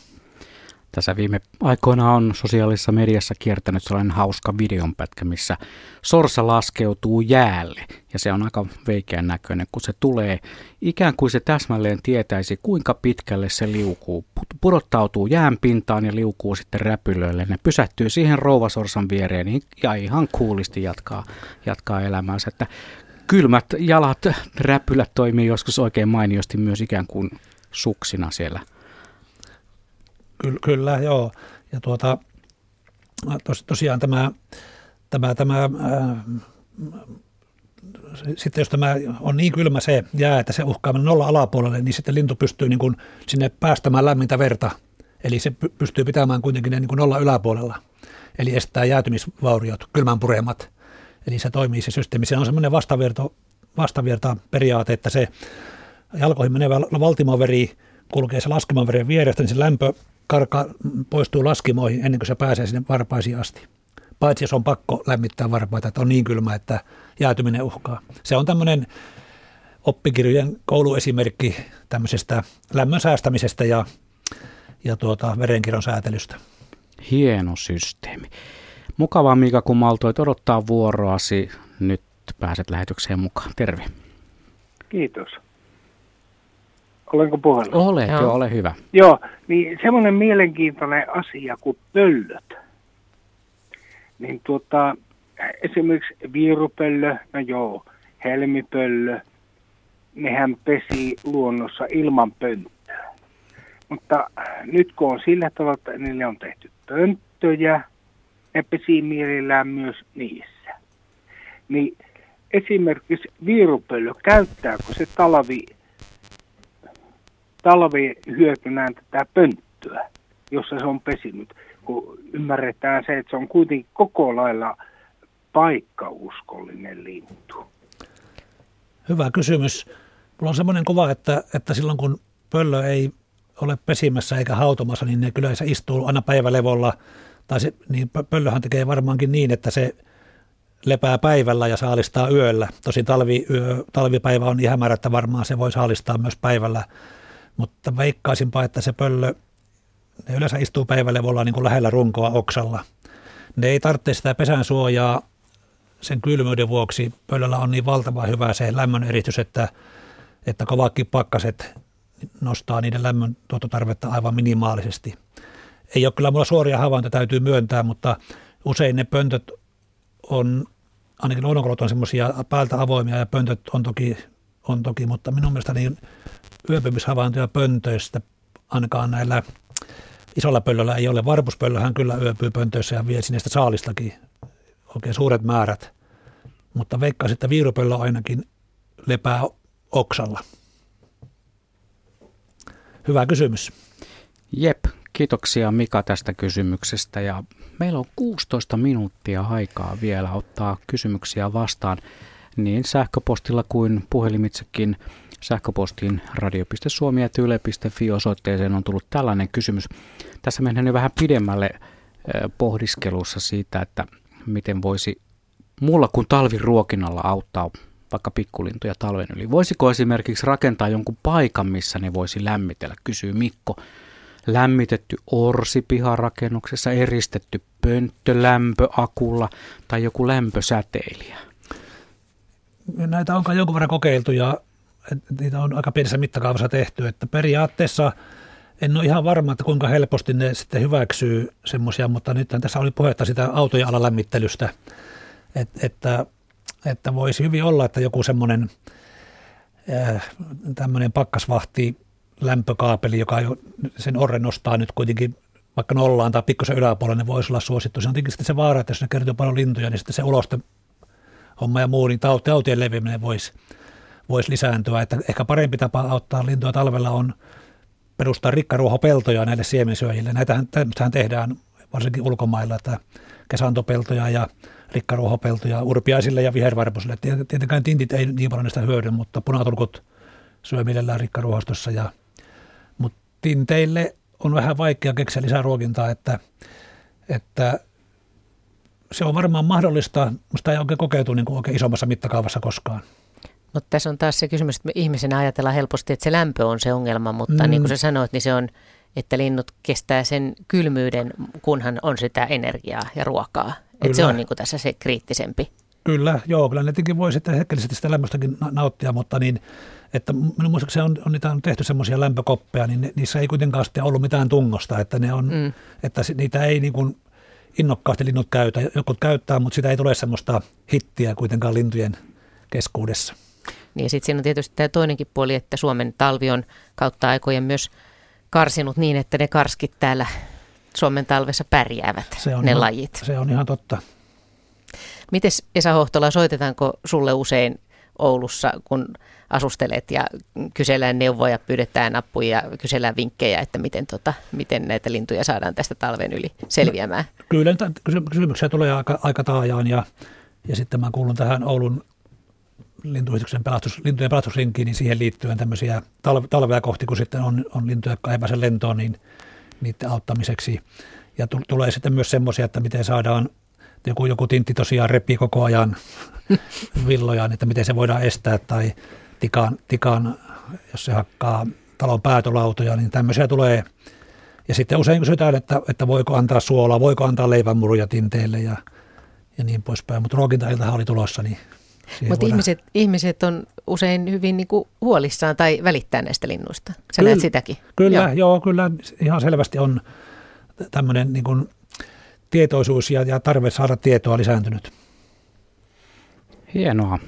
Tässä viime aikoina on sosiaalisessa mediassa kiertänyt sellainen hauska videonpätkä, missä sorsa laskeutuu jäälle. Ja se on aika veikeän näköinen, kun se tulee. Ikään kuin se täsmälleen tietäisi, kuinka pitkälle se liukuu. Pudottautuu jään pintaan ja liukuu sitten räpylöille. Ne pysähtyy siihen rouvasorsan viereen niin- ja ihan kuulisti jatkaa, jatkaa elämäänsä. Että kylmät jalat, räpylät toimii joskus oikein mainiosti myös ikään kuin suksina siellä – Kyllä, kyllä joo. Ja tuota, tos, tosiaan tämä, tämä, tämä ää, sitten jos tämä on niin kylmä se jää, että se uhkaa mennä nolla alapuolelle, niin sitten lintu pystyy niin kuin sinne päästämään lämmintä verta. Eli se pystyy pitämään kuitenkin ne niin kuin nolla yläpuolella. Eli estää jäätymisvauriot, kylmän puremat. Eli se toimii se systeemi. Se on semmoinen vastavirta, vastavirta periaate, että se jalkoihin menevä valtimoveri kulkee se veren vierestä, niin se lämpö karka poistuu laskimoihin ennen kuin se pääsee sinne varpaisiin asti. Paitsi jos on pakko lämmittää varpaita, että on niin kylmä, että jäätyminen uhkaa. Se on tämmöinen oppikirjojen kouluesimerkki tämmöisestä lämmön säästämisestä ja, ja tuota, verenkirjon säätelystä. Hieno systeemi. Mukavaa Mika, kun maltoit odottaa vuoroasi. Nyt pääset lähetykseen mukaan. Terve. Kiitos. Olenko puhella? Ole, joo. ole hyvä. Joo, niin semmoinen mielenkiintoinen asia kuin pöllöt. Niin tuota, esimerkiksi viirupöllö, no joo, helmipöllö, nehän pesi luonnossa ilman pönttöä. Mutta nyt kun on sillä tavalla, että niille on tehty pönttöjä, ne pesi mielellään myös niissä. Niin esimerkiksi viirupöllö, käyttääkö se talvi, talvi hyötynään tätä pönttöä, jossa se on pesinyt, kun ymmärretään se, että se on kuitenkin koko lailla paikkauskollinen lintu. Hyvä kysymys. Mulla on semmoinen kuva, että, että silloin kun pöllö ei ole pesimässä eikä hautomassa, niin ne kyllä se istuu aina päivälevolla. Tai se, niin pöllöhän tekee varmaankin niin, että se lepää päivällä ja saalistaa yöllä. Tosin talvi, yö, talvipäivä on ihan määrä, että varmaan se voi saalistaa myös päivällä. Mutta veikkaisinpa, että se pöllö, ne yleensä istuu päivälevolla niin kuin lähellä runkoa oksalla. Ne ei tarvitse sitä pesän suojaa sen kylmyyden vuoksi. Pöllöllä on niin valtava hyvä se lämmön eritys, että, että kovakin pakkaset nostaa niiden lämmön tuottotarvetta aivan minimaalisesti. Ei ole kyllä mulla suoria havaintoja, täytyy myöntää, mutta usein ne pöntöt on, ainakin luonnonkolot on semmoisia päältä avoimia ja pöntöt on toki, on toki mutta minun mielestä niin yöpymishavaintoja pöntöistä ainakaan näillä isolla pöllöllä ei ole. Varpuspöllöhän kyllä yöpyy pöntöissä ja vie sinne saalistakin oikein suuret määrät, mutta veikkaisin, että viirupöllö ainakin lepää oksalla. Hyvä kysymys. Jep, kiitoksia Mika tästä kysymyksestä ja meillä on 16 minuuttia aikaa vielä ottaa kysymyksiä vastaan niin sähköpostilla kuin puhelimitsekin sähköpostiin radio.suomi.yle.fi osoitteeseen on tullut tällainen kysymys. Tässä mennään jo vähän pidemmälle pohdiskelussa siitä, että miten voisi muulla kuin talviruokinnalla auttaa vaikka pikkulintuja talven yli. Voisiko esimerkiksi rakentaa jonkun paikan, missä ne voisi lämmitellä, kysyy Mikko. Lämmitetty orsi piharakennuksessa, eristetty pönttölämpö akulla tai joku lämpösäteilijä. Näitä on jonkun verran kokeiltu ja niitä on aika pienessä mittakaavassa tehty, että periaatteessa en ole ihan varma, että kuinka helposti ne sitten hyväksyy semmoisia, mutta nyt tässä oli puhetta sitä autojen alalämmittelystä, että, että että voisi hyvin olla, että joku semmoinen äh, tämmöinen pakkasvahti lämpökaapeli, joka jo sen orren nostaa nyt kuitenkin vaikka nollaan tai pikkusen yläpuolelle, niin voisi olla suosittu. Se on tietenkin sitten se vaara, että jos ne kertyy paljon lintuja, niin sitten se uloste homma ja muu, niin tautien leviäminen voisi, voisi lisääntyä. Että ehkä parempi tapa auttaa lintuja talvella on perustaa rikkaruohopeltoja näille siemensyöjille. Näitähän, tähän tehdään varsinkin ulkomailla, että kesantopeltoja ja rikkaruohopeltoja urpiaisille ja vihervarpusille. Tietenkään tintit ei niin paljon niistä hyödy, mutta punatulkut syö mielellään rikkaruohostossa. Ja, mutta tinteille on vähän vaikea keksiä lisää ruokintaa, että, että se on varmaan mahdollista, mutta ei oikein kokeiltu niin kuin oikein isommassa mittakaavassa koskaan. Mutta tässä on taas se kysymys, että me ihmisenä ajatellaan helposti, että se lämpö on se ongelma, mutta mm. niin kuin sä sanoit, niin se on, että linnut kestää sen kylmyyden, kunhan on sitä energiaa ja ruokaa. Että se on niin kuin tässä se kriittisempi. Kyllä, joo, kyllä ne tietenkin voi sitten hetkellisesti sitä lämmöstäkin nauttia, mutta niin, että minun muistaakseni on, on, niitä on tehty semmoisia lämpökoppeja, niin niissä ei kuitenkaan sitten ollut mitään tungosta, että, ne on, mm. että niitä ei niin kuin innokkaasti linnut käytä. Jokut käyttää, mutta sitä ei tule semmoista hittiä kuitenkaan lintujen keskuudessa. Niin sitten siinä on tietysti tämä toinenkin puoli, että Suomen talvi on kautta aikojen myös karsinut niin, että ne karskit täällä Suomen talvessa pärjäävät, se on ne ihan, lajit. Se on ihan totta. Mites Esa Hohtola, soitetaanko sulle usein Oulussa, kun asustelet ja kysellään neuvoja, pyydetään appuja ja kysellään vinkkejä, että miten, tota, miten näitä lintuja saadaan tästä talven yli selviämään? No, kyllä kysymyksiä tulee aika, aika taajaan ja, ja sitten mä kuulun tähän Oulun lintuyhdistyksen pelastus, lintujen pelastusrinkiin, niin siihen liittyen tämmöisiä talve, talvea kohti, kun sitten on, on lintuja, jotka ei pääse lentoon, niin niiden auttamiseksi. Ja t- tulee sitten myös semmoisia, että miten saadaan, joku, joku tintti tosiaan repii koko ajan villojaan, että miten se voidaan estää, tai tikan, tikan jos se hakkaa talon päätölautoja, niin tämmöisiä tulee. Ja sitten usein kysytään, että, että voiko antaa suolaa, voiko antaa leivänmuruja tinteille ja, ja niin poispäin. Mutta ruokintailtahan oli tulossa, niin Mutta ihmiset, ihmiset on usein hyvin niin kuin huolissaan tai välittää näistä linnuista. Sä kyllä, näet sitäkin? Kyllä, joo. joo, kyllä ihan selvästi on tämmöinen niin kuin tietoisuus ja, ja tarve saada tietoa lisääntynyt. Hienoa.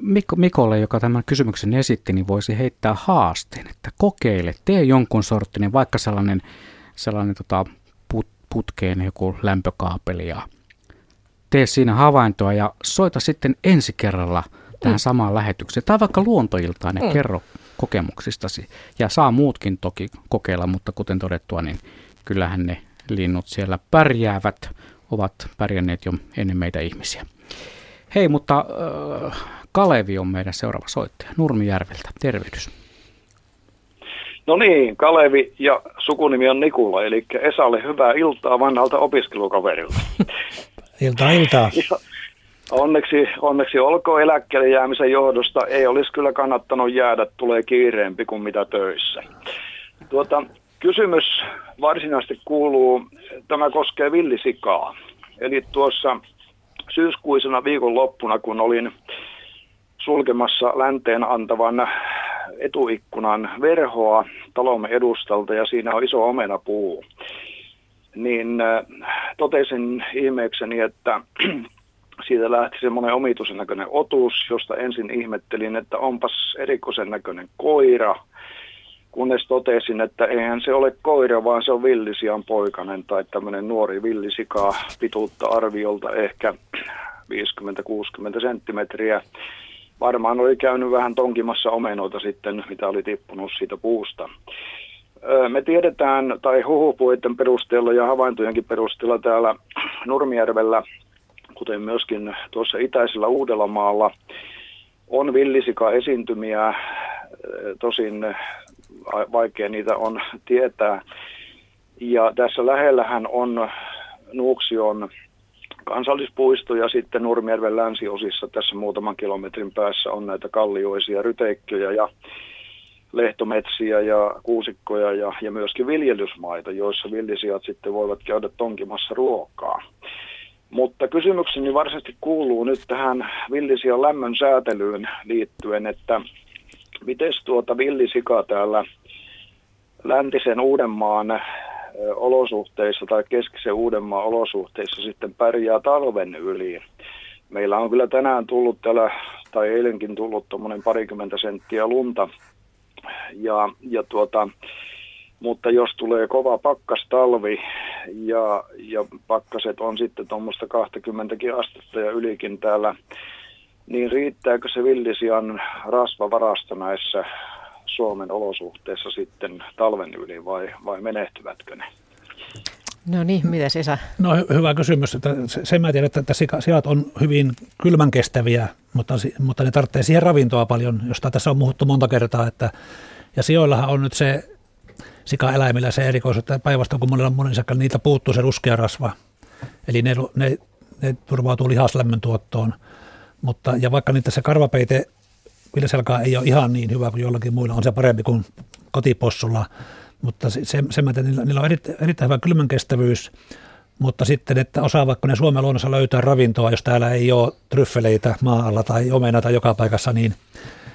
Mikko, Mikolle, joka tämän kysymyksen esitti, niin voisi heittää haasteen, että kokeile, tee jonkun sorttinen, vaikka sellainen, sellainen tota, put, putkeen joku lämpökaapeli ja tee siinä havaintoa ja soita sitten ensi kerralla tähän mm. samaan lähetykseen. Tai vaikka luontoiltaan ja mm. kerro kokemuksistasi. Ja saa muutkin toki kokeilla, mutta kuten todettua, niin kyllähän ne linnut siellä pärjäävät, ovat pärjänneet jo ennen meitä ihmisiä. Hei, mutta äh, Kalevi on meidän seuraava soittaja Nurmijärveltä. Tervehdys. No niin, Kalevi ja sukunimi on Nikula, eli Esalle hyvää iltaa vanhalta opiskelukaverilta. iltaa, iltaa. Ja onneksi, onneksi olkoon eläkkeelle jäämisen johdosta. Ei olisi kyllä kannattanut jäädä, tulee kiireempi kuin mitä töissä. Tuota, kysymys varsinaisesti kuuluu, tämä koskee villisikaa. Eli tuossa syyskuisena viikonloppuna, kun olin sulkemassa länteen antavan etuikkunan verhoa talomme edustalta ja siinä on iso omenapuu, niin totesin ihmeekseni, että siitä lähti semmoinen omituisen näköinen otus, josta ensin ihmettelin, että onpas erikoisen näköinen koira, kunnes totesin, että eihän se ole koira, vaan se on villisian poikanen tai tämmöinen nuori villisika pituutta arviolta ehkä 50-60 senttimetriä. Varmaan oli käynyt vähän tonkimassa omenoita sitten, mitä oli tippunut siitä puusta. Me tiedetään, tai huhupuiden perusteella ja havaintojenkin perusteella täällä Nurmijärvellä, kuten myöskin tuossa itäisellä Uudellamaalla, on villisika esiintymiä, tosin vaikea niitä on tietää. Ja tässä lähellähän on Nuuksion kansallispuisto ja sitten Nurmijärven länsiosissa tässä muutaman kilometrin päässä on näitä kallioisia ryteikköjä ja lehtometsiä ja kuusikkoja ja, ja myöskin viljelysmaita, joissa villisijat sitten voivat käydä tonkimassa ruokaa. Mutta kysymykseni varsinaisesti kuuluu nyt tähän villisian lämmön säätelyyn liittyen, että miten tuota villisika täällä läntisen Uudenmaan olosuhteissa tai keskisen Uudenmaan olosuhteissa sitten pärjää talven yli. Meillä on kyllä tänään tullut täällä, tai eilenkin tullut tuommoinen parikymmentä senttiä lunta. Ja, ja tuota, mutta jos tulee kova pakkastalvi ja, ja pakkaset on sitten tuommoista 20 astetta ja ylikin täällä, niin riittääkö se villisian rasvavarasto näissä Suomen olosuhteissa sitten talven yli vai, vai menehtyvätkö ne? No niin, mitä Esa? No hyvä kysymys. Että sen mä tiedän, että sijat on hyvin kylmän kestäviä, mutta, mutta ne tarvitsee siihen ravintoa paljon, josta tässä on muhuttu monta kertaa. Että, ja sijoillahan on nyt se sikaeläimillä se erikoisuus, että päinvastoin kun monilla monisakalla niitä puuttuu se ruskea rasva. Eli ne, ne, ne turvautuu lihaslämmön tuottoon. Mutta, ja vaikka niitä se karvapeite viljaselkaa ei ole ihan niin hyvä kuin jollakin muilla, on se parempi kuin kotipossulla, mutta se, se, se että niillä, niillä on erittäin, erittäin hyvä kylmänkestävyys, mutta sitten, että osaavatko ne Suomen luonnossa löytää ravintoa, jos täällä ei ole tryffeleitä maa alla tai omena tai joka paikassa, niin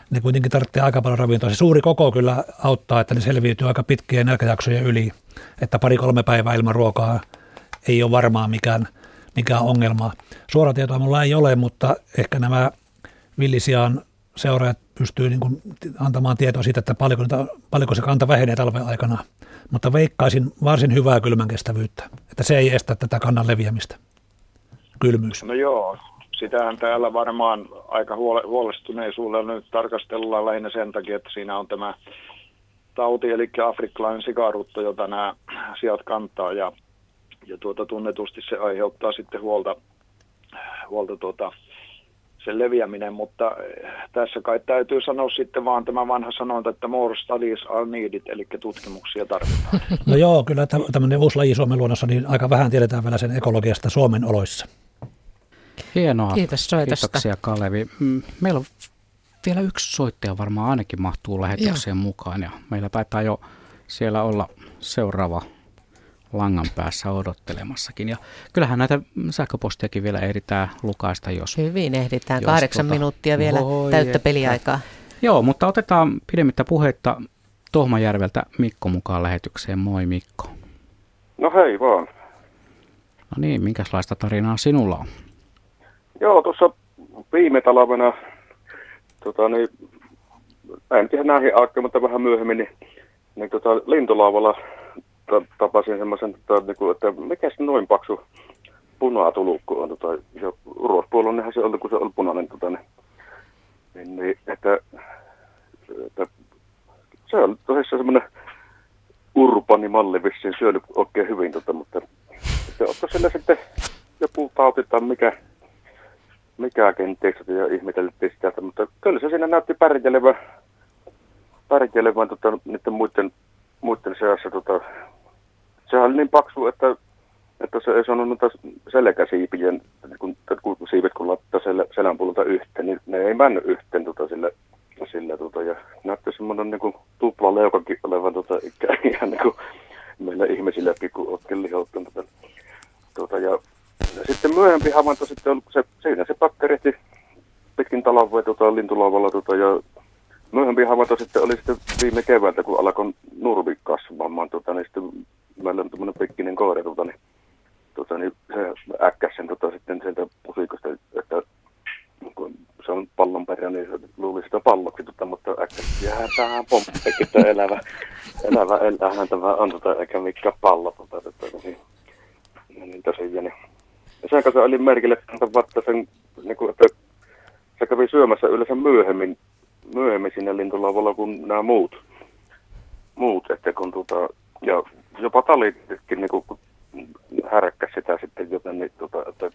ne kuitenkin tarvitsee aika paljon ravintoa. Se suuri koko kyllä auttaa, että ne selviytyy aika pitkien nälkäjaksojen yli, että pari-kolme päivää ilman ruokaa ei ole varmaan mikään, mikään ongelma. Suoratietoa mulla ei ole, mutta ehkä nämä villisiaan seuraajat pystyy niin kuin antamaan tietoa siitä, että paljonko, niitä, paljonko se kanta vähenee talven aikana. Mutta veikkaisin varsin hyvää kylmän kestävyyttä, että se ei estä tätä kannan leviämistä. Kylmyys. No joo, sitähän täällä varmaan aika huolestuneisuudella nyt tarkastellaan lähinnä sen takia, että siinä on tämä tauti, eli afrikkalainen sikarutto, jota nämä sijat kantaa, ja, ja tuota, tunnetusti se aiheuttaa sitten huolta, huolta tuota, sen leviäminen, mutta eh, tässä kai täytyy sanoa sitten vaan tämä vanha sanonta, että more studies are needed, eli tutkimuksia tarvitaan. No joo, kyllä tämmöinen uusi laji Suomen luonnossa, niin aika vähän tiedetään vielä sen ekologiasta Suomen oloissa. Hienoa. Kiitos soitosta. Kiitoksia Kalevi. Mm, meillä on vielä yksi soittaja varmaan ainakin mahtuu lähetykseen Joo. mukaan ja meillä taitaa jo siellä olla seuraava langan päässä odottelemassakin. Ja kyllähän näitä sähköpostiakin vielä ehditään lukaista, jos... Hyvin ehditään. Jos Kahdeksan tuota, minuuttia vielä täyttä peliaikaa. Joo, mutta otetaan pidemmittä puhetta Tohmajärveltä Mikko mukaan lähetykseen. Moi Mikko. No hei vaan. No niin, minkälaista tarinaa sinulla on? Joo, tuossa viime talvena, tota, niin, en tiedä näihin aikaan, mutta vähän myöhemmin, niin, niin tota, lintulaavalla tapasin semmoisen, tota, niin että mikä se noin paksu punatulukku on. Tota, ja urospuolonnehan se oli, kun se oli punainen. Tota, niin, niin, niin että, että, se on tosissaan semmoinen urbanimalli vissiin syönyt oikein hyvin, tota, mutta se olisiko sillä sitten joku tauti tai mikä, mikä kenties ja ihmeteltiin sitä, mutta kyllä se siinä näytti pärjälevän, pärjälevän tota, niiden muiden, muiden seassa tota, sehän oli niin paksu, että, että se ei saanut noita selkäsiipien, kun, kun siivet kun laittaa sel, selän puolelta yhteen, niin ne ei mennyt yhteen tota, sille, sille tota, ja näytti semmoinen niin tupla leukakin olevan tota, ihan niin kuin meillä ihmisillekin, kun oletkin lihouttanut. Tota, tota, ja, ja, sitten myöhempi havainto sitten se, siinä se pakkerehti pitkin talavoja tota, lintulaavalla tota, ja myöhempi havainto sitten oli sitten viime keväältä, kun alkoi nurmi kasvamaan, tota, niin sitten meillä on tämmöinen pikkinen koira, tota, niin, tota, niin se äkkäsi sen tota, sitten sieltä pusikosta, että kun se on pallon perä, niin se luuli sitä palloksi, tota, mutta äkkäsi jää tähän pomppikin, että elävä, elävä elävä tämä on, tota, eikä mikään pallo. Tota, tota, niin, niin tosiaan. Niin. Ja sen kanssa oli merkille, että sen, niin kuin, että se kävi syömässä yleensä myöhemmin, myöhemmin sinne lintulavalla kuin nämä muut että kun tuota, ja jopa talitkin niin härkkäsi sitä sitten, joten niin, tota, että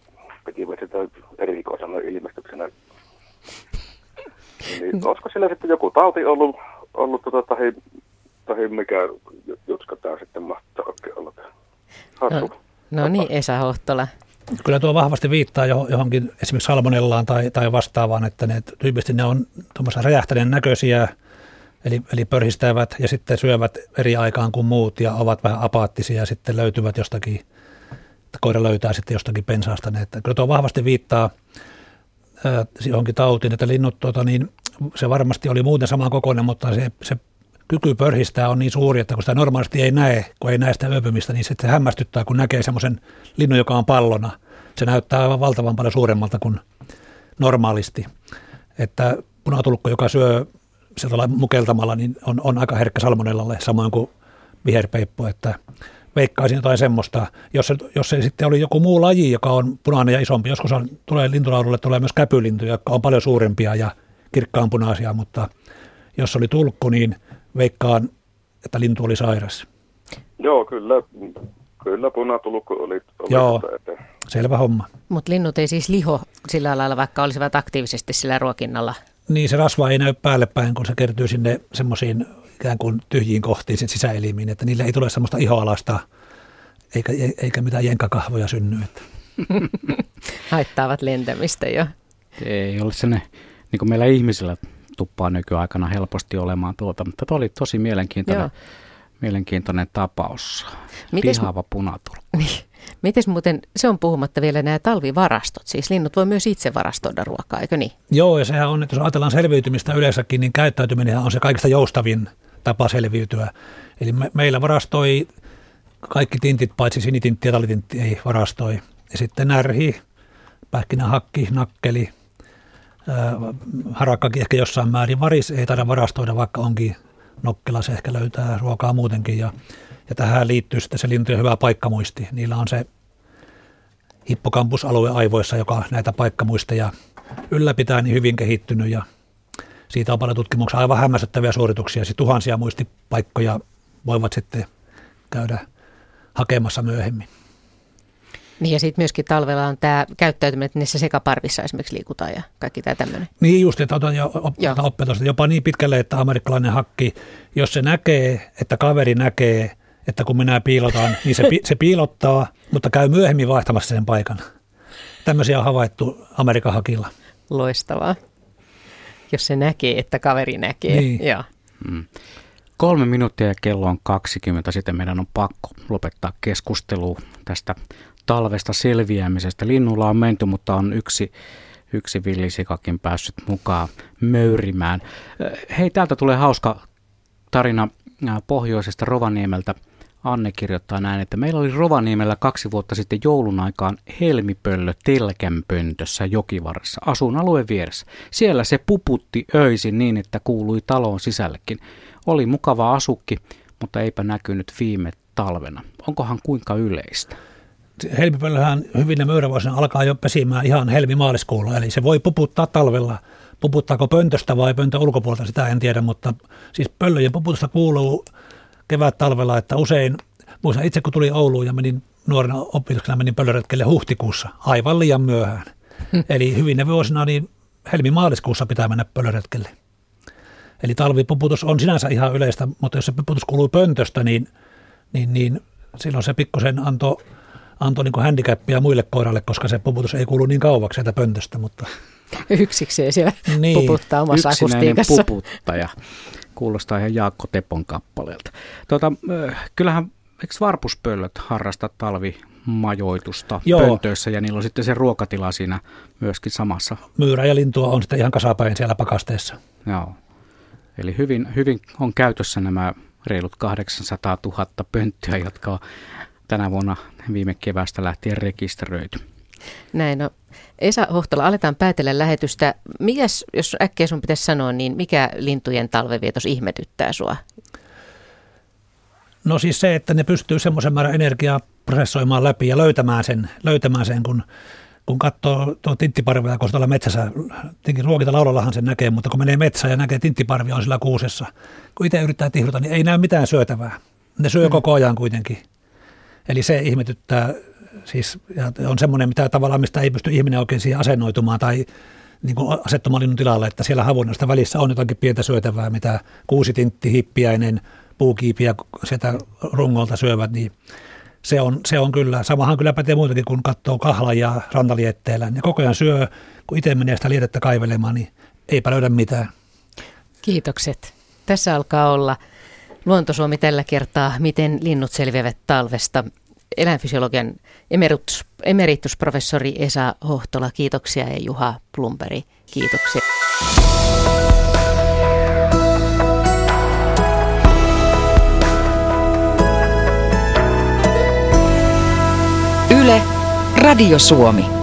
pitivät sitä erikoisena ilmestyksenä. Niin, mm. olisiko sillä sitten joku tauti ollut, ollut tota, tahi, tahi mikä jutska tämä sitten mahtaa oikein olla? No, no niin, Esa Hohtola. Kyllä tuo vahvasti viittaa johonkin esimerkiksi salmonellaan tai, tai vastaavaan, että ne tyypillisesti ne on tuommoisia räjähtäneen näköisiä, Eli, eli pörhistävät ja sitten syövät eri aikaan kuin muut ja ovat vähän apaattisia ja sitten löytyvät jostakin, että koira löytää sitten jostakin pensaasta ne. Että kyllä tuo vahvasti viittaa johonkin tautiin, että linnut, tuota, niin se varmasti oli muuten saman kokoinen, mutta se, se kyky pörhistää on niin suuri, että kun sitä normaalisti ei näe, kun ei näe sitä yöpymistä, niin se hämmästyttää, kun näkee semmoisen linnun, joka on pallona. Se näyttää aivan valtavan paljon suuremmalta kuin normaalisti. Että punatulkko, joka syö sieltä mukeltamalla, niin on, on aika herkkä salmonellalle, samoin kuin viherpeippo, että veikkaisin jotain semmoista. Jos se, jos se sitten oli joku muu laji, joka on punainen ja isompi, joskus on, tulee lintulaudulle tulee myös käpylintuja, jotka on paljon suurempia ja kirkkaanpunaisia, mutta jos oli tulkku, niin veikkaan, että lintu oli sairas. Joo, kyllä, kyllä punatulkku oli. oli Joo, että... selvä homma. Mutta linnut ei siis liho sillä lailla, vaikka olisivat aktiivisesti sillä ruokinnalla niin se rasva ei näy päälle päin, kun se kertyy sinne semmoisiin ikään kuin tyhjiin kohtiin sen sisäelimiin, että niille ei tule semmoista ihoalasta eikä, eikä mitään jenkakahvoja synny. Että. Haittaavat lentämistä jo. Ei ole se niin kuin meillä ihmisillä tuppaa nykyaikana helposti olemaan tuota, mutta tuo oli tosi mielenkiintoinen, Joo. mielenkiintoinen tapaus. Mites, Pihaava punaturkku. Niin. Miten muuten, se on puhumatta vielä nämä talvivarastot, siis linnut voi myös itse varastoida ruokaa, eikö niin? Joo, ja sehän on, että jos ajatellaan selviytymistä yleensäkin, niin käyttäytyminen on se kaikista joustavin tapa selviytyä. Eli me, meillä varastoi kaikki tintit, paitsi sinitintti ja talitintti ei varastoi. Ja sitten närhi, pähkinähakki, nakkeli, harakkakin ehkä jossain määrin. Varis ei taida varastoida, vaikka onkin nokkela, se ehkä löytää ruokaa muutenkin. Ja ja tähän liittyy sitten se lintujen hyvä paikkamuisti. Niillä on se hippokampusalue aivoissa, joka näitä paikkamuisteja ylläpitää niin hyvin kehittynyt ja siitä on paljon tutkimuksia, aivan hämmästyttäviä suorituksia. Siis tuhansia muistipaikkoja voivat sitten käydä hakemassa myöhemmin. Niin ja sitten myöskin talvella on tämä käyttäytyminen, että niissä sekaparvissa esimerkiksi liikutaan ja kaikki tämä tämmöinen. Niin just, että otan jo op- oppetusta jopa niin pitkälle, että amerikkalainen hakki, jos se näkee, että kaveri näkee – että kun minä piilotan, niin se, se piilottaa, mutta käy myöhemmin vaihtamassa sen paikan. Tämmöisiä on havaittu Amerikan hakilla. Loistavaa. Jos se näkee, että kaveri näkee. Niin. Joo. Mm. Kolme minuuttia ja kello on 20. Sitten meidän on pakko lopettaa keskustelu tästä talvesta selviämisestä. Linnulla on menty, mutta on yksi, yksi villisikakin päässyt mukaan möyrimään. Hei, täältä tulee hauska tarina pohjoisesta Rovaniemeltä. Anne kirjoittaa näin, että meillä oli Rovaniemellä kaksi vuotta sitten joulun aikaan helmipöllö telkänpöntössä jokivarressa. Asun alueen vieressä. Siellä se puputti öisin niin, että kuului taloon sisällekin. Oli mukava asukki, mutta eipä näkynyt viime talvena. Onkohan kuinka yleistä? Helmipöllöhän hyvin möyrävuosina alkaa jo pesimään ihan helmimaaliskuulla, eli se voi puputtaa talvella. Puputtaako pöntöstä vai pöntö ulkopuolelta, sitä en tiedä, mutta siis pöllöjen puputusta kuuluu kevät talvella, että usein, muistan itse kun tuli Ouluun ja menin nuorena opetuksena menin pöllöretkelle huhtikuussa, aivan liian myöhään. Eli hyvin ne vuosina niin helmi-maaliskuussa pitää mennä pöllöretkelle. Eli talvipuputus on sinänsä ihan yleistä, mutta jos se puputus kuuluu pöntöstä, niin, niin, niin silloin se pikkusen antoi anto niin handicapia muille koiralle, koska se puputus ei kuulu niin kauaksi sieltä pöntöstä. Mutta... Yksikseen siellä niin. puputtaa omassa akustiikassa. puputtaja. Kuulostaa ihan Jaakko Tepon kappaleelta. Tuota, kyllähän, eikö varpuspöllöt harrasta talvimajoitusta Joo. pöntöissä ja niillä on sitten se ruokatila siinä myöskin samassa. Myyrä ja lintua on sitten ihan kasapäin siellä pakasteessa. Joo. Eli hyvin, hyvin on käytössä nämä reilut 800 000 pönttöä, jotka on tänä vuonna viime keväästä lähtien rekisteröity. Näin, no Esa Hohtola, aletaan päätellä lähetystä. Mikäs, jos äkkiä sun pitäisi sanoa, niin mikä lintujen talvevietos ihmetyttää sua? No siis se, että ne pystyy semmoisen määrän energiaa prosessoimaan läpi ja löytämään sen, löytämään sen kun, kun katsoo tuo tinttiparvia, kun tuolla metsässä, tietenkin ruokintalaulallahan sen näkee, mutta kun menee metsään ja näkee tinttiparvia on sillä kuusessa, kun itse yrittää tihruta, niin ei näy mitään syötävää. Ne syö mm. koko ajan kuitenkin. Eli se ihmetyttää siis, on semmoinen, mitä tavallaan, mistä ei pysty ihminen oikein siihen asennoitumaan tai niin kuin asettumaan linnun tilalle, että siellä havunnosta välissä on jotakin pientä syötävää, mitä kuusitintti, hippiäinen, puukiipiä sieltä rungolta syövät, niin se on, se on kyllä, samahan kyllä pätee muutakin, kun katsoo ja rantalietteellä. Ja koko ajan syö, kun itse menee sitä lietettä kaivelemaan, niin eipä löydä mitään. Kiitokset. Tässä alkaa olla Luontosuomi tällä kertaa, miten linnut selviävät talvesta eläinfysiologian emeritus, emeritusprofessori Esa Hohtola, kiitoksia ja Juha Plumperi, kiitoksia. Yle, Radio Suomi.